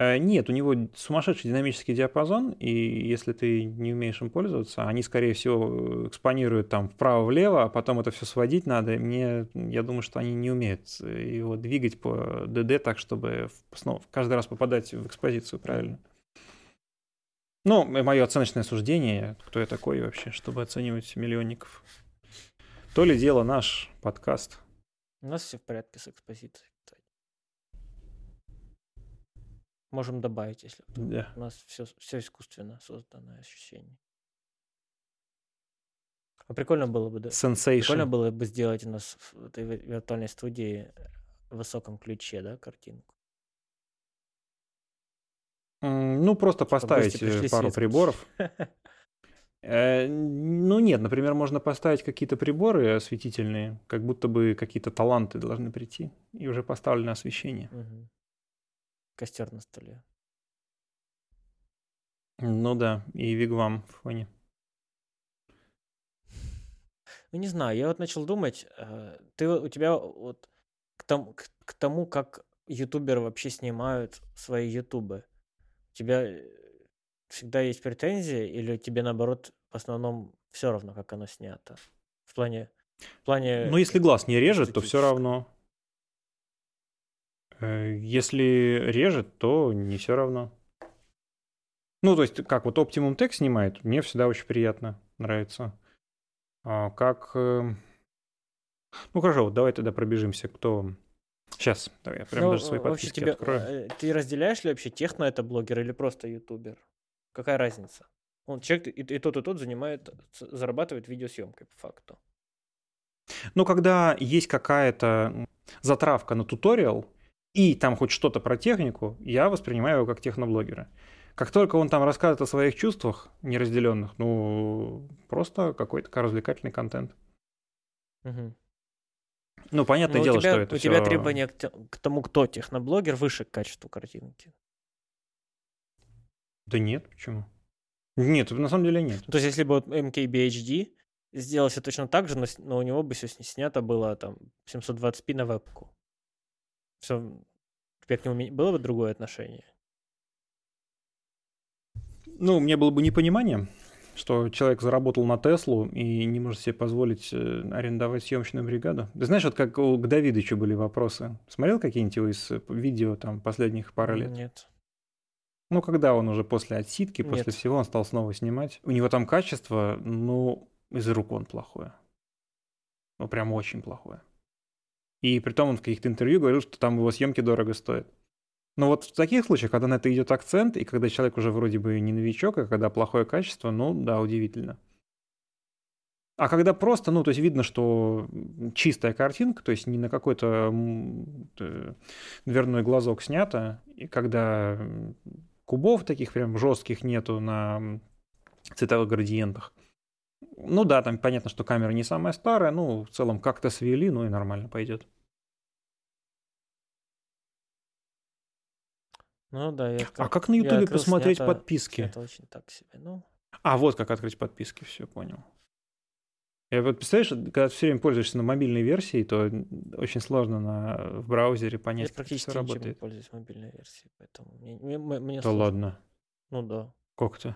Э, нет, у него сумасшедший динамический диапазон, и если ты не умеешь им пользоваться, они, скорее всего, экспонируют там вправо-влево, а потом это все сводить надо. Мне, я думаю, что они не умеют его двигать по DD так, чтобы снова каждый раз попадать в экспозицию правильно. Ну, мое оценочное суждение, кто я такой вообще, чтобы оценивать миллионников. То ли дело наш подкаст – у нас все в порядке с экспозицией, кстати. Можем добавить, если да. у нас все, все искусственно созданное ощущение. А прикольно было бы, да? Sensation. Прикольно было бы сделать у нас в этой виртуальной студии в высоком ключе, да, картинку. Ну, просто Чтобы поставить э, пару приборов. Э, ну нет, например, можно поставить какие-то приборы осветительные, как будто бы какие-то таланты должны прийти, и уже поставлено освещение. Угу. Костер на столе. Ну да, и вигвам в фоне. Ну не знаю, я вот начал думать, э, ты у тебя вот к тому, к, к тому как ютуберы вообще снимают свои ютубы, у тебя э, всегда есть претензии, или тебе наоборот в основном все равно, как оно снято? В плане... В плане ну, если глаз не режет, то все равно. Э, если режет, то не все равно. Ну, то есть, как вот Optimum Tech снимает, мне всегда очень приятно, нравится. А как... Э, ну, хорошо, вот давай тогда пробежимся, кто... Сейчас, давай я прям ну, даже свои подписки тебе, открою. Э, ты разделяешь ли вообще техно это блогер или просто ютубер? Какая разница? Он человек и, и тот, и тот занимает, зарабатывает видеосъемкой по факту. Ну, когда есть какая-то затравка на туториал, и там хоть что-то про технику, я воспринимаю его как техноблогера. Как только он там рассказывает о своих чувствах неразделенных, ну, просто какой-то развлекательный контент. Угу. Ну, понятное Но дело, тебя, что это У все... тебя требования к, к тому, кто техноблогер, выше к качеству картинки. Да нет, почему? Нет, на самом деле нет. То есть, если бы вот MKBHD сделал все точно так же, но, но у него бы все снято было там 720p на вебку. Все, у тебя к нему было бы другое отношение? Ну, у меня было бы непонимание, что человек заработал на Теслу и не может себе позволить э, арендовать съемочную бригаду. Ты знаешь, вот как у, к Давидычу были вопросы. Смотрел какие-нибудь его из видео там последних пары лет? Нет. Ну, когда он уже после отсидки, после Нет. всего, он стал снова снимать. У него там качество, ну, из рук он плохое. Ну, прям очень плохое. И при том он в каких-то интервью говорил, что там его съемки дорого стоят. Но вот в таких случаях, когда на это идет акцент, и когда человек уже вроде бы не новичок, а когда плохое качество, ну да, удивительно. А когда просто, ну, то есть видно, что чистая картинка, то есть не на какой-то дверной глазок снято, и когда кубов таких прям жестких нету на цветовых градиентах. Ну да, там понятно, что камера не самая старая, ну, в целом как-то свели, ну и нормально пойдет. Ну да, я А как на Ютубе посмотреть снято- подписки? Это очень так себе. Ну, А, вот как открыть подписки, все, понял. Я вот представляешь, когда ты все время пользуешься на мобильной версии, то очень сложно на, в браузере понять, я как практически всё ничем не работает. пользуюсь мобильной версией, поэтому мне, мне- мне- Да сложно. ладно, Ну да. как-то.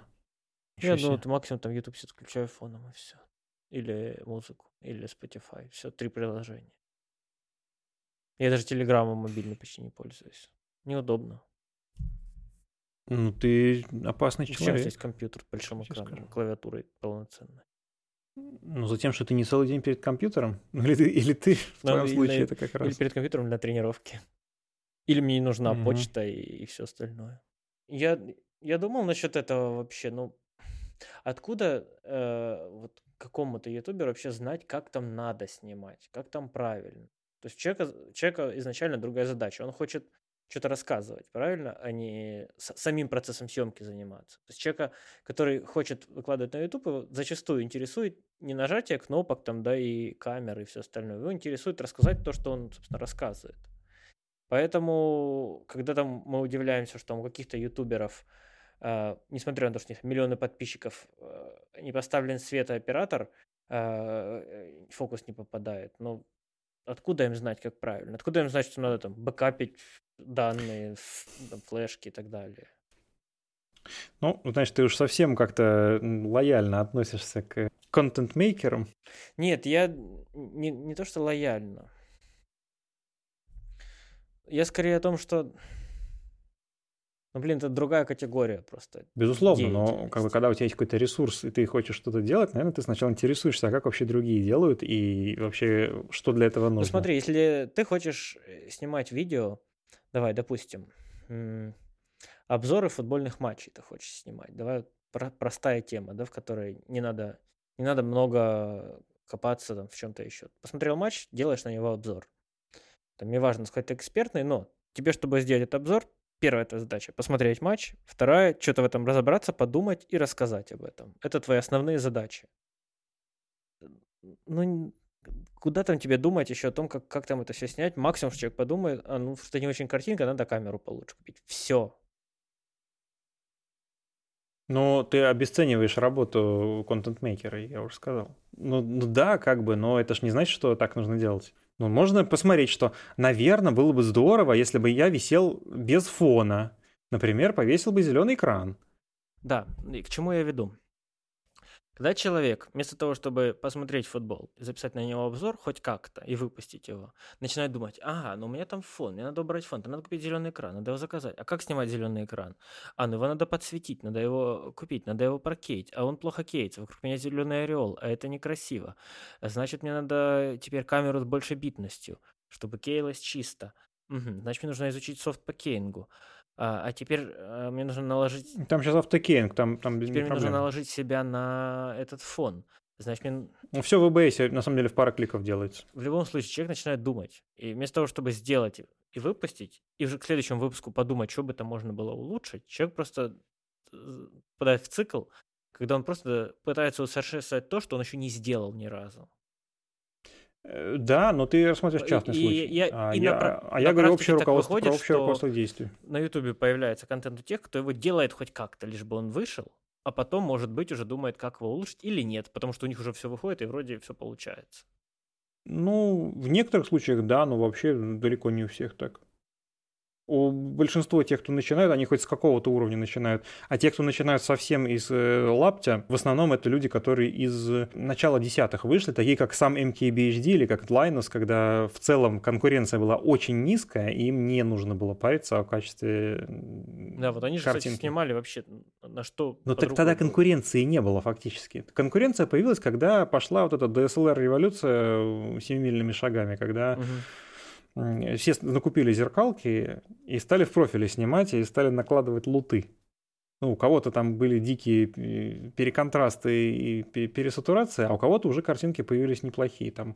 Я Ничего думаю, себе. ты максимум там YouTube себе включаю фоном и все. Или музыку, или Spotify. Все, три приложения. Я даже телеграммом мобильный почти не пользуюсь. Неудобно. Ну, ты опасный человек. здесь компьютер с большим экраном, клавиатурой полноценной? Ну, за тем, что ты не целый день перед компьютером? Или ты, или ты в Ну, твоем или- случае это как Или раз? перед компьютером для тренировки. Или мне не нужна Мгм. почта и, и все остальное. Я, я думал насчет этого вообще, ну, откуда э, вот какому-то ютуберу вообще знать, как там надо снимать, как там правильно. То есть у человека, у человека изначально другая задача. Он хочет что-то рассказывать, правильно, а не самим процессом съемки заниматься. То есть человека, который хочет выкладывать на YouTube, зачастую интересует не нажатие кнопок там, да, и камеры и все остальное. Его интересует рассказать то, что он, собственно, рассказывает. Поэтому, когда там мы удивляемся, что там у каких-то ютуберов, э, несмотря на то, что у них миллионы подписчиков, э, не поставлен светооператор, э, фокус не попадает. Ну, откуда им знать, как правильно? Откуда им знать, что надо там бэкапить данные, флешки и так далее? Ну, знаешь, ты уж совсем как-то лояльно относишься к контент-мейкерам. Нет, я не, не то, что лояльно. Я скорее о том, что... Ну, блин, это другая категория просто. Безусловно, но как бы, когда у тебя есть какой-то ресурс, и ты хочешь что-то делать, наверное, ты сначала интересуешься, а как вообще другие делают, и вообще, что для этого нужно. Ну смотри, если ты хочешь э, снимать видео, давай, допустим, обзоры футбольных матчей ты хочешь снимать. Давай простая тема, да, в которой не надо, не надо много копаться там в чем-то еще. Посмотрел матч, делаешь на него обзор. Там не важно, насколько ты экспертный, но тебе, чтобы сделать этот обзор, первая твоя задача посмотреть матч, вторая что-то в этом разобраться, подумать и рассказать об этом. Это твои основные задачи. Ну, куда там тебе думать еще о том, как, как там это все снять? Максимум, что человек подумает, а ну, что не очень картинка, надо камеру получше купить. Все. Но ты обесцениваешь работу контент-мейкера, я уже сказал. Ну, ну да, как бы, но это ж не значит, что так нужно делать. Ну, можно посмотреть, что, наверное, было бы здорово, если бы я висел без фона. Например, повесил бы зеленый экран. Да, и к чему я веду? Когда человек, вместо того, чтобы посмотреть футбол записать на него обзор хоть как-то и выпустить его, начинает думать, ага, ну у меня там фон, мне надо убрать фон, там надо купить зеленый экран, надо его заказать. А как снимать зеленый экран? А, ну его надо подсветить, надо его купить, надо его прокеять, а он плохо кеется, вокруг меня зеленый ореол, а это некрасиво. Значит, мне надо теперь камеру с большей битностью, чтобы кеялось чисто. Мгм, Значит, мне нужно изучить софт по кейингу. А, а теперь а, мне нужно наложить Там сейчас автокейнг, там, там без Теперь мне нужно наложить себя на этот фон. Значит, мне Ну, все в EBS, на самом деле, в пару кликов делается. в любом случае человек начинает думать. И вместо того, чтобы сделать и выпустить, и уже к следующему выпуску подумать, что бы это можно было улучшить, человек просто попадает в цикл, когда он просто пытается усовершенствовать то, что он еще не сделал ни разу. Э, Да, но ты рассматриваешь И- частный и случай. я- а, и на я, пра- а на я говорю практике общее руководство, выходит, про общее руководство действий. На Ютубе появляется контент у тех, кто его делает хоть как-то, лишь бы он вышел, а потом, может быть, уже думает, как его улучшить или нет, потому что у них уже все выходит и вроде все получается. Ну, в некоторых случаях да, но вообще далеко не у всех так. У большинства тех, кто начинают, они хоть с какого-то уровня начинают. А те, кто начинают совсем из э, лаптя, в основном это люди, которые из начала десятых вышли, такие как сам MKBHD или как Linus, когда в целом конкуренция была очень низкая, и им не нужно было париться о качестве Да, вот они же, картинки. кстати, снимали вообще на что Но так тогда конкуренции не было фактически. Конкуренция появилась, когда пошла вот эта DSLR-революция семимильными шагами, когда Мгм. Все накупили зеркалки и стали в профиле снимать, и стали накладывать луты. Ну, у кого-то там были дикие э, переконтрасты и пе- пересатурация, а у кого-то уже картинки появились неплохие. Там,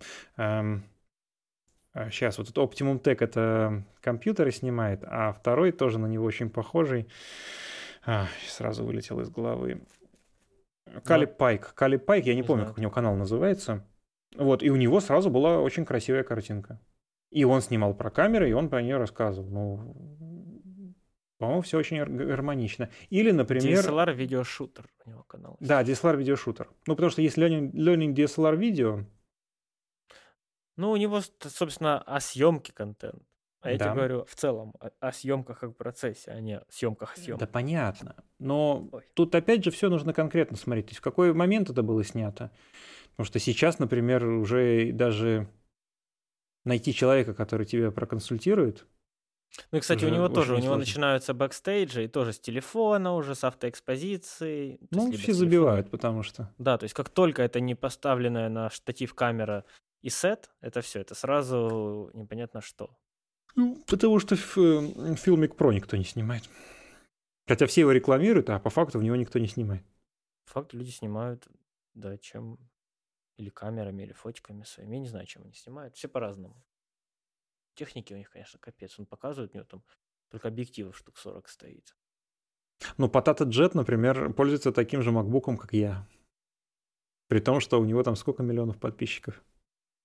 сейчас вот этот Optimum Tech это компьютеры снимает, а второй тоже на него очень похожий. А, сразу вылетел из головы. Кали Пайк. Кали Пайк, я не, Не помню, знаю. как у него канал называется. Вот, и у него сразу была очень красивая картинка. И он снимал про камеры, и он про нее рассказывал. Ну, по-моему, все очень ар- гармонично. Или, например... DSLR видеошутер у него канал. Да, DSLR видеошутер. Ну, потому что есть learning, learning DSLR видео, Ну, у него, собственно, о съемке контент. А я Да. тебе говорю в целом о, о съемках как процессе, а не о съемках о да понятно. Но Ой. тут опять же все нужно конкретно смотреть. То есть в какой момент это было снято. Потому что сейчас, например, уже даже найти человека, который тебя проконсультирует, Ну и, кстати, у него тоже, у него начинаются бэкстейджи, и тоже с телефона уже, с автоэкспозицией. то есть ну, либо все забивают, потому что... Да, то есть как только это не поставленная на штатив камера и сет, это все, это сразу непонятно что. Ну, потому что в, э, Filmic Pro никто не снимает. Хотя все его рекламируют, а по факту в него никто не снимает. Факт, люди снимают, да, чем или камерами, или фотиками своими. Я не знаю, чем они снимают. Все по-разному. Техники у них, конечно, капец. Он показывает, у него там только объективов штук 40 стоит. Ну, Patata Jet, например, пользуется таким же макбуком, как я. При том, что у него там сколько миллионов подписчиков.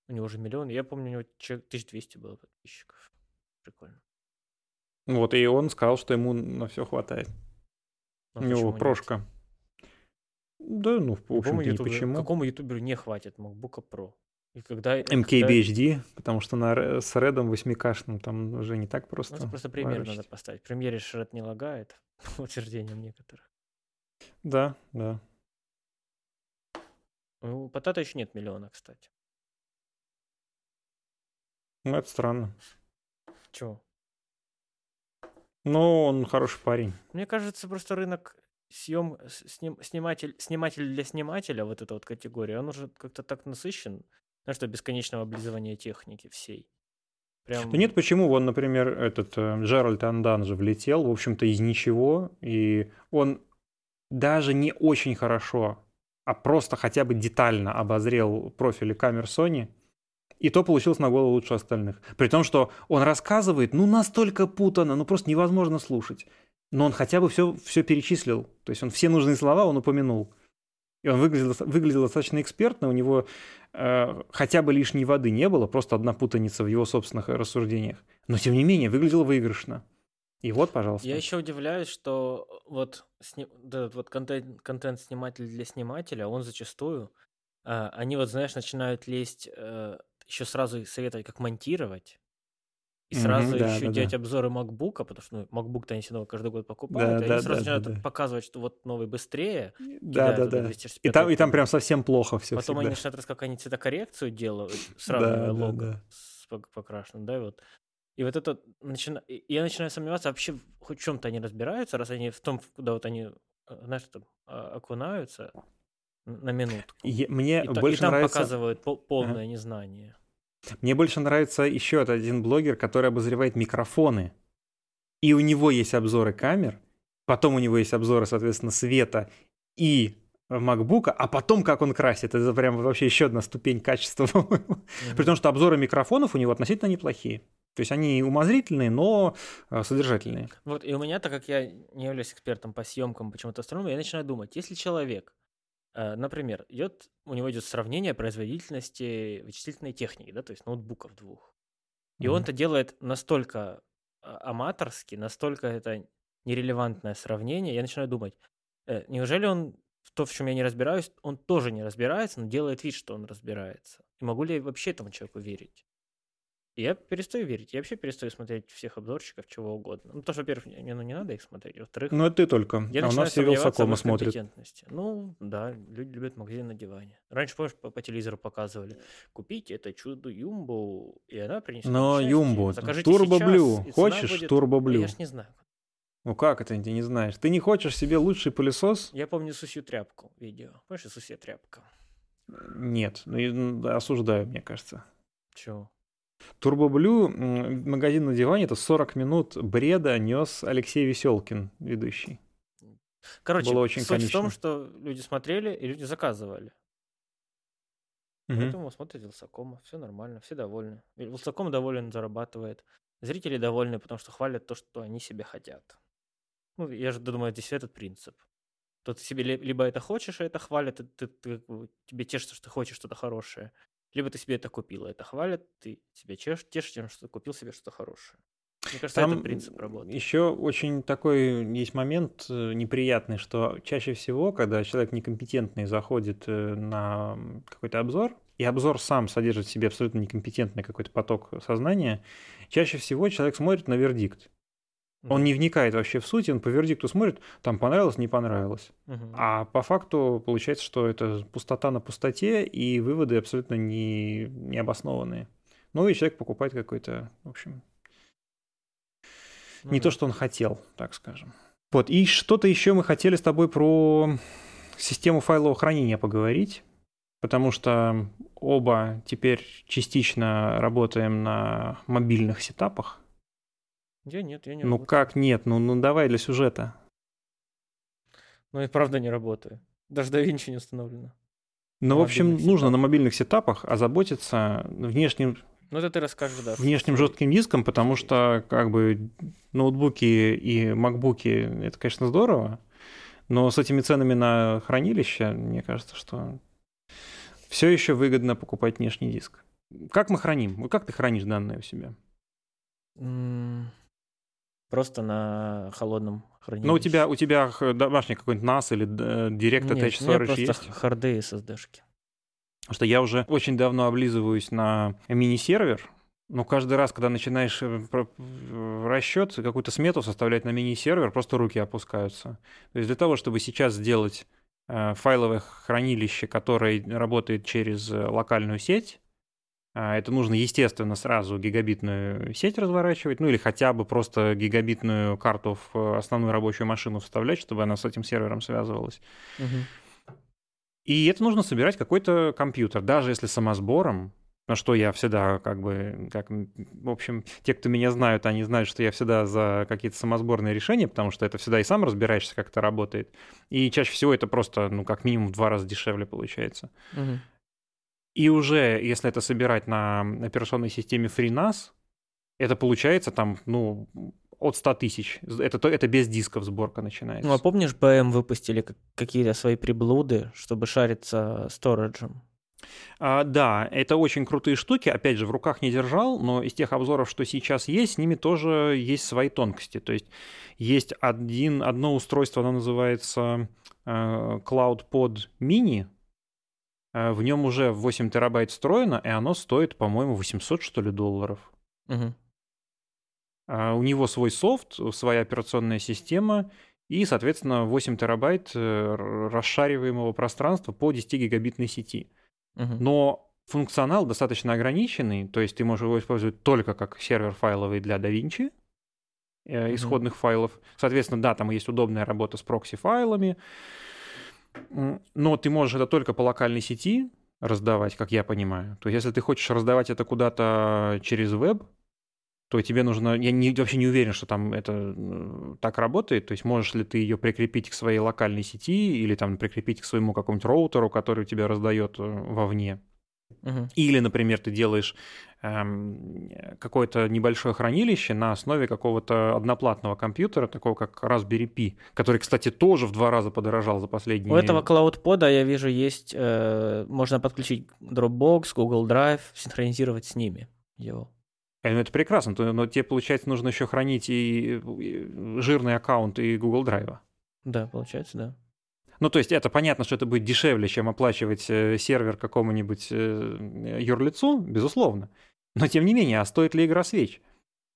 У него уже миллион. Я помню, у него человек 1200 было подписчиков. Прикольно. Вот, и он сказал, что ему на все хватает. А у него почему нет? Да, ну, в Какому общем-то, не ютуберу- почему. Какому ютуберу не хватит MacBook Pro? И когда... когда- MKBHD, потому что на, с редом 8К там уже не так Ну, просто. это просто ворочать. надо поставить. В премьере Шред не лагает, по утверждениям некоторых. Да, да. У Потата еще нет миллиона, кстати. Ну, это странно. Чего? Но он хороший парень. Мне кажется, просто рынок съем, сним- сниматель, сниматель для снимателя, вот эта вот категория, он уже как-то так насыщен, знаешь, что бесконечного облизывания техники всей. Прям... Да нет, почему? Вон, например, этот э, Джеральд Андан же влетел, в общем-то, из ничего, и он даже не очень хорошо, а просто хотя бы детально обозрел профили камер Sony, и то получилось на голову лучше остальных. При том, что он рассказывает, ну, настолько путано, ну, просто невозможно слушать. Но он хотя бы все, все перечислил. То есть он все нужные слова он упомянул. И он выглядел, выглядел достаточно экспертно, у него э, хотя бы лишней воды не было, просто одна путаница в его собственных рассуждениях. Но тем не менее, выглядело выигрышно. И вот, пожалуйста. Я еще удивляюсь, что вот, сни- да, вот контент, контент-сниматель для снимателя, он зачастую, а, они вот, знаешь, начинают лезть, еще сразу советовать, как монтировать, и сразу да, еще да, делать да. обзоры MacBook, потому что ну, MacBook-то они все равно каждый год покупают, Да, и да, они сразу да, начинают да, да. показывать, что вот новый быстрее, Да, да, да. 265 И там, и там прям совсем плохо все потом всегда. они начинают рассказывать, как они цветокоррекцию делают, сравнивая да, лого да. с пок- покрашенным, да, и вот. И вот это начина... я начинаю сомневаться, вообще хоть в чем-то они разбираются, раз они в том, куда вот они, э, знаешь, там, а, окунаются на минутку. И мне И, та- и больше там нравится... показывают пол- полное незнание. Мне больше нравится еще один блогер, который обозревает микрофоны. И у него есть обзоры камер, потом у него есть обзоры, соответственно, света и макбука, а потом как он красит. Это прям вообще еще одна ступень качества, по-моему. При том, что обзоры микрофонов у него относительно неплохие. То есть они умозрительные, но э, содержательные. Вот, и у меня, так как я не являюсь экспертом по съемкам, почему-то остальному, я начинаю думать, если человек, например, идет, у него идет сравнение производительности вычислительной техники, да, то есть ноутбуков двух, и Мгм. он это делает настолько а, аматорски, настолько это нерелевантное сравнение, я начинаю думать, э, неужели он в то, в чем я не разбираюсь, он тоже не разбирается, но делает вид, что он разбирается. И могу ли я вообще этому человеку верить? Я перестаю верить. Я вообще перестаю смотреть всех обзорщиков, чего угодно. Ну, потому что, во-первых, мне ну, не надо их смотреть. Во-вторых, Ну, это ты только. я а у нас все смотрят. компетентности. Ну, да, люди любят магазин на диване. Раньше, помнишь, по, по телевизору показывали. Купите это чудо Юмбу, и она принесет Но счастье. Юмбу, цена Хочешь будет- А Blue? Я ж не знаю. Ну как это, ты не знаешь? Ты не хочешь себе лучший пылесос? Я помню Сусью тряпку видео. Помнишь, Сусья тряпка? Нет, ну, осуждаю, мне кажется. Чего? М, магазин на диване, это 40 минут бреда нес Алексей Веселкин, ведущий. Короче, Было очень суть в том, что люди смотрели и люди заказывали. Мгм. Поэтому смотрят Вилсакома, все нормально, все довольны. Вилсаком доволен, зарабатывает. Зрители довольны, потому что хвалят то, что они себе хотят. Ну, я же думаю, здесь этот принцип. То ты себе ли- либо это хочешь, и это хвалят, и ты, ты тебе тешится, что ты хочешь что-то хорошее. Либо ты себе это купил, и это хвалят, ты себе чеш, тешишь тем, что ты купил себе что-то хорошее. Мне кажется, Там это принцип работы. еще очень такой есть момент э, неприятный, что чаще всего, когда человек некомпетентный заходит э, на какой-то обзор, и обзор сам содержит в себе абсолютно некомпетентный какой-то поток сознания, чаще всего человек смотрит на вердикт. Он Мгм. не вникает вообще в суть, он по вердикту смотрит, там понравилось, не понравилось. Мгм. А по факту получается, что это пустота на пустоте, и выводы абсолютно не, не обоснованные. Ну и человек покупает какой-то, в общем, Ну не то, что он хотел, так скажем. Вот, и что-то еще мы хотели с тобой про систему файлового хранения поговорить, потому что оба теперь частично работаем на мобильных сетапах. Я нет, я не Ну работаю. как нет? Ну, ну давай для сюжета. Ну и правда не работаю. Даже до Винчи не установлено. Ну, в общем, мобильных нужно сетапах. на мобильных сетапах озаботиться внешним, Ну это ты расскажешь, да. внешним что- жестким диском, потому что как бы ноутбуки и макбуки это, конечно, здорово, но с этими ценами на хранилище, мне кажется, что все еще выгодно покупать внешний диск. Как мы храним? Как ты хранишь данные у себя? Просто на холодном хранилище. Ну, у тебя, у тебя домашний какой-нибудь NAS или Direct Нет, Attached у меня Storage просто есть? харды и SSD-шки. Потому что я уже очень давно облизываюсь на мини-сервер, но каждый раз, когда начинаешь э, расчет, какую-то смету составлять на мини-сервер, просто руки опускаются. То есть для того, чтобы сейчас сделать э, файловое хранилище, которое работает через э, локальную сеть, это нужно, естественно, сразу гигабитную сеть разворачивать, ну или хотя бы просто гигабитную карту в э, основную рабочую машину вставлять, чтобы она с этим сервером связывалась. И это нужно собирать какой-то компьютер, даже если самосбором, на что я всегда как бы, как, в общем, те, кто меня знают, они знают, что я всегда за какие-то самосборные решения, потому что это всегда и сам разбираешься, как это работает. И чаще всего это просто, ну, как минимум в два раза дешевле получается. Мгм. И уже, если это собирать на операционной системе FreeNAS, это получается там, ну, от 100 тысяч. Это, то- это без дисков сборка начинается. Ну а помнишь, BM выпустили как- какие-то свои приблуды, чтобы шариться сториджем? А, да, это очень крутые штуки. Опять же, в руках не держал, но из тех обзоров, что сейчас есть, с ними тоже есть свои тонкости. То есть есть один, одно устройство, оно называется э, CloudPod Mini. Э, В нем уже 8 терабайт встроено, и оно стоит, по-моему, 800, что ли, долларов. Мгм. А, У него свой софт, своя операционная система и, соответственно, 8 терабайт э, расшариваемого пространства по 10-гигабитной сети. Мгм. Но функционал достаточно ограниченный, то есть ты можешь его использовать только как сервер файловый для DaVinci, э, исходных файлов. Соответственно, да, там есть удобная работа с прокси-файлами, но ты можешь это только по локальной сети раздавать, как я понимаю. То есть если ты хочешь раздавать это куда-то через веб, то тебе нужно... Я не, вообще не уверен, что там это э, так работает. То есть можешь ли ты ее прикрепить к своей локальной сети или там прикрепить к своему какому-нибудь роутеру, который у тебя раздает э, вовне. Мгм. Или, например, ты делаешь какое-то небольшое хранилище на основе какого-то одноплатного компьютера, такого как Raspberry Pi, который, кстати, тоже в два раза подорожал за последние... У этого CloudPod, я вижу, есть, э, можно подключить Dropbox, Google Drive, синхронизировать с ними его. Э, ну, это прекрасно, но тебе, получается, нужно еще хранить и, и жирный аккаунт и Google Drive. Да, получается, да. Ну, то есть это понятно, что это будет дешевле, чем оплачивать э, сервер какому-нибудь юрлицу, безусловно. Но тем не менее, а стоит ли игра свеч?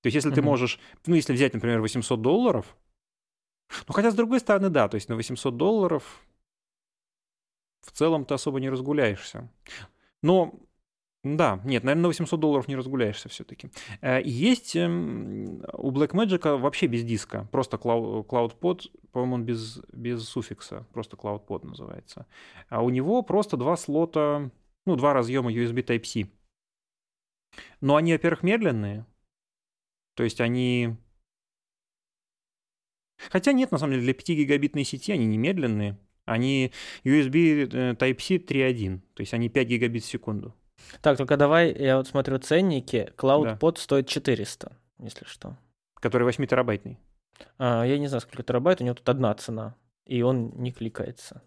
То есть, если mm-hmm. ты можешь, ну, если взять, например, 800 долларов, ну, хотя, с другой стороны, да, то есть на 800 долларов в целом ты особо не разгуляешься. Но да, нет, наверное, на 800 долларов не разгуляешься все-таки. Э, есть эм, у Blackmagic вообще без диска, просто CloudPod, по-моему, он без, без суффикса, просто CloudPod называется. А у него просто два слота, ну, два разъема USB Type-C. Но они, во-первых, медленные, то есть они... Хотя нет, на самом деле, для 5 гигабитной сети они не медленные, они USB э, Type-C 3.1, то есть они 5 гигабит в секунду. Так, только давай, я вот смотрю ценники. CloudPod да. стоит 400, если что. Который 8 терабайтный. А, я не знаю, сколько терабайт, у него тут одна цена, и он не кликается.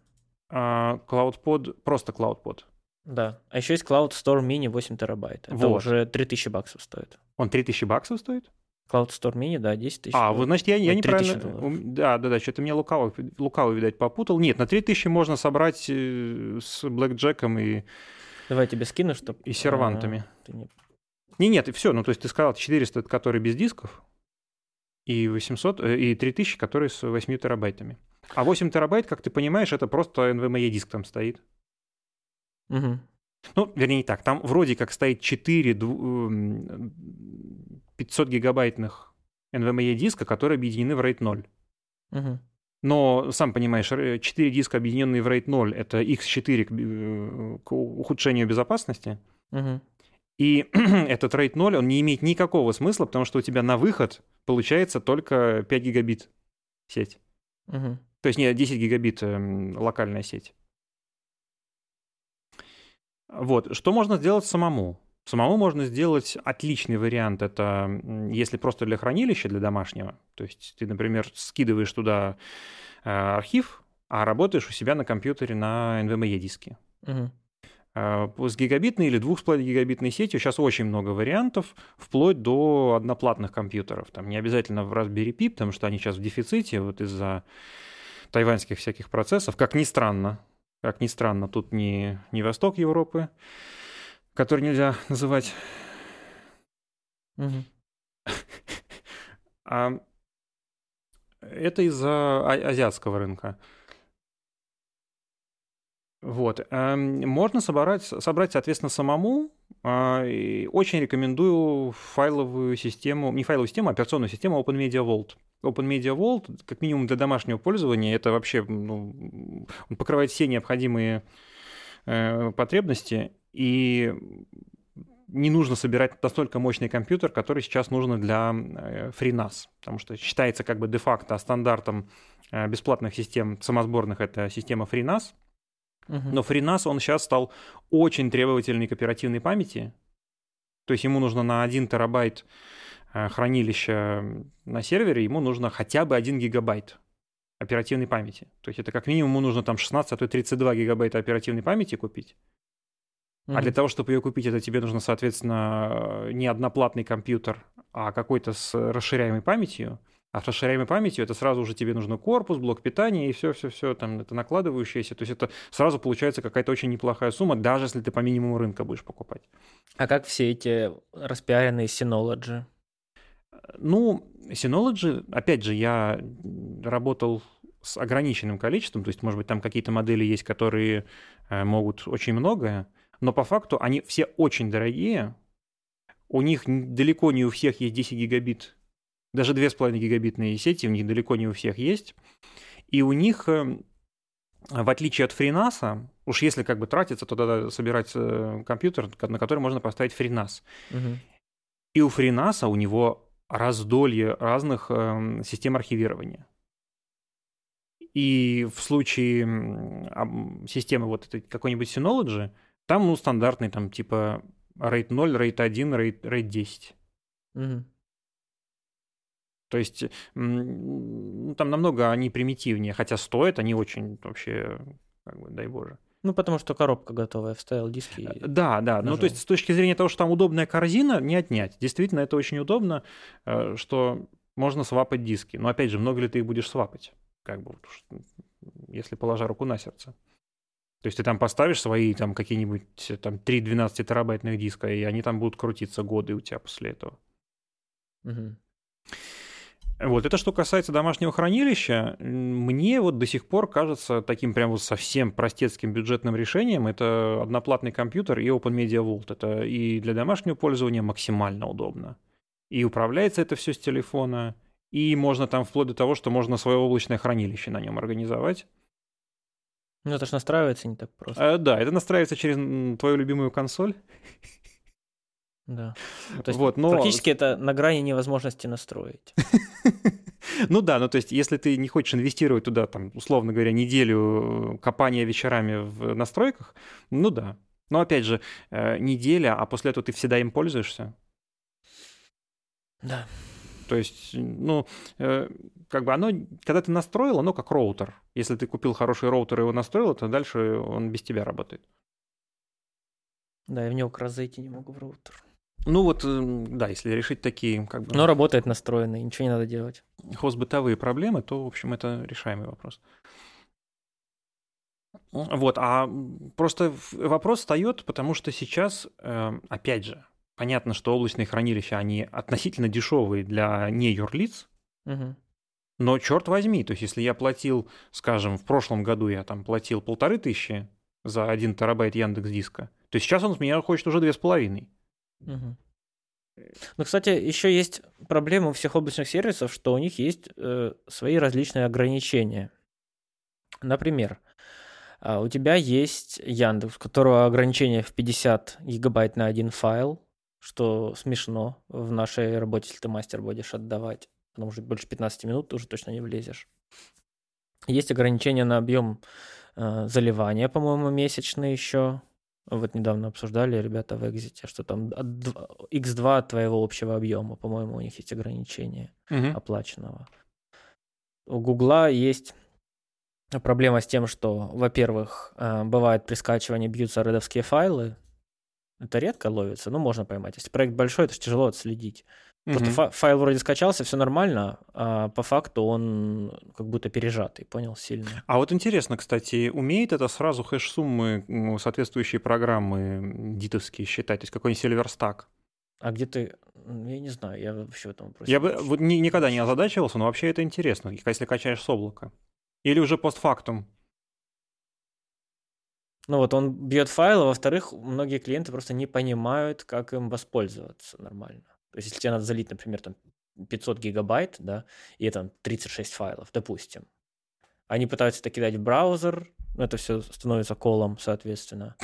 А, CloudPod, просто CloudPod. Да. А еще есть Cloud Store Mini 8 терабайт. Это вот. уже 3000 баксов стоит. Он 3000 баксов стоит? Cloud Store Mini, да, 10 тысяч. А, вот, значит, я, я неправильно... Да, да, да, что-то меня лукаво, лукаво, видать, попутал. Нет, на 3000 можно собрать э, с блэкджеком и Давай я тебе скину, чтобы... И сервантами. А, не... не, нет, все, ну то есть ты сказал 400, который без дисков, и 800, э, и 3000, которые с 8 терабайтами. А 8 терабайт, как ты понимаешь, это просто NVMe диск там стоит. Угу. Ну, вернее, не так. Там вроде как стоит 4 500 гигабайтных NVMe диска, которые объединены в RAID 0. Угу. Но, сам понимаешь, 4 диска, объединенные в RAID 0, это X4 к, э, к ухудшению безопасности. Угу. И этот RAID 0, он не имеет никакого смысла, потому что у тебя на выход получается только 5 гигабит сеть. Угу. То есть не 10 гигабит э, локальная сеть. Вот, что можно сделать самому? Самому можно сделать отличный вариант. Это если просто для хранилища, для домашнего. То есть ты, например, скидываешь туда э, архив, а работаешь у себя на компьютере на NVMe диске. Угу. С гигабитной или 2,5 гигабитной сетью сейчас очень много вариантов, вплоть до одноплатных компьютеров. Там не обязательно в Raspberry Pi, потому что они сейчас в дефиците вот из-за тайваньских всяких процессов. Как ни странно, как ни странно, тут не, не восток Европы, который нельзя называть. Угу. А это из-за азиатского рынка. Вот. Эм, можно собрать, собрать, соответственно, самому. А, очень рекомендую файловую систему, не файловую систему, а операционную систему OpenMedia Vault. OpenMedia Vault, как минимум для домашнего пользования, это вообще ну, он покрывает все необходимые э, потребности и не нужно собирать настолько мощный компьютер, который сейчас нужно для э, FreeNAS, потому что считается как бы де-факто стандартом э, бесплатных систем самосборных это система FreeNAS, но FreeNAS он сейчас стал очень требовательный к оперативной памяти, то есть ему нужно на 1 терабайт э, хранилища на сервере, ему нужно хотя бы 1 гигабайт оперативной памяти. То есть это как минимум ему нужно там 16, а то и 32 гигабайта оперативной памяти купить. Mm-hmm. А для того, чтобы ее купить, это тебе нужно, соответственно, не одноплатный компьютер, а какой-то с расширяемой памятью. А с расширяемой памятью это сразу уже тебе нужно корпус, блок питания и все-все-все, там это накладывающееся. То есть это сразу получается какая-то очень неплохая сумма, даже если ты по минимуму рынка будешь покупать. А как все эти распиаренные Synology? Ну, Synology, опять же, я работал с ограниченным количеством, то есть, может быть, там какие-то модели есть, которые э, могут очень многое, но по факту они все очень дорогие. У них далеко не у всех есть 10 гигабит. Даже 2,5 гигабитные сети у них далеко не у всех есть. И у них, эм, в отличие от FreeNAS, уж если как бы тратиться, то тогда собирать э, компьютер, на который можно поставить FreeNAS. Угу. И у FreeNAS у него раздолье разных э, систем архивирования. И в случае э, системы вот этой какой-нибудь Synology, там, ну, стандартный, там, типа, RAID 0, RAID 1, RAID, RAID 10. Угу. То есть ну, там намного они примитивнее, хотя стоят они очень вообще, как бы, дай боже. Ну, потому что коробка готовая, вставил диски. Э, да, да. Нажал. Ну, то есть с точки зрения того, что там удобная корзина, не отнять. Действительно, это очень удобно, э, что можно свапать диски. Но, опять же, много ли ты их будешь свапать? Как бы, если положа руку на сердце. То есть ты там поставишь свои там какие-нибудь там 3 12 терабайтных диска, и они там будут крутиться годы у тебя после этого. Мгм. Вот, это что касается домашнего хранилища, мне вот до сих пор кажется таким прям вот совсем простецким бюджетным решением, это одноплатный компьютер и OpenMedia Vault. Это и для домашнего пользования максимально удобно. И управляется это все с телефона, и можно там вплоть до того, что можно свое облачное хранилище на нем организовать. Ну, это ж настраивается не так просто. Э, да, это настраивается через твою любимую консоль. Да. То есть Вот, но- практически это на грани невозможности настроить. Ну да, ну то есть, если ты не хочешь инвестировать туда, там, условно говоря, неделю э, копания вечерами в настройках, ну да. Но опять же, э, неделя, а после этого ты всегда им пользуешься. Да. То есть, ну, э, как бы оно, когда ты настроил, оно как роутер. Если ты купил хороший роутер и его настроил, то дальше он без тебя работает. Да, я в него раз зайти не могу в роутер. Ну вот, э, да, если решить такие, как бы, Но работает настроенный, ничего не надо делать. хозбытовые проблемы, то, в общем, это решаемый вопрос. Вот, а просто вопрос встает, потому что сейчас, э, опять же, понятно, что облачные хранилища, они относительно дешевые для не юрлиц, Мгм. но черт возьми, то есть если я платил, скажем, в прошлом году я там платил полторы тысячи за один терабайт Яндекс Диска, то сейчас он с меня хочет уже две с половиной. Мгм. Ну, кстати, еще есть проблема у всех облачных сервисов, что у них есть э, свои различные ограничения. Например, а, у тебя есть Яндекс, у которого ограничение в 50 гигабайт на один файл, что смешно в нашей работе, если ты мастер будешь отдавать, потому что больше 15 минут ты уже точно не влезешь. Есть ограничение на объем э, заливания, по-моему, месячный еще. Вот недавно обсуждали ребята в Exit, что там от дв- x2 от твоего общего объема, по-моему, у них есть ограничение Мгм. оплаченного. У Гугла есть проблема с тем, что, во-первых, э, бывает при скачивании бьются редовские файлы. Это редко ловится, но можно поймать. Если проект большой, это же тяжело отследить. Просто фа- файл вроде скачался, все нормально, а по факту он как будто пережатый, понял, сильно. А вот интересно, кстати, умеет это сразу хэш-суммы соответствующие программы дитовские считать, то есть какой-нибудь сервер-стак? А где ты... Я не знаю, я вообще в этом вопросе... Я бы вот ни- никогда не озадачивался, но вообще это интересно, если качаешь с облака. Или уже постфактум. Ну вот он бьет файл, а во-вторых, многие клиенты просто не понимают, как им воспользоваться нормально. То есть если тебе надо залить, например, там 500 гигабайт, да, и там 36 файлов, допустим, они пытаются это кидать в браузер, ну, это все становится колом, соответственно.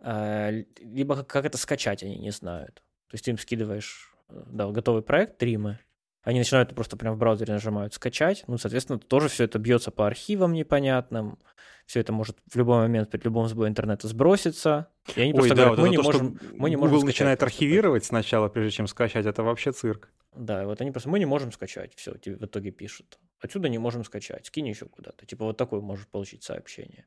А, Либо как, это скачать, они не знают. То есть ты им скидываешь э, да, готовый проект, тримы, они начинают просто прям в браузере нажимают скачать, ну, соответственно, тоже все это бьется по архивам непонятным, все это может в любой момент при любом сбое интернета сброситься. И они просто говорят, вот мы не то, можем, мы не можем Google скачать начинает архивировать сначала, прежде чем скачать, это вообще цирк. Да, вот они просто, мы не можем скачать, все, тебе в итоге пишут. Отсюда не можем скачать, скинь еще куда-то. Типа вот такое можешь получить сообщение.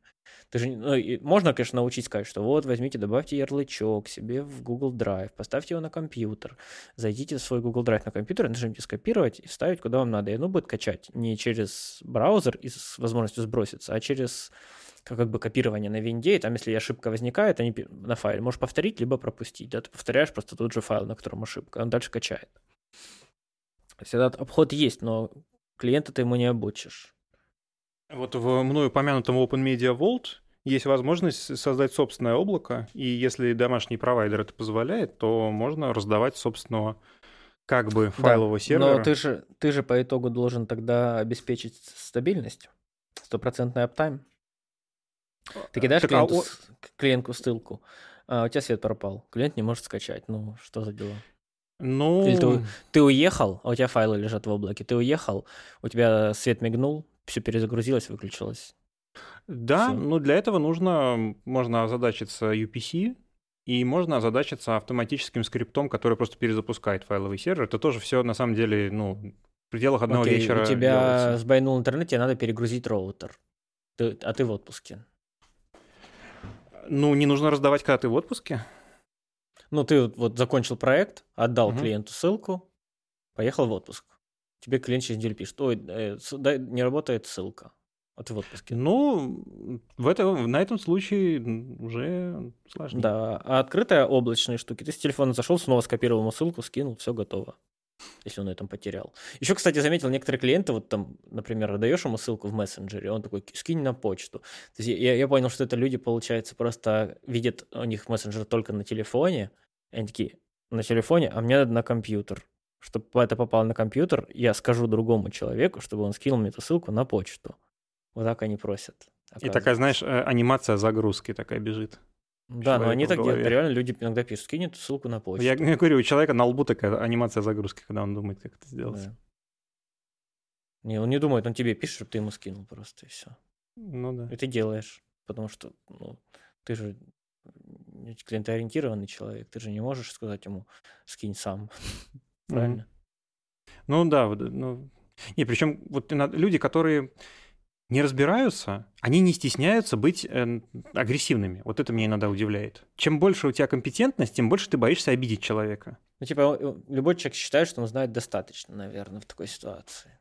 Ты же, ну, и можно, конечно, научить сказать, что вот возьмите, добавьте ярлычок себе в Google Drive, поставьте его на компьютер, зайдите в свой Google Drive на компьютер, нажмите скопировать и вставить куда вам надо. И оно будет качать не через браузер и с возможностью сброситься, а через как бы копирование на винде, и там, если ошибка возникает, они на файле можешь повторить, либо пропустить. Да, ты повторяешь просто тот же файл, на котором ошибка, он дальше качает. Этот обход есть, но клиента ты ему не обучишь. Вот в мною упомянутом OpenMedia Vault есть возможность создать собственное облако, и если домашний провайдер это позволяет, то можно раздавать собственного как бы файлового Да, сервера. Но ты же, ты же по итогу должен тогда обеспечить стабильность, стопроцентный аптайм. Ты кидаешь Так, а клиенту, клиентку ссылку, а у тебя свет пропал, клиент не может скачать. Ну, что за дела? Ну, Или ты, ты уехал, а у тебя файлы лежат в облаке. Ты уехал, у тебя свет мигнул, все перезагрузилось, выключилось. да, всё. но для этого нужно, можно озадачиться UPC, и можно озадачиться автоматическим скриптом, который просто перезапускает файловый сервер. Это тоже все на самом деле, ну, в пределах одного Окей, вечера у тебя делается. сбойнул интернет, тебе надо перегрузить роутер. Ты- а ты в отпуске. Ну, не нужно раздавать, когда ты в отпуске. Ну, ты вот, закончил проект, отдал Мгм. клиенту ссылку, поехал в отпуск. Тебе клиент через неделю пишет, ой, э, дай- не работает ссылка. А ты в отпуске. Ну, в это, на этом случае уже сложнее. Да, а открытая облачные штуки. Ты с телефона зашел, снова скопировал ему ссылку, скинул, все готово. Если он на этом потерял. Еще, кстати, заметил, некоторые клиенты, вот там, например, даешь ему ссылку в мессенджере, он такой, скинь на почту. То есть я, я понял, что это люди, получается, просто видят у них мессенджер только на телефоне, и они такие, на телефоне, а мне надо на компьютер. Чтобы это попало на компьютер, я скажу другому человеку, чтобы он скинул мне эту ссылку на почту. Вот так они просят. И такая, знаешь, э, анимация загрузки такая бежит. Да, но они так делают. Реально люди иногда пишут, скинь эту ссылку на почту. Я, я говорю, у человека на лбу такая анимация загрузки, когда он думает, как это сделать. Да. Не, он не думает, он тебе пишет, чтобы ты ему скинул просто, и все. Ну да. И ты делаешь, потому что ну, ты же клиентоориентированный человек, ты же не можешь сказать ему, скинь сам. Правильно? Ну да, ну... Не, причем вот люди, которые не разбираются, они не стесняются быть э, агрессивными. Вот это меня иногда удивляет. Чем больше у тебя компетентность, тем больше ты боишься обидеть человека. Ну, типа, любой человек считает, что он знает достаточно, наверное, в такой ситуации.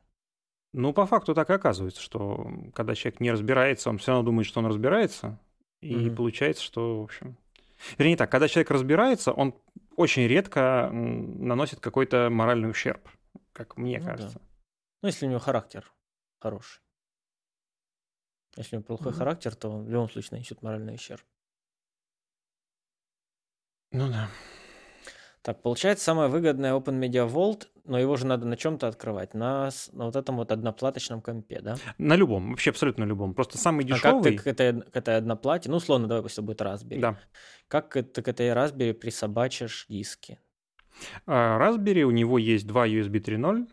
Ну, по факту так и оказывается, что когда человек не разбирается, он все равно думает, что он разбирается, и mm-hmm. получается, что, в общем... Вернее так, когда человек разбирается, он очень редко наносит какой-то моральный ущерб, как мне ну, кажется. Да. Ну, если у него характер хороший. Если у него плохой mm-hmm. характер, то он в любом случае нанесет моральный ущерб. Ну да. Так, получается, самое выгодное Open Media Vault, но его же надо на чем-то открывать, на, на вот этом вот одноплаточном компе, да? На любом, вообще абсолютно любом. Просто самый дешевый... А как ты к этой, к этой одноплате, ну, условно, давай пусть это будет Raspberry. Да. Как ты к этой Raspberry присобачишь диски? А, Raspberry, у него есть два USB 3.0,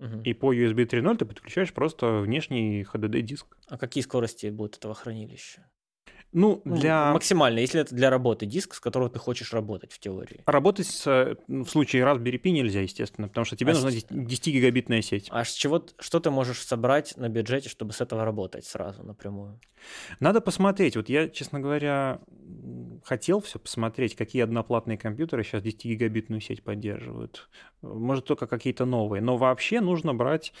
Угу. И по USB 3.0 ты подключаешь просто внешний HDD-диск. А какие скорости будут этого хранилища? Ну, ну, для... Максимально, если это для работы диск, с которого ты хочешь работать в теории. Работать с, в случае Raspberry Pi нельзя, естественно, потому что тебе а нужна 10-гигабитная сеть. А с чего, что ты можешь собрать на бюджете, чтобы с этого работать сразу напрямую? Надо посмотреть. Вот я, честно говоря, хотел все посмотреть, какие одноплатные компьютеры сейчас 10-гигабитную сеть поддерживают. Может, только какие-то новые. Но вообще нужно брать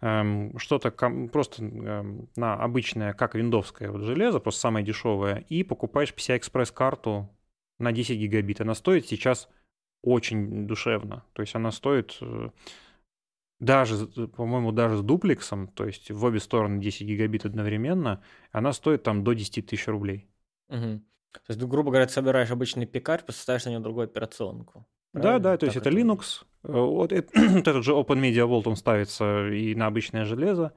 что-то просто эм, на обычное, как виндовское вот железо, просто самое дешевое, и покупаешь PCI-Express карту на 10 гигабит. Она стоит сейчас очень душевно. То есть она стоит э, даже, по-моему, даже с дуплексом, то есть в обе стороны 10 гигабит одновременно, она стоит там до 10 тысяч рублей. Угу. То есть, грубо говоря, ты собираешь обычный пикарь, поставишь на него другую операционку. Да, да, то есть это, это Linux. Э, вот, это, вот этот же Open Media Vault, он ставится и на обычное железо.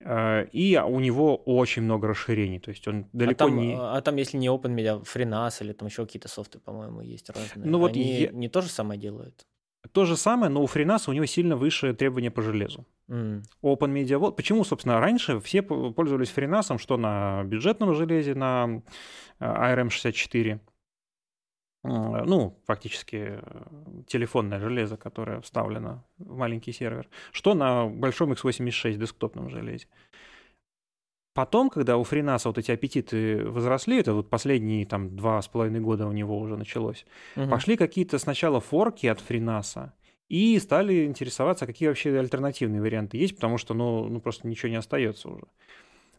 Э, и у него очень много расширений, то есть он далеко а там, не... А там, если не Open Media, FreeNAS или там еще какие-то софты, по-моему, есть разные. Ну вот Они я... не то же самое делают? То же самое, но у FreeNAS у него сильно выше требования по железу. Mm. Open Media Vault... Почему, собственно, раньше все пользовались FreeNAS, что на бюджетном железе, на э, ARM64, ну, фактически э, телефонное железо, которое вставлено в маленький сервер, что на большом x86 десктопном железе. Потом, когда у FreeNAS вот эти аппетиты возросли, это вот последние там два с половиной года у него уже началось, угу. пошли какие-то сначала форки от FreeNAS, и стали интересоваться, какие вообще альтернативные варианты есть, потому что, ну, ну просто ничего не остается уже.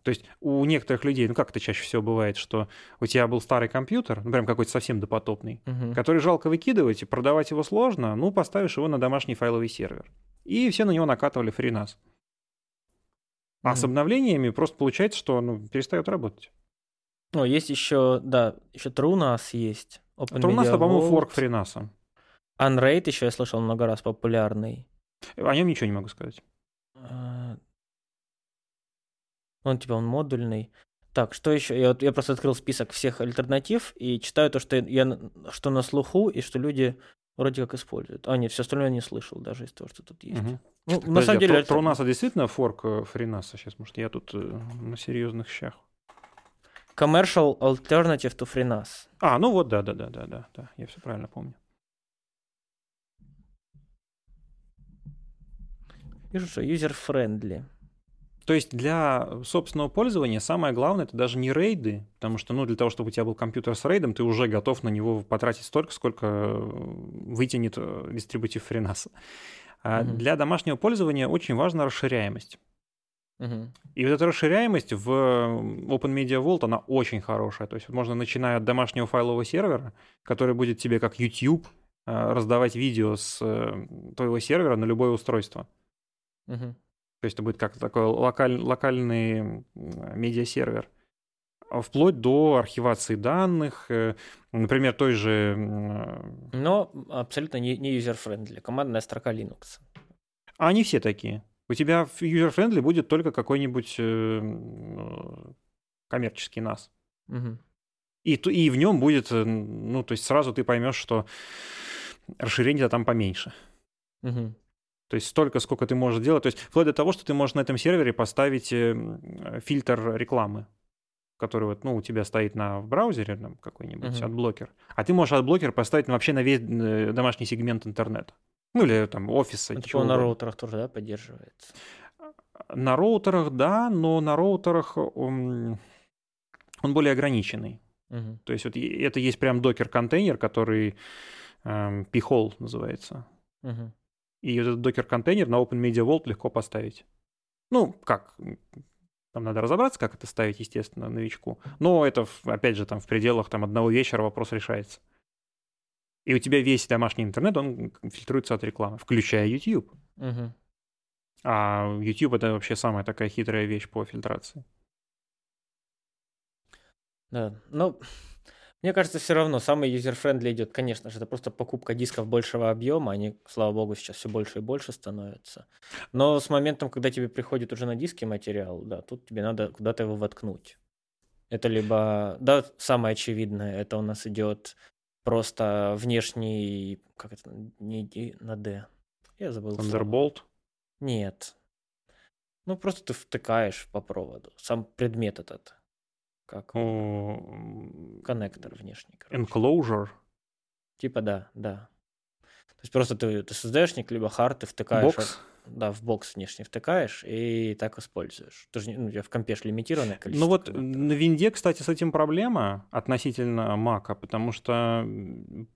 То есть у некоторых людей, ну как это чаще всего бывает, что у тебя был старый компьютер, ну прям какой-то совсем допотопный, угу. который жалко выкидывать, и продавать его сложно, ну поставишь его на домашний файловый сервер. И все на него накатывали FreeNAS. А mm с обновлениями просто получается, что ну, перестает работать. О, есть еще, да, еще TrueNAS есть. TrueNAS, это, по-моему, форк FreeNAS. Unraid еще я слышал много раз популярный. О нем ничего не могу сказать. Он типа он модульный. Так, что еще? Я, вот, я просто открыл список всех альтернатив и читаю то, что я что на слуху и что люди вроде как используют. А, нет, все остальное я не слышал даже из того, что тут есть. Угу. Ну, Подожди, на самом деле... А про, про действительно форк фринаса сейчас? Может, я тут э, на серьезных щах. Commercial Alternative to FreeNAS. А, ну вот, да-да-да-да-да, да, я все правильно помню. Вижу, что user-friendly. То есть для собственного пользования самое главное это даже не рейды, потому что ну, для того, чтобы у тебя был компьютер с рейдом, ты уже готов на него потратить столько, сколько э, вытянет э, дистрибутив FreeNAS. А mm-hmm. Для домашнего пользования очень важна расширяемость. И вот эта расширяемость в Open Media Vault, она очень хорошая. То есть можно, начиная от домашнего файлового сервера, который будет тебе как YouTube э, раздавать видео с э, твоего сервера на любое устройство. Угу. То есть это будет как такой локаль, локальный медиасервер. Вплоть до архивации данных, э, например, той же... Но абсолютно не, не user-friendly, командная строка Linux. А они все такие. У тебя в user-friendly будет только какой-нибудь э, коммерческий NAS. Угу. И, и в нем будет, э, ну, то есть сразу ты поймешь, что расширение там поменьше. Угу. То есть столько, сколько ты можешь делать. То есть вплоть до того, что ты можешь на этом сервере поставить э, фильтр рекламы, который вот, ну, у тебя стоит на в браузере там какой-нибудь угу. adblocker. А ты можешь adblocker поставить вообще на весь э, домашний сегмент интернета. Ну, или там офиса. Это типа на роутерах тоже, да, поддерживается? На роутерах, да, но на роутерах он, он более ограниченный. Угу. То есть вот это есть прям докер-контейнер, который эм, p-hole называется. Угу. И вот этот докер-контейнер на Open Media Vault легко поставить. Ну, как? Там надо разобраться, как это ставить, естественно, новичку. Но это, опять же, там в пределах там, одного вечера вопрос решается. И у тебя весь домашний интернет, он фильтруется от рекламы, включая YouTube. Угу. А YouTube это вообще самая такая хитрая вещь по фильтрации. Да, ну, мне кажется, все равно самый user-friendly идет, конечно же, это просто покупка дисков большего объема, они, слава богу, сейчас все больше и больше становятся. Но с моментом, когда тебе приходит уже на диске материал, да, тут тебе надо куда-то его воткнуть. Это либо, да, самое очевидное, это у нас идет Просто внешний, как это, не на D. Я забыл. Thunderbolt? Нет. Ну, просто ты втыкаешь по проводу. Сам предмет этот. Как? О... Коннектор внешний. Короче. Enclosure? Типа да, да. То есть просто ты, ты создаешь либо хард, ты втыкаешь... Бокс? да, в бокс внешне втыкаешь и так используешь. Ты же, ну, у тебя в компе лимитированное количество. Ну вот на винде, кстати, с этим проблема относительно мака, потому что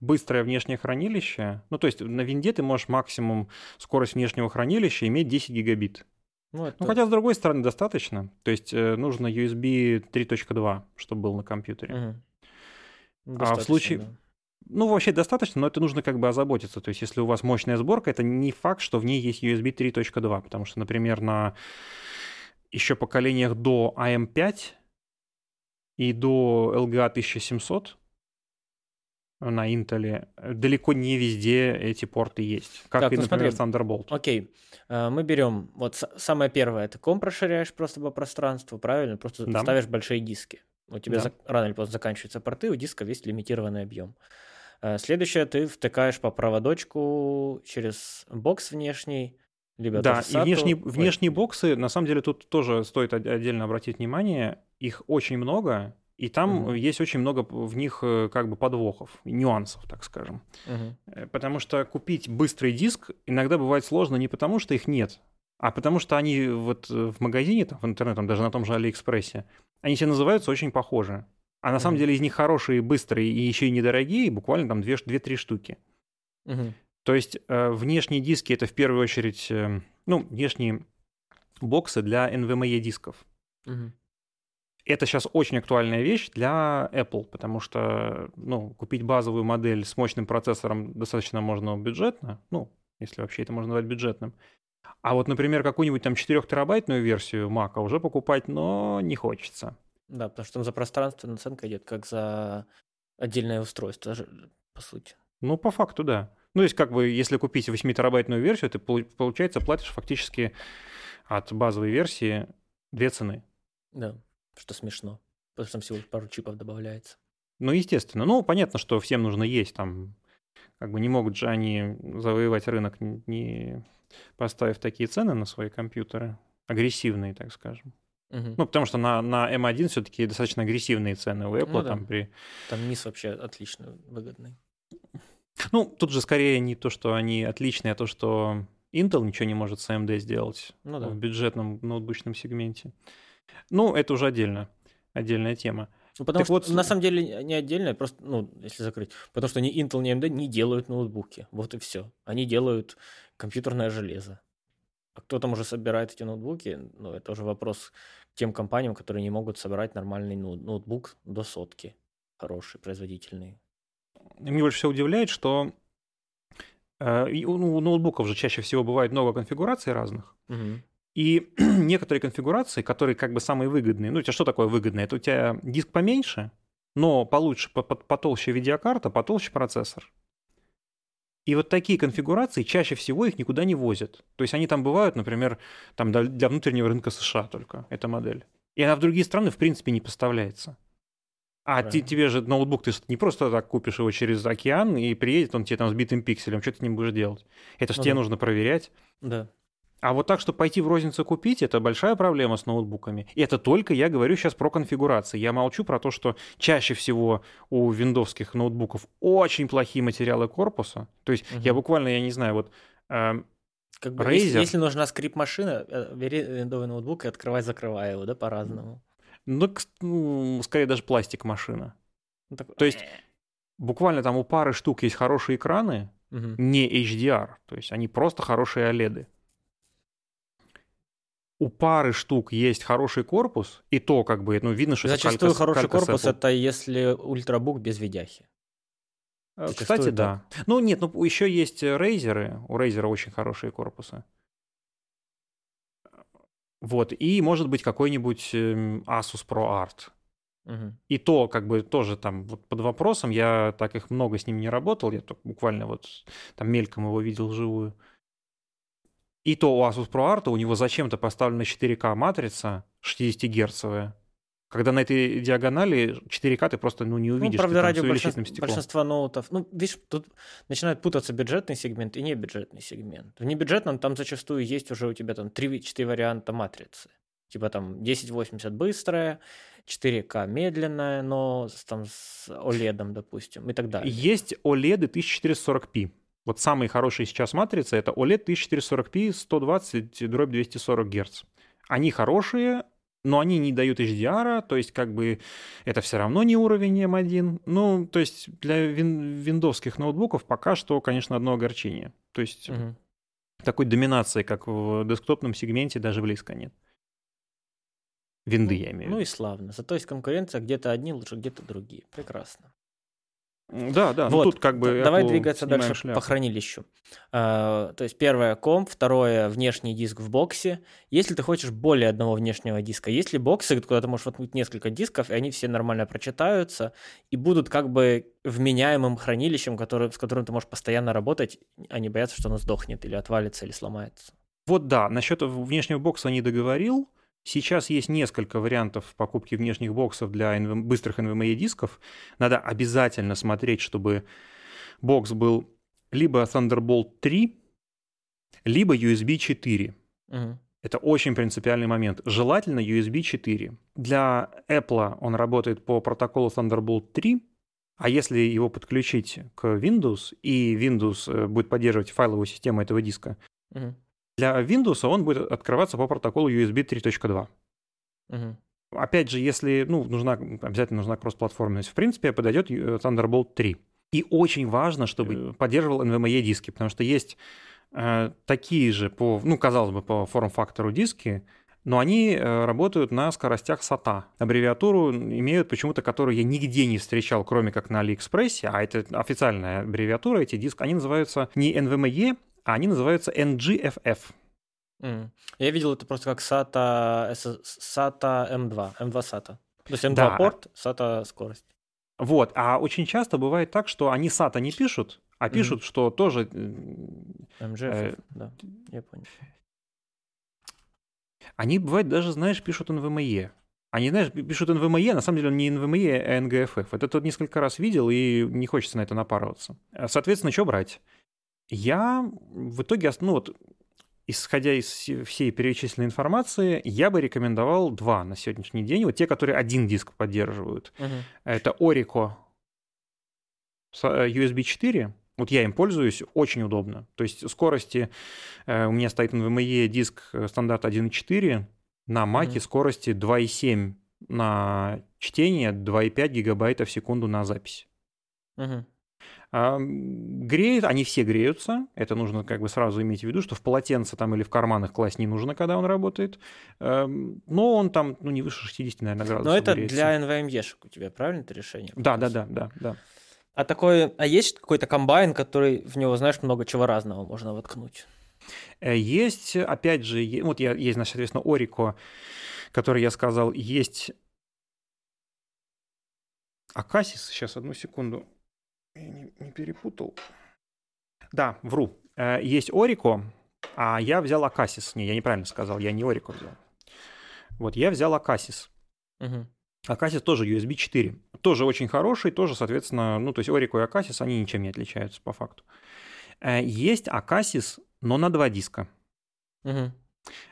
быстрое внешнее хранилище, ну то есть на винде ты можешь максимум скорость внешнего хранилища иметь 10 гигабит. Ну, это... ну, хотя, с другой стороны, достаточно. То есть э, нужно USB 3.2, чтобы был на компьютере. Угу. А в случае... Да. Ну, вообще достаточно, но это нужно как бы озаботиться. То есть, если у вас мощная сборка, это не факт, что в ней есть USB 3.2, потому что, например, на еще поколениях до AM5 и до LGA 1700 на Intel далеко не везде эти порты есть, как так, и, ну, например, смотри. Thunderbolt. Окей, э, мы берем, вот самое первое, ты комп расширяешь просто по пространству, правильно? Просто да. ставишь большие диски. У тебя да. за, рано или поздно заканчиваются порты, у диска весь лимитированный объем. Э, следующее, ты втыкаешь по проводочку через бокс внешний, либо Да, и внешние, внешние боксы, на самом деле, тут тоже стоит отдельно обратить внимание, их очень много, и там угу. есть очень много в них э, как бы подвохов, нюансов, так скажем. Угу. Потому что купить быстрый диск иногда бывает сложно не потому, что их нет, а потому что они вот в магазине, там, в интернете, даже на том же Алиэкспрессе, они все называются очень похожи. А на самом деле из них хорошие, быстрые и еще и недорогие, буквально там 2-3 штуки. Угу. То есть э, внешние диски это в первую очередь, э, ну, внешние боксы для NVMe дисков. Угу. Это сейчас очень актуальная вещь для Apple, потому что, ну, купить базовую модель с мощным процессором достаточно можно бюджетно, ну, если вообще это можно назвать бюджетным. А вот, например, какую-нибудь там 4-терабайтную версию Mac уже покупать, но не хочется. Да, потому что там за пространственная оценка идет как за отдельное устройство, по сути. Ну, по факту, да. Ну, то есть, как бы, если купить 8-терабайтную версию, ты, получается, платишь фактически от базовой версии две цены. Да, что смешно, потому что там всего пару чипов добавляется. Ну, естественно. Ну, понятно, что всем нужно есть там. Как бы не могут же они завоевать рынок, не поставив такие цены на свои компьютеры. Агрессивные, так скажем. Угу. Ну, потому что на, на M1 все-таки достаточно агрессивные цены у Apple. Ну, да. там, при... там низ вообще отлично выгодный. Ну, тут же скорее не то, что они отличные, а то, что Intel ничего не может с AMD сделать ну, да. в бюджетном ноутбучном сегменте. Ну, это уже отдельно, отдельная тема. Ну, потому так что вот... на самом деле не отдельно, просто, ну, если закрыть, потому что ни Intel, ни AMD не делают ноутбуки. Вот и все. Они делают компьютерное железо. А кто там уже собирает эти ноутбуки? Ну, это уже вопрос к тем компаниям, которые не могут собрать нормальный ноутбук до сотки. Хороший, производительный. Мне больше всего удивляет, что э, у ноутбуков же чаще всего бывает много конфигураций разных. Угу. И некоторые конфигурации, которые как бы самые выгодные, ну, у тебя что такое выгодное? Это у тебя диск поменьше, но получше, потолще видеокарта, потолще процессор. И вот такие конфигурации чаще всего их никуда не возят. То есть они там бывают, например, там для внутреннего рынка США только, эта модель. И она в другие страны, в принципе, не поставляется. А ты, тебе же ноутбук, ты не просто так купишь его через океан и приедет он тебе там с битым пикселем, что ты с ним будешь делать? Это же ну, тебе да. нужно проверять. Да. А вот так, чтобы пойти в розницу купить, это большая проблема с ноутбуками. И это только я говорю сейчас про конфигурации. Я молчу про то, что чаще всего у виндовских ноутбуков очень плохие материалы корпуса. То есть угу. я буквально, я не знаю, вот э, как бы, Razer... если, если нужна скрип-машина, э, бери виндовый ноутбук и открывай-закрывай его, да, по-разному. Ну, ну, скорее даже пластик-машина. Ну, так... То есть буквально там у пары штук есть хорошие экраны, угу. не HDR, то есть они просто хорошие OLED у пары штук есть хороший корпус, и то как бы, ну, видно, что Зачастую это хороший корпус это если ультрабук без видяхи. Э, Зачастую Кстати, так. да. Ну, нет, ну, еще есть Razer, у Razer очень хорошие корпусы. Вот, и может быть какой-нибудь эм, Asus ProArt. Угу. И то, как бы, тоже там вот под вопросом, я так их много с ним не работал, я только буквально вот там мельком его видел вживую. И то у Asus ProArt у него зачем-то поставлена 4К матрица 60-герцовая, когда на этой диагонали 4К ты просто ну, не ну, увидишь. Ну, правда, ради большинства, большинства ноутов. Ну, видишь, тут начинает путаться бюджетный сегмент и небюджетный сегмент. В небюджетном там зачастую есть уже у тебя там 3-4 варианта матрицы. Типа там 1080 быстрая, 4К медленная, но там с OLED, допустим, и так далее. Есть OLED 1440p. Вот самые хорошие сейчас матрицы — это OLED 1440p 120 дробь 240 Гц. Они хорошие, но они не дают HDR, то есть как бы это все равно не уровень M1. Ну, то есть для вин- виндовских ноутбуков пока что, конечно, одно огорчение. То есть угу. такой доминации, как в десктопном сегменте, даже близко нет. Винды, ну, я имею в виду. Ну и славно. Зато есть конкуренция, где-то одни лучше, где-то другие. Прекрасно. Да, да. Ну вот, ну, тут как бы давай двигаться дальше шляпу. по хранилищу. А, то есть первое комп, второе внешний диск в боксе. Если ты хочешь более одного внешнего диска, есть ли боксы, куда ты можешь воткнуть несколько дисков, и они все нормально прочитаются и будут как бы вменяемым хранилищем, который, с которым ты можешь постоянно работать, а не бояться, что оно сдохнет или отвалится или сломается. Вот да, насчет внешнего бокса не договорил. Сейчас есть несколько вариантов покупки внешних боксов для NV... быстрых NVMe дисков. Надо обязательно смотреть, чтобы бокс был либо Thunderbolt 3, либо USB 4. Угу. Это очень принципиальный момент. Желательно USB 4. Для Apple он работает по протоколу Thunderbolt 3, а если его подключить к Windows, и Windows э, будет поддерживать файловую систему этого диска, угу. Для Windows он будет открываться по протоколу USB 3.2. Угу. Опять же, если ну, нужна, обязательно нужна кроссплатформенность, в принципе, подойдет э, Thunderbolt 3. И очень важно, чтобы поддерживал NVMe диски, потому что есть э, такие же, по, ну, казалось бы, по форм-фактору диски, но они э, работают на скоростях SATA. Аббревиатуру имеют почему-то, которую я нигде не встречал, кроме как на AliExpress, а это официальная аббревиатура, эти диски, они называются не NVMe, а они называются NGFF. Mm. Я видел это просто как SATA, SATA M2, M2 SATA. То есть M2 да. порт, SATA скорость. Вот, а очень часто бывает так, что они SATA не пишут, а пишут, mm что тоже... MGFF, э, да, я понял. Они, бывает, даже, знаешь, пишут NVMe. Они, знаешь, пишут NVMe, на самом деле он не NVMe, а NGFF. Это тут несколько раз видел, и не хочется на это напарываться. Соответственно, что брать? Я в итоге, ну вот, исходя из всей перечисленной информации, я бы рекомендовал два на сегодняшний день. Вот те, которые один диск поддерживают. Угу. Это Orico USB 4. Вот я им пользуюсь, очень удобно. То есть скорости, э, у меня стоит NVMe диск э, стандарт 1.4, на Mac mm скорости 2.7 на чтение, 2.5 гигабайта в секунду на запись. Угу. А, греет, они все греются. Это нужно как бы сразу иметь в виду, что в полотенце там или в карманах класть не нужно, когда он работает. Эм, но он там, ну, не выше 60, наверное, градусов Но это греется. для NVMe-шек у тебя, правильно это решение? Да, да, да, да, да. А такой, а есть какой-то комбайн, который в него, знаешь, много чего разного можно воткнуть? Э, есть, опять же, вот я, есть, значит, соответственно, Орико, который я сказал, есть Акасис, сейчас, одну секунду, не, не перепутал. Да, вру. Э, Есть Орико, а я взял Акасис. Не, я неправильно сказал, я не Орико взял. Вот, я взял Акасис. Мгм. Акасис тоже USB 4. Тоже очень хороший, тоже, соответственно, ну, то есть Орико и Акасис, они ничем не отличаются по факту. Э, Есть Акасис, но на два диска. Э,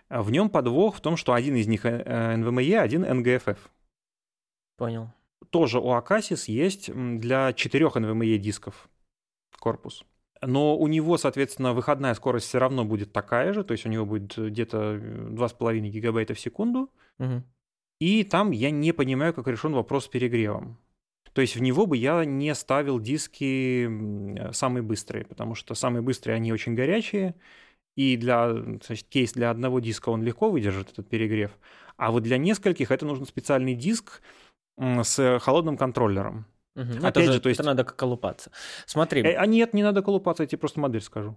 В нем подвох в том, что один из них э, NVMe, один NGFF. Понял. Тоже у Акасис есть для четырех NVMe дисков корпус. Но у него, соответственно, выходная скорость все равно будет такая же, то есть у него будет где-то э, 2,5 гигабайта в секунду. Мгм. И там я не понимаю, как решен вопрос с перегревом. То есть в него бы я не ставил диски э, самые быстрые, потому что самые быстрые, они очень горячие, и для, значит, кейс для одного диска он легко выдержит этот перегрев, а вот для нескольких это нужен специальный диск с холодным контроллером. Мгм. Опять это же, же, то есть- это надо колупаться. Смотри, Э, А нет, не надо колупаться, я тебе просто модель скажу.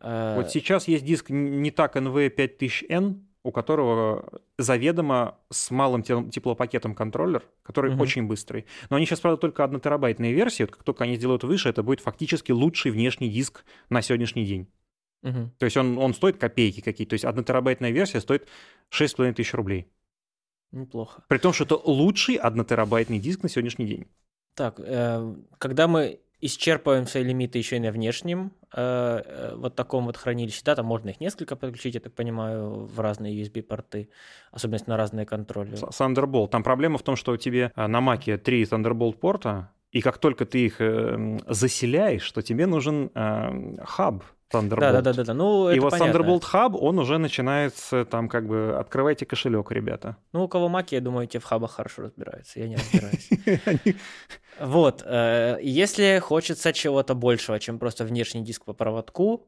э, Вот сейчас есть диск не так NV5000N, у которого заведомо с малым те- теплопакетом контроллер, который Мгм. очень быстрый. Но они сейчас, правда, только однотерабайтные версии. Вот как только они сделают выше, это будет фактически лучший внешний диск на сегодняшний день. мгм. То есть он, он стоит копейки какие-то. То есть однотерабайтная версия стоит 6,5 тысяч рублей. Неплохо. При том, что это лучший однотерабайтный диск на сегодняшний день. Так, э, когда мы исчерпываем свои лимиты еще и на внешнем э, э, вот таком вот хранилище, да, там можно их несколько подключить, я так понимаю, в разные USB-порты, особенно на разные контроллеры. С- Thunderbolt. Там проблема в том, что у тебя а, на Маке три Thunderbolt порта, и как только ты их э, заселяешь, то тебе нужен э, хаб Thunderbolt. Да, да, да, да, да. Ну, И вот понятно. Thunderbolt Hub, он уже начинается там как бы открывайте кошелек, ребята. Ну, у кого маки, я думаю, те в хабах хорошо разбираются. Я не разбираюсь. Вот, э, если хочется чего-то большего, чем просто внешний диск по проводку,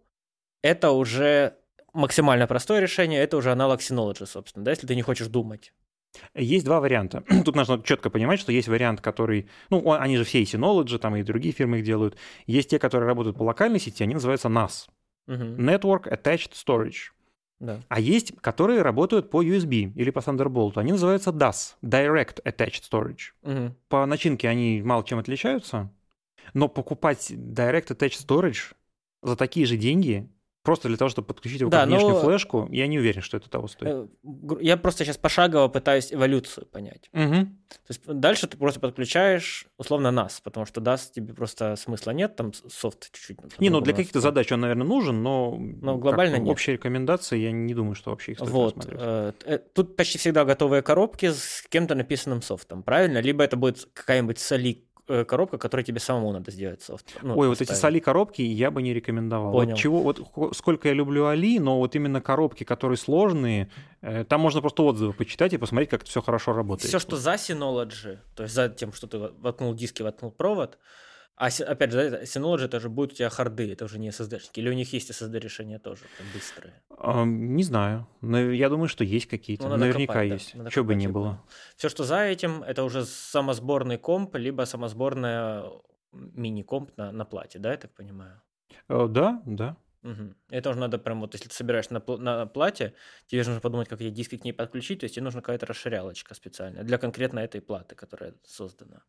это уже максимально простое решение, это уже аналог Synology, собственно, да, если ты не хочешь думать. Есть два варианта. Тут нужно четко понимать, что есть вариант, который... Ну, он- они же все и Synology, там и другие фирмы их делают. Есть те, которые работают по локальной сети, они называются NAS. Мгм, Network Attached Storage. да. А есть, которые работают по USB или по Thunderbolt. Они называются DAS, Direct Attached Storage. Мгм. По начинке они мало чем отличаются, но покупать Direct Attached Storage за такие же деньги, просто для того, чтобы подключить его Да, как внешнюю но- флешку, я не уверен, что это того стоит. Э, Я просто сейчас пошагово пытаюсь эволюцию понять. Мгм. То есть дальше ты просто подключаешь условно NAS, потому что DAS тебе просто смысла нет, там софт чуть-чуть. Не, ну для каких-то задач он, наверное, нужен, но, Но как глобально нет. общие рекомендации я не думаю, что вообще их стоит Вот. рассматривать. э, э, Тут почти всегда готовые коробки с кем-то написанным софтом, правильно? Либо это будет какая-нибудь соли э, коробка, которой тебе самому надо сделать софт. Ну, Ой, вот эти поставить. соли коробки я бы не рекомендовал. Понял. Вот чего, вот сколько я люблю Али, но вот именно коробки, которые сложные, э, там можно просто отзывы почитать и посмотреть, как это все хорошо работает. Все, что за Synology, то есть за тем, что ты во- воткнул диски, воткнул провод, а опять же, да, Synology это же будут у тебя харды, это уже не SSD-шники, или у них есть SSD-решения тоже, быстрые. Ам, не знаю. Но я думаю, что есть какие-то. Ну, Наверняка копать, да, есть. надо Чего бы я было. Все, что за этим, это уже самосборный комп, либо самосборная мини-комп на, на плате, да, я так понимаю? Э, Да, да. Мгм. Это уже надо прям вот, если ты собираешь на, на плате, тебе же нужно подумать, как эти диски к ней подключить, то есть тебе нужна какая-то расширялочка специальная для конкретно этой платы, которая создана.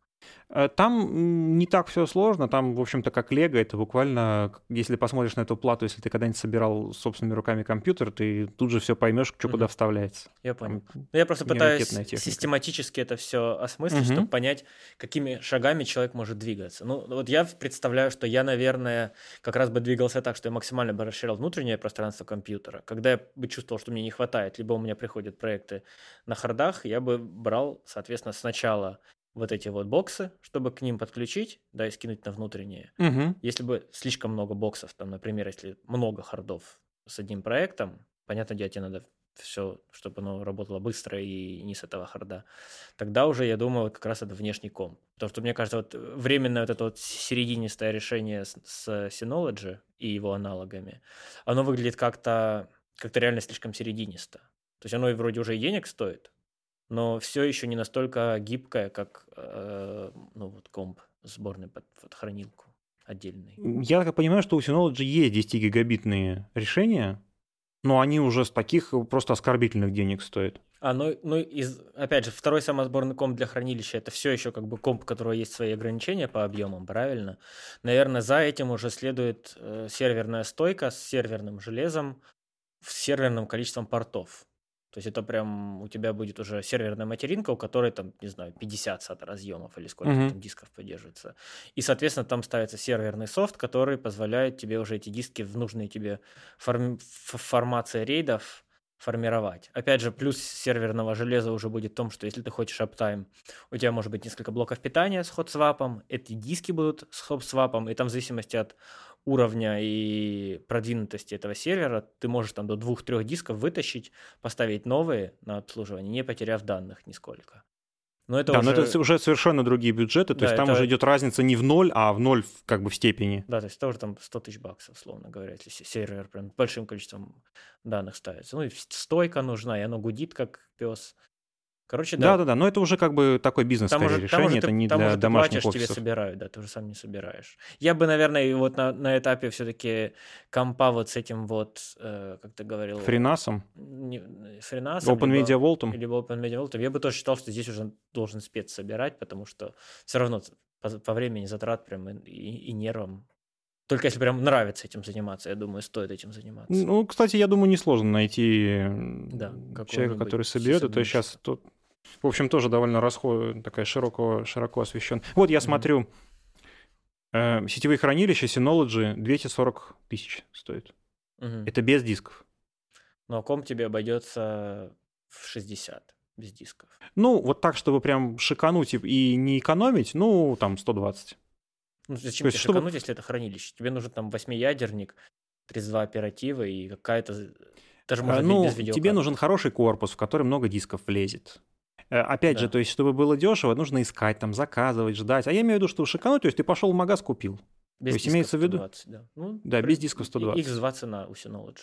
Э, Там не так все сложно. Там, в общем-то, как Лего, это буквально, если посмотришь на эту плату, если ты когда-нибудь собирал собственными руками компьютер, ты тут же все поймешь, что Мгм. куда вставляется. Я понял. Там Ну, я просто пытаюсь техника. систематически это все осмыслить, Мгм. чтобы понять, какими шагами человек может двигаться. Ну, вот я представляю, что я, наверное, как раз бы двигался так, что я максимально бы расширял внутреннее пространство компьютера. Когда я бы чувствовал, что мне не хватает, либо у меня приходят проекты на хардах, я бы брал, соответственно, сначала вот эти вот боксы, чтобы к ним подключить, да, и скинуть на внутреннее. Мгм. Если бы слишком много боксов, там, например, если много хардов с одним проектом, понятное дело, тебе надо все, чтобы оно работало быстро и не с этого харда, тогда уже, я думаю, вот как раз это внешний комп. Потому что, мне кажется, вот временное вот это вот серединистое решение с, с Synology и его аналогами, оно выглядит как-то как реально слишком серединисто. То есть оно вроде уже и денег стоит, но все еще не настолько гибкое, как э, ну, вот комп сборный под, под хранилку отдельный. Я так понимаю, что у Synology есть 10-гигабитные решения, но они уже с таких просто оскорбительных денег стоят. А, ну, ну из, опять же, второй самосборный комп для хранилища это все еще как бы комп, у которого есть свои ограничения по объемам, правильно? Наверное, за этим уже следует э, серверная стойка с серверным железом, с серверным количеством портов. То есть это прям у тебя будет уже серверная материнка, у которой там, не знаю, 50 SATA разъемов или сколько uh-huh. там дисков поддерживается. И, соответственно, там ставится серверный софт, который позволяет тебе уже эти диски в нужные тебе форм- формации рейдов формировать. Опять же, плюс серверного железа уже будет в том, что если ты хочешь аптайм, у тебя может быть несколько блоков питания с ход-свапом, эти диски будут с ход-свапом, и там в зависимости от уровня и продвинутости этого сервера, ты можешь там до двух-трех дисков вытащить, поставить новые на обслуживание, не потеряв данных нисколько. Но это да, уже... но это уже совершенно другие бюджеты, то да, есть там это... уже идет разница не в ноль, а в ноль как бы в степени. Да, то есть тоже там 100 тысяч баксов, условно говоря, если сервер прям большим количеством данных ставится. Ну и стойка нужна, и оно гудит как пес. Короче, да. Да-да-да, но это уже как бы такой бизнес там уже, решение, там это ты, не там для домашних платишь, офисов. тебе собирают, да, ты уже сам не собираешь. Я бы, наверное, вот на, на этапе все-таки компа вот с этим вот, э, как ты говорил... Фринасом? Не, фринасом. Open либо, Media Vault? Либо Open Media Vault. Я бы тоже считал, что здесь уже должен спец собирать, потому что все равно по, по времени затрат прям и, и, и нервам только если прям нравится этим заниматься, я думаю, стоит этим заниматься. Ну, кстати, я думаю, несложно найти да, человека, который соберет. Это сейчас тот в общем, тоже довольно расход, такая широко, широко освещен. Вот я смотрю, э, сетевые хранилища Synology 240 тысяч стоит. Mm-hmm. Это без дисков. Ну, а комп тебе обойдется в 60 без дисков. Ну, вот так, чтобы прям шикануть и не экономить, ну, там 120. Ну, зачем тебе чтобы... шикануть, если это хранилище? Тебе нужен там восьмиядерник, 32 оператива и какая-то... Даже может а, ну, тебе нужен хороший корпус, в который много дисков влезет. Э, опять да. же, то есть, чтобы было дешево, нужно искать, там, заказывать, ждать. А я имею в виду, что шикануть, то есть ты пошел в магаз, купил. Без то есть имеется в виду? 120, да. Ну, да, без дисков 120. X2 цена у Synology.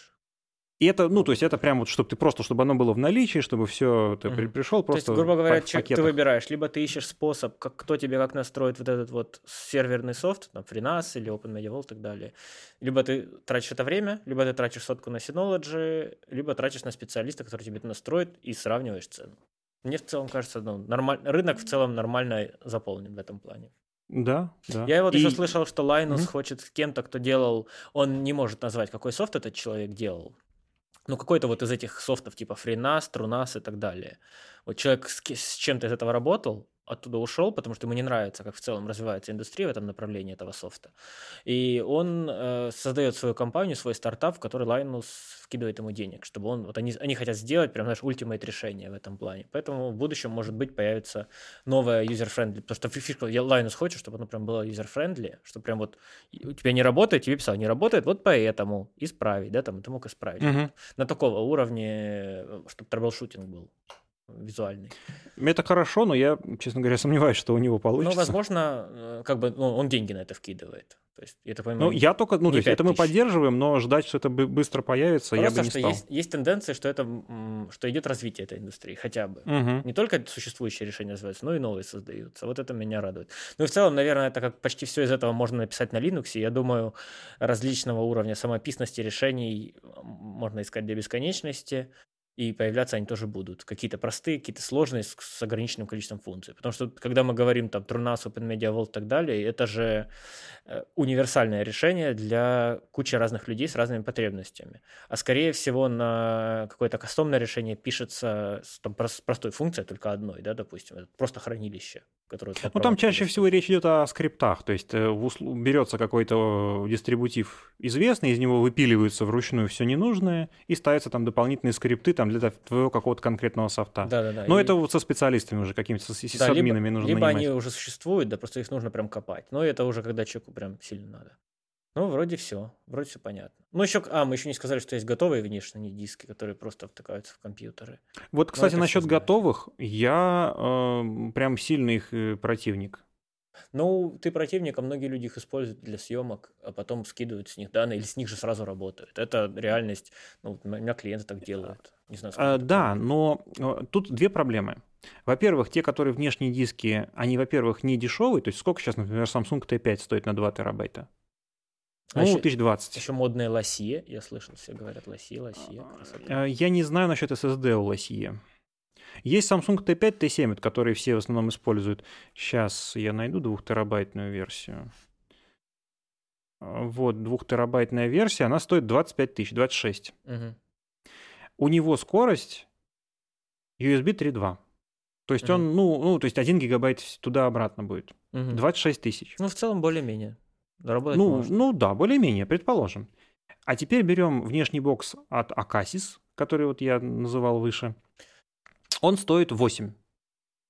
И это, ну, то есть это прям вот, чтобы ты просто, чтобы оно было в наличии, чтобы все, ты mm-hmm. пришел просто. То есть, грубо говоря, человек, ты выбираешь, либо ты ищешь способ, как, кто тебе как настроит вот этот вот серверный софт, там, FreeNAS или OpenMediaVault и так далее. Либо ты тратишь это время, либо ты тратишь сотку на Synology, либо тратишь на специалиста, который тебе это настроит, и сравниваешь цену. Мне в целом кажется, ну, нормаль... рынок в целом нормально заполнен в этом плане. Да, да. Я вот и... еще слышал, что Linus mm-hmm. хочет с кем-то, кто делал, он не может назвать, какой софт этот человек делал. Ну, какой-то вот из этих софтов, типа FreeNAS, TrueNAS и так далее. Вот человек с, с чем-то из этого работал, оттуда ушел, потому что ему не нравится, как в целом развивается индустрия в этом направлении этого софта. И он э, создает свою компанию, свой стартап, в который Linus вкидывает ему денег, чтобы он, вот они, они хотят сделать прям, знаешь, ultimate решение в этом плане. Поэтому в будущем, может быть, появится новое user-friendly, потому что фишка, я Linus хочет, чтобы оно прям было user-friendly, чтобы прям вот у тебя не работает, тебе писал, не работает, вот поэтому исправить, да, там, ты мог исправить. Угу. На такого уровня, э, чтобы troubleshooting был визуальный. Это хорошо, но я, честно говоря, сомневаюсь, что у него получится. Ну, возможно, э, как бы ну, он деньги на это вкидывает. То есть, это, понимаю, ну, я только, ну, то есть, это мы поддерживаем, но ждать, что это быстро появится, Просто, я бы не что стал. Есть, есть тенденция, что это, что идет развитие этой индустрии, хотя бы. Угу. Не только существующие решения развиваются, но и новые создаются. Вот это меня радует. Ну, и в целом, наверное, это как почти все из этого можно написать на Linux. Я думаю, различного уровня самописности решений можно искать до бесконечности и появляться они тоже будут. Какие-то простые, какие-то сложные с, с ограниченным количеством функций. Потому что когда мы говорим там TrueNAS, OpenMediaVault и так далее, это же э, универсальное решение для кучи разных людей с разными потребностями. А скорее всего на какое-то кастомное решение пишется там, простой функцией, только одной, да, допустим, это просто хранилище. Которое ну там чаще всего речь идет о скриптах, то есть э, берется какой-то дистрибутив известный, из него выпиливаются вручную все ненужное и ставятся там дополнительные скрипты, там там для твоего какого-то конкретного софта. Да, да, да. Но и... это вот со специалистами уже, какими-то с, да, админами либо, нужно Либо нанимать. они уже существуют, да, просто их нужно прям копать. Но это уже когда человеку прям сильно надо. Ну, вроде все. Вроде все понятно. Ну, еще, а, мы еще не сказали, что есть готовые внешние диски, которые просто втыкаются в компьютеры. Вот, кстати, это насчет готовых, я э, прям сильный их э, противник. Ну, ты противник, а многие люди их используют для съемок, а потом скидывают с них данные или с них же сразу работают. Это реальность. Ну, у меня клиенты так делают. Не знаю, это да, но э, тут две проблемы. Во-первых, те, которые внешние диски, они, во-первых, не дешевые. То есть сколько сейчас, например, Samsung T5 стоит на 2 терабайта? А Ну, еще- 1020. Еще модные лосье, я слышал, все говорят лосье, лосье, красота. Э, Я не знаю насчет SSD у Лосье. Есть Samsung T5, T7, это которые все в основном используют. Сейчас я найду двухтерабайтную версию. Вот, двухтерабайтная версия, она стоит 25 тысяч, 26. Мгм. У него скорость USB 3.2. То есть он, Мгм. ну, ну, то есть 1 гигабайт туда-обратно будет. Мгм. 26 тысяч. Ну, в целом, более-менее. Работать Ну, можно. ну да, более-менее, предположим. А теперь берем внешний бокс от Akasis, который вот я называл выше. Он стоит 8.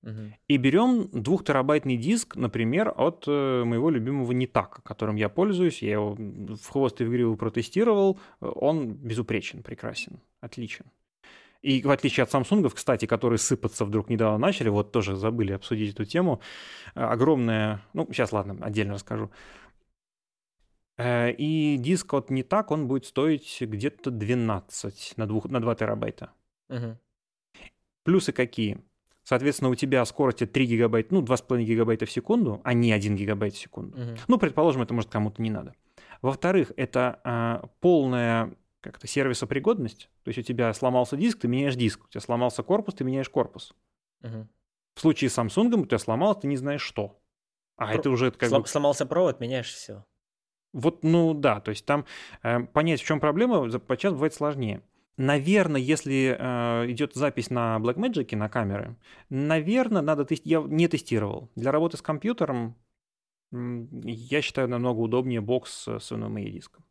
Мгм. И берем двухтерабайтный диск, например, от э, моего любимого Нитака, которым я пользуюсь. Я его в хвост и в гриву протестировал. Он безупречен, прекрасен, отличен. И в отличие от Самсунгов, кстати, которые сыпаться вдруг недавно начали, вот тоже забыли обсудить эту тему, э, огромная, ну, сейчас, ладно, отдельно расскажу. Э, И диск от Нитак, он будет стоить где-то 12 на, 2, на 2 терабайта. Мгм. Плюсы какие? Соответственно, у тебя скорость 3 гигабайта, ну, 2,5 гигабайта в секунду, а не 1 гигабайт в секунду. Мгм. Ну, предположим, это может кому-то не надо. Во-вторых, это а, полная как-то сервисопригодность. То есть у тебя сломался диск, ты меняешь диск. У тебя сломался корпус, ты меняешь корпус. Мгм. В случае с Samsung у тебя сломалось, ты не знаешь что. А Про- это уже как Слом- бы... Сломался провод, меняешь все. Вот, ну да, то есть там э, понять, в чем проблема, подчас бывает сложнее. Наверное, если э, идет запись на Blackmagic, на камеры, наверное, надо тестировать. Я не тестировал. Для работы с компьютером я считаю намного удобнее бокс с NVMe диском.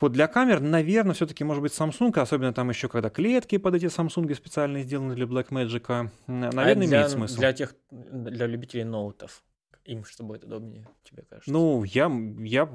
Вот для камер, наверное, все-таки может быть Samsung, особенно там еще когда клетки под эти Samsung специально сделаны для Blackmagic, наверное, а для, имеет смысл. Для тех, для любителей ноутов. Им что будет удобнее, тебе кажется? Ну, я, я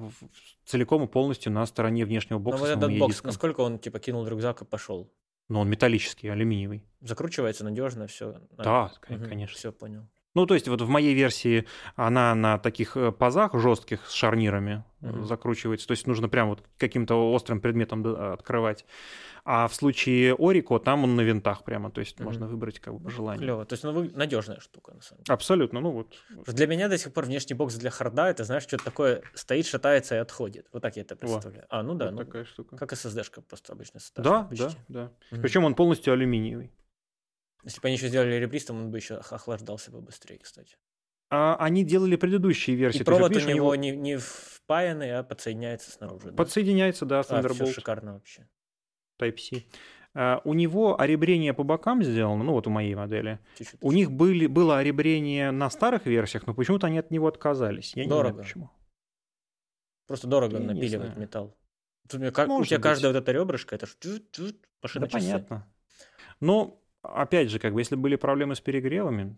целиком и полностью на стороне внешнего Ну, бокса вот с этот бокс, диском. насколько он типа кинул рюкзак и пошел? Но он металлический, алюминиевый. Закручивается надежно, все. Да, кон- конечно. Все понял. Ну, то есть вот в моей версии она на таких э, пазах жестких с шарнирами Мгм. закручивается. То есть нужно прям вот каким-то острым предметом открывать. А в случае Орико там он на винтах прямо. То есть Мгм. можно выбрать как бы по желанию. Клево. То есть, ну, надежная штука, на самом деле. Абсолютно, ну вот. Для меня до сих пор внешний бокс для харда, это, знаешь, что-то такое стоит, шатается и отходит. Вот так я это представляю. А, ну да, вот ну, такая штука. как SSD-шка просто обычно Да, да, да. Мгм. Причем он полностью алюминиевый. Если бы они еще сделали ребристом, он бы еще ох- охлаждался бы быстрее, кстати. А они делали предыдущие версии. И есть, провод видишь, у него не, не впаянный, а подсоединяется снаружи. да? подсоединяется, да, А, все Thunderbolt. шикарно вообще. Type-C. А, у него оребрение по бокам сделано, ну вот у моей модели. Чуть-чуть. У них были, было оребрение на старых версиях, но почему-то они от него отказались. Я не Дорого. знаю почему. Просто дорого Я не напиливает знаю. металл. У, меня как, у тебя каждая вот эта ребрышко, это ж Да часы. понятно. Но, опять же, как бы, если были проблемы с перегревами,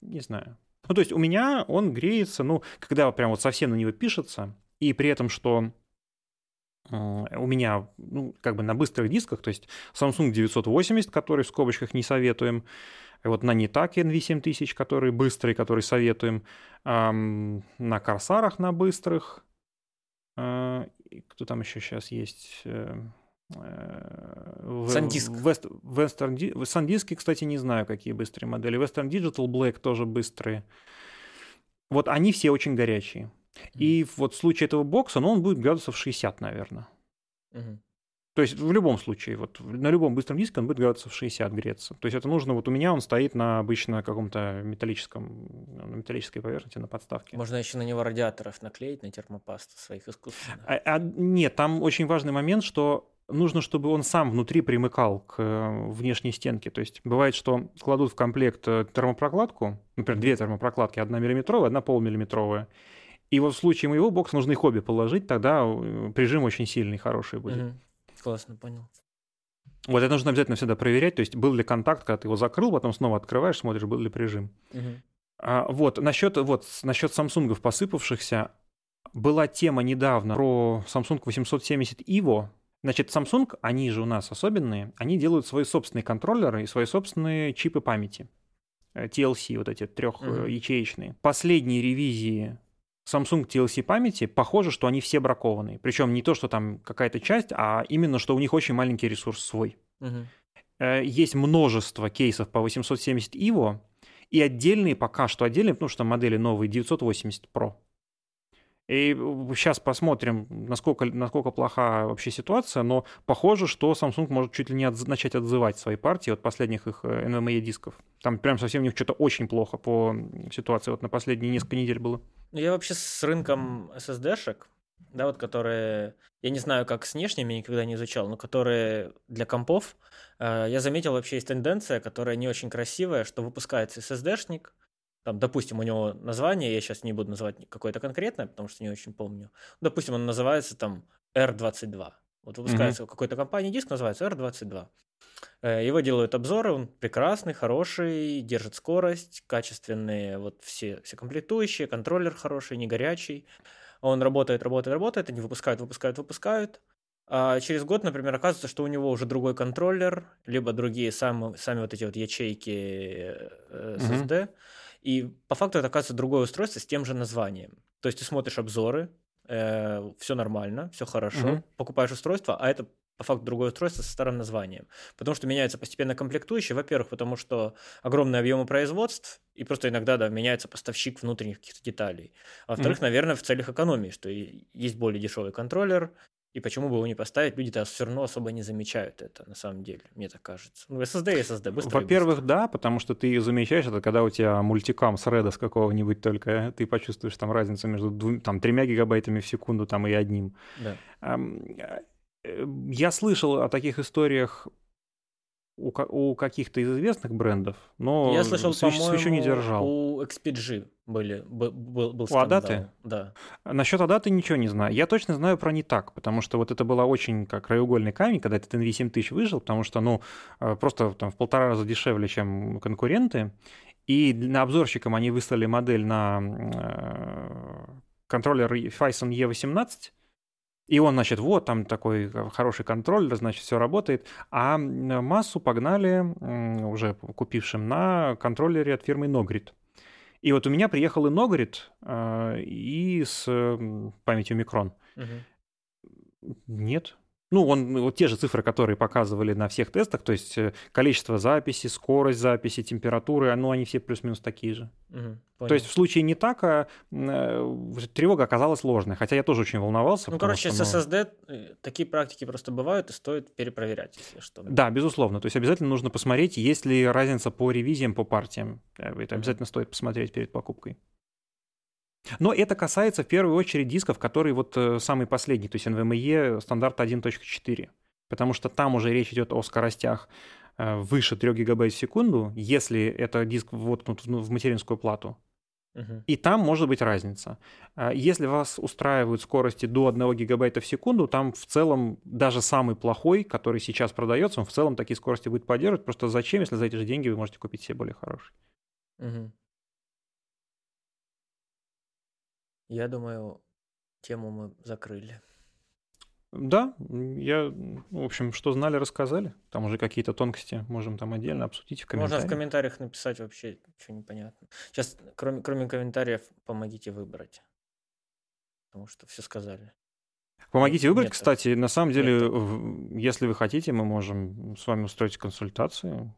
не знаю. Ну, то есть у меня он греется, ну, когда прям вот совсем на него пишется, и при этом, что у меня, ну, как бы на быстрых дисках, то есть Samsung 980, который в скобочках не советуем, вот на Nitake NV7000, который быстрый, который советуем, ам, на Корсарах на быстрых, э, кто там еще сейчас есть? э, э, в- SanDisk. West- Western Di- в SanDisk, кстати, не знаю, какие быстрые модели. Western Digital Black тоже быстрые. Вот они все очень горячие. И вот в случае этого бокса, ну, он будет градусов 60, наверное. Мгм. То есть в любом случае, вот на любом быстром диске он будет градусов 60 греться. То есть это нужно, вот у меня он стоит на обычно каком-то металлическом, на металлической поверхности, на подставке. Можно еще на него радиаторов наклеить на термопасту своих искусственных. А- а нет, там очень важный момент, что нужно, чтобы он сам внутри примыкал к э, внешней стенке. То есть бывает, что кладут в комплект э, термопрокладку, например, две термопрокладки, одна миллиметровая, одна полмиллиметровая. И вот в случае моего бокса нужно их обе положить, тогда э, прижим очень сильный, хороший будет. Мгм. Классно, понял. Вот это нужно обязательно всегда проверять, то есть был ли контакт, когда ты его закрыл, потом снова открываешь, смотришь, был ли прижим. Мгм. А, вот, насчет, вот, насчет Самсунгов посыпавшихся, Была тема недавно про Samsung 870 EVO. Значит, Samsung, они же у нас особенные, они делают свои собственные контроллеры и свои собственные чипы памяти. Э, TLC, вот эти трехячеечные. Mm-hmm. Последние ревизии Samsung TLC памяти, похоже, что они все бракованные. Причем не то, что там какая-то часть, а именно, что у них очень маленький ресурс свой. Угу. Есть множество кейсов по 870 EVO, и отдельные пока что отдельные, потому что модели новые 980 Pro. И сейчас посмотрим, насколько, насколько плоха вообще ситуация, но похоже, что Samsung может чуть ли не отз... начать отзывать свои партии от последних их э, NVMe дисков. Там прям совсем у них что-то очень плохо по ситуации. Вот на последние несколько недель было. Ну, я вообще с рынком SSD-шек, да, вот которые, я не знаю, как с внешними, никогда не изучал, но которые для компов, э, я заметил вообще есть тенденция, которая не очень красивая, что выпускается SSD-шник, там, допустим, у него название, я сейчас не буду называть какое-то конкретное, потому что не очень помню. Допустим, он называется там R22. Вот выпускается mm-hmm. какой-то компании диск, называется R22. Э, его делают обзоры, он прекрасный, хороший, держит скорость, качественные вот все, все комплектующие, контроллер хороший, не горячий. Он работает, работает, работает, они выпускают, выпускают, выпускают. А через год, например, оказывается, что у него уже другой контроллер, либо другие сами, сами вот эти вот ячейки SSD. Mm-hmm. И по факту это оказывается другое устройство с тем же названием. То есть ты смотришь обзоры, э, все нормально, все хорошо, угу. покупаешь устройство, а это по факту другое устройство со старым названием. Потому что меняются постепенно комплектующие. Во-первых, потому что огромные объемы производств, и просто иногда да, меняется поставщик внутренних каких-то деталей. А во-вторых, mm наверное, в целях экономии, что есть более дешевый контроллер, и почему бы его не поставить? Люди-то все равно особо не замечают это, на самом деле, мне так кажется. Ну, SSD и SSD, быстро Во-первых, да, потому что ты замечаешь это, когда у тебя мультикам с Red с какого-нибудь только, ты почувствуешь там разницу между двум, там, тремя гигабайтами в секунду там, и одним. Да. Э, я слышал о таких историях у, у каких-то из известных брендов, но я слышал, свечу не держал. У XPG были, был, был скандал. У Адаты? Да. Насчет Адаты ничего не знаю. Я точно знаю про не так, потому что вот это была очень как краеугольный камень, когда этот NV7000 вышел, потому что, ну, э, просто там в полтора раза дешевле, чем конкуренты. И на обзорщикам они выслали модель на э, контроллер Phison E18, и он, значит, вот там такой э, хороший контроль, значит, все работает. А массу погнали уже купившим на контроллере от фирмы Nogrid. И вот у меня приехал и Nogrid, э, и с памятью Микрон. Угу. Нет, ну, он, вот те же цифры, которые показывали на всех тестах, то есть э, количество записи, скорость записи, температуры, ну, они все плюс-минус такие же. Угу, то есть в случае не так, а э, тревога оказалась ложной, хотя я тоже очень волновался. Ну, короче, что, с SSD ну... Э, такие практики просто бывают и стоит перепроверять, если что. Да, безусловно. То есть обязательно нужно посмотреть, есть ли разница по ревизиям, по партиям. Это обязательно стоит посмотреть перед покупкой. Но это касается в первую очередь дисков, которые вот э, самый последний, то есть NVMe стандарт 1.4. Потому что там уже речь идет о скоростях э, выше 3 гигабайт в секунду, если это диск воткнут в материнскую плату. И там может быть разница. А если вас устраивают скорости до 1 гигабайта в секунду, там в целом даже самый плохой, который сейчас продается, он в целом такие скорости будет поддерживать. Просто зачем, если за эти же деньги вы можете купить себе более хороший? Угу. Я думаю, тему мы закрыли. Да, я, в общем, что знали, рассказали. Там уже какие-то тонкости можем там отдельно обсудить в комментариях. Можно в комментариях написать вообще, что непонятно. Сейчас, кроме, кроме комментариев, помогите выбрать. Потому что все сказали. Помогите выбрать, Нет, кстати. На самом деле, Нет. если вы хотите, мы можем с вами устроить консультацию.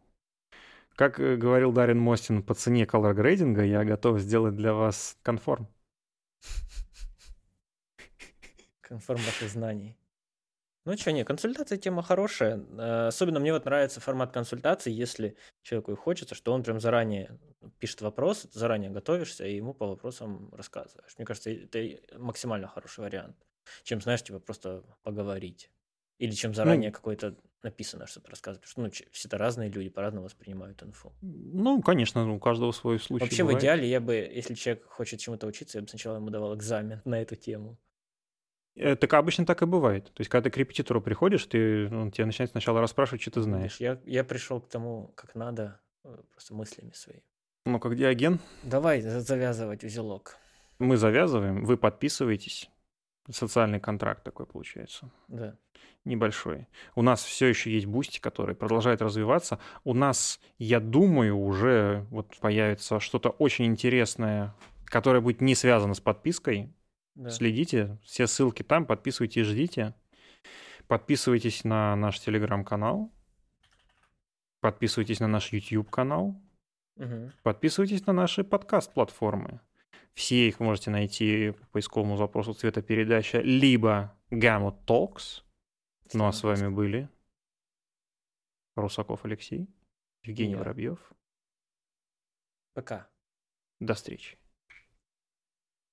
Как э, говорил Дарин Мостин по цене color грейдинга, я готов сделать для вас конформ. Ваших знаний. Ну что, не, консультация тема хорошая. Э, особенно мне вот нравится формат консультации, если человеку хочется, что он прям заранее пишет вопрос, заранее готовишься и ему по вопросам рассказываешь. Мне кажется, это максимально хороший вариант, чем, знаешь, типа просто поговорить. Или чем заранее ну, какой-то написано что-то рассказывать. Что ну, все-то разные люди по-разному воспринимают инфу. Ну, конечно, у каждого свой случай. Вообще, бывает. в идеале, я бы, если человек хочет чему-то учиться, я бы сначала ему давал экзамен на эту тему. Э, так обычно так и бывает. То есть, когда ты к репетитору приходишь, ты, он тебя начинает сначала расспрашивать, что ты знаешь. Я, я пришел к тому, как надо, э, просто мыслями своими. Ну, как диаген? Давай завязывать узелок. Мы завязываем, вы подписываетесь. Социальный контракт такой получается. Да. Небольшой. У нас все еще есть Бусти, который продолжает развиваться. У нас, я думаю, уже вот появится что-то очень интересное, которое будет не связано с подпиской. да. Следите, все ссылки там, подписывайтесь, ждите. Подписывайтесь на наш телеграм-канал. Подписывайтесь на наш YouTube-канал. Мгм. Подписывайтесь на наши подкаст-платформы. Все их можете найти по поисковому запросу цветопередача, либо Gamma Talks. Ну а с вами были Русаков Алексей, Евгений Я. Воробьев. Пока. До встречи.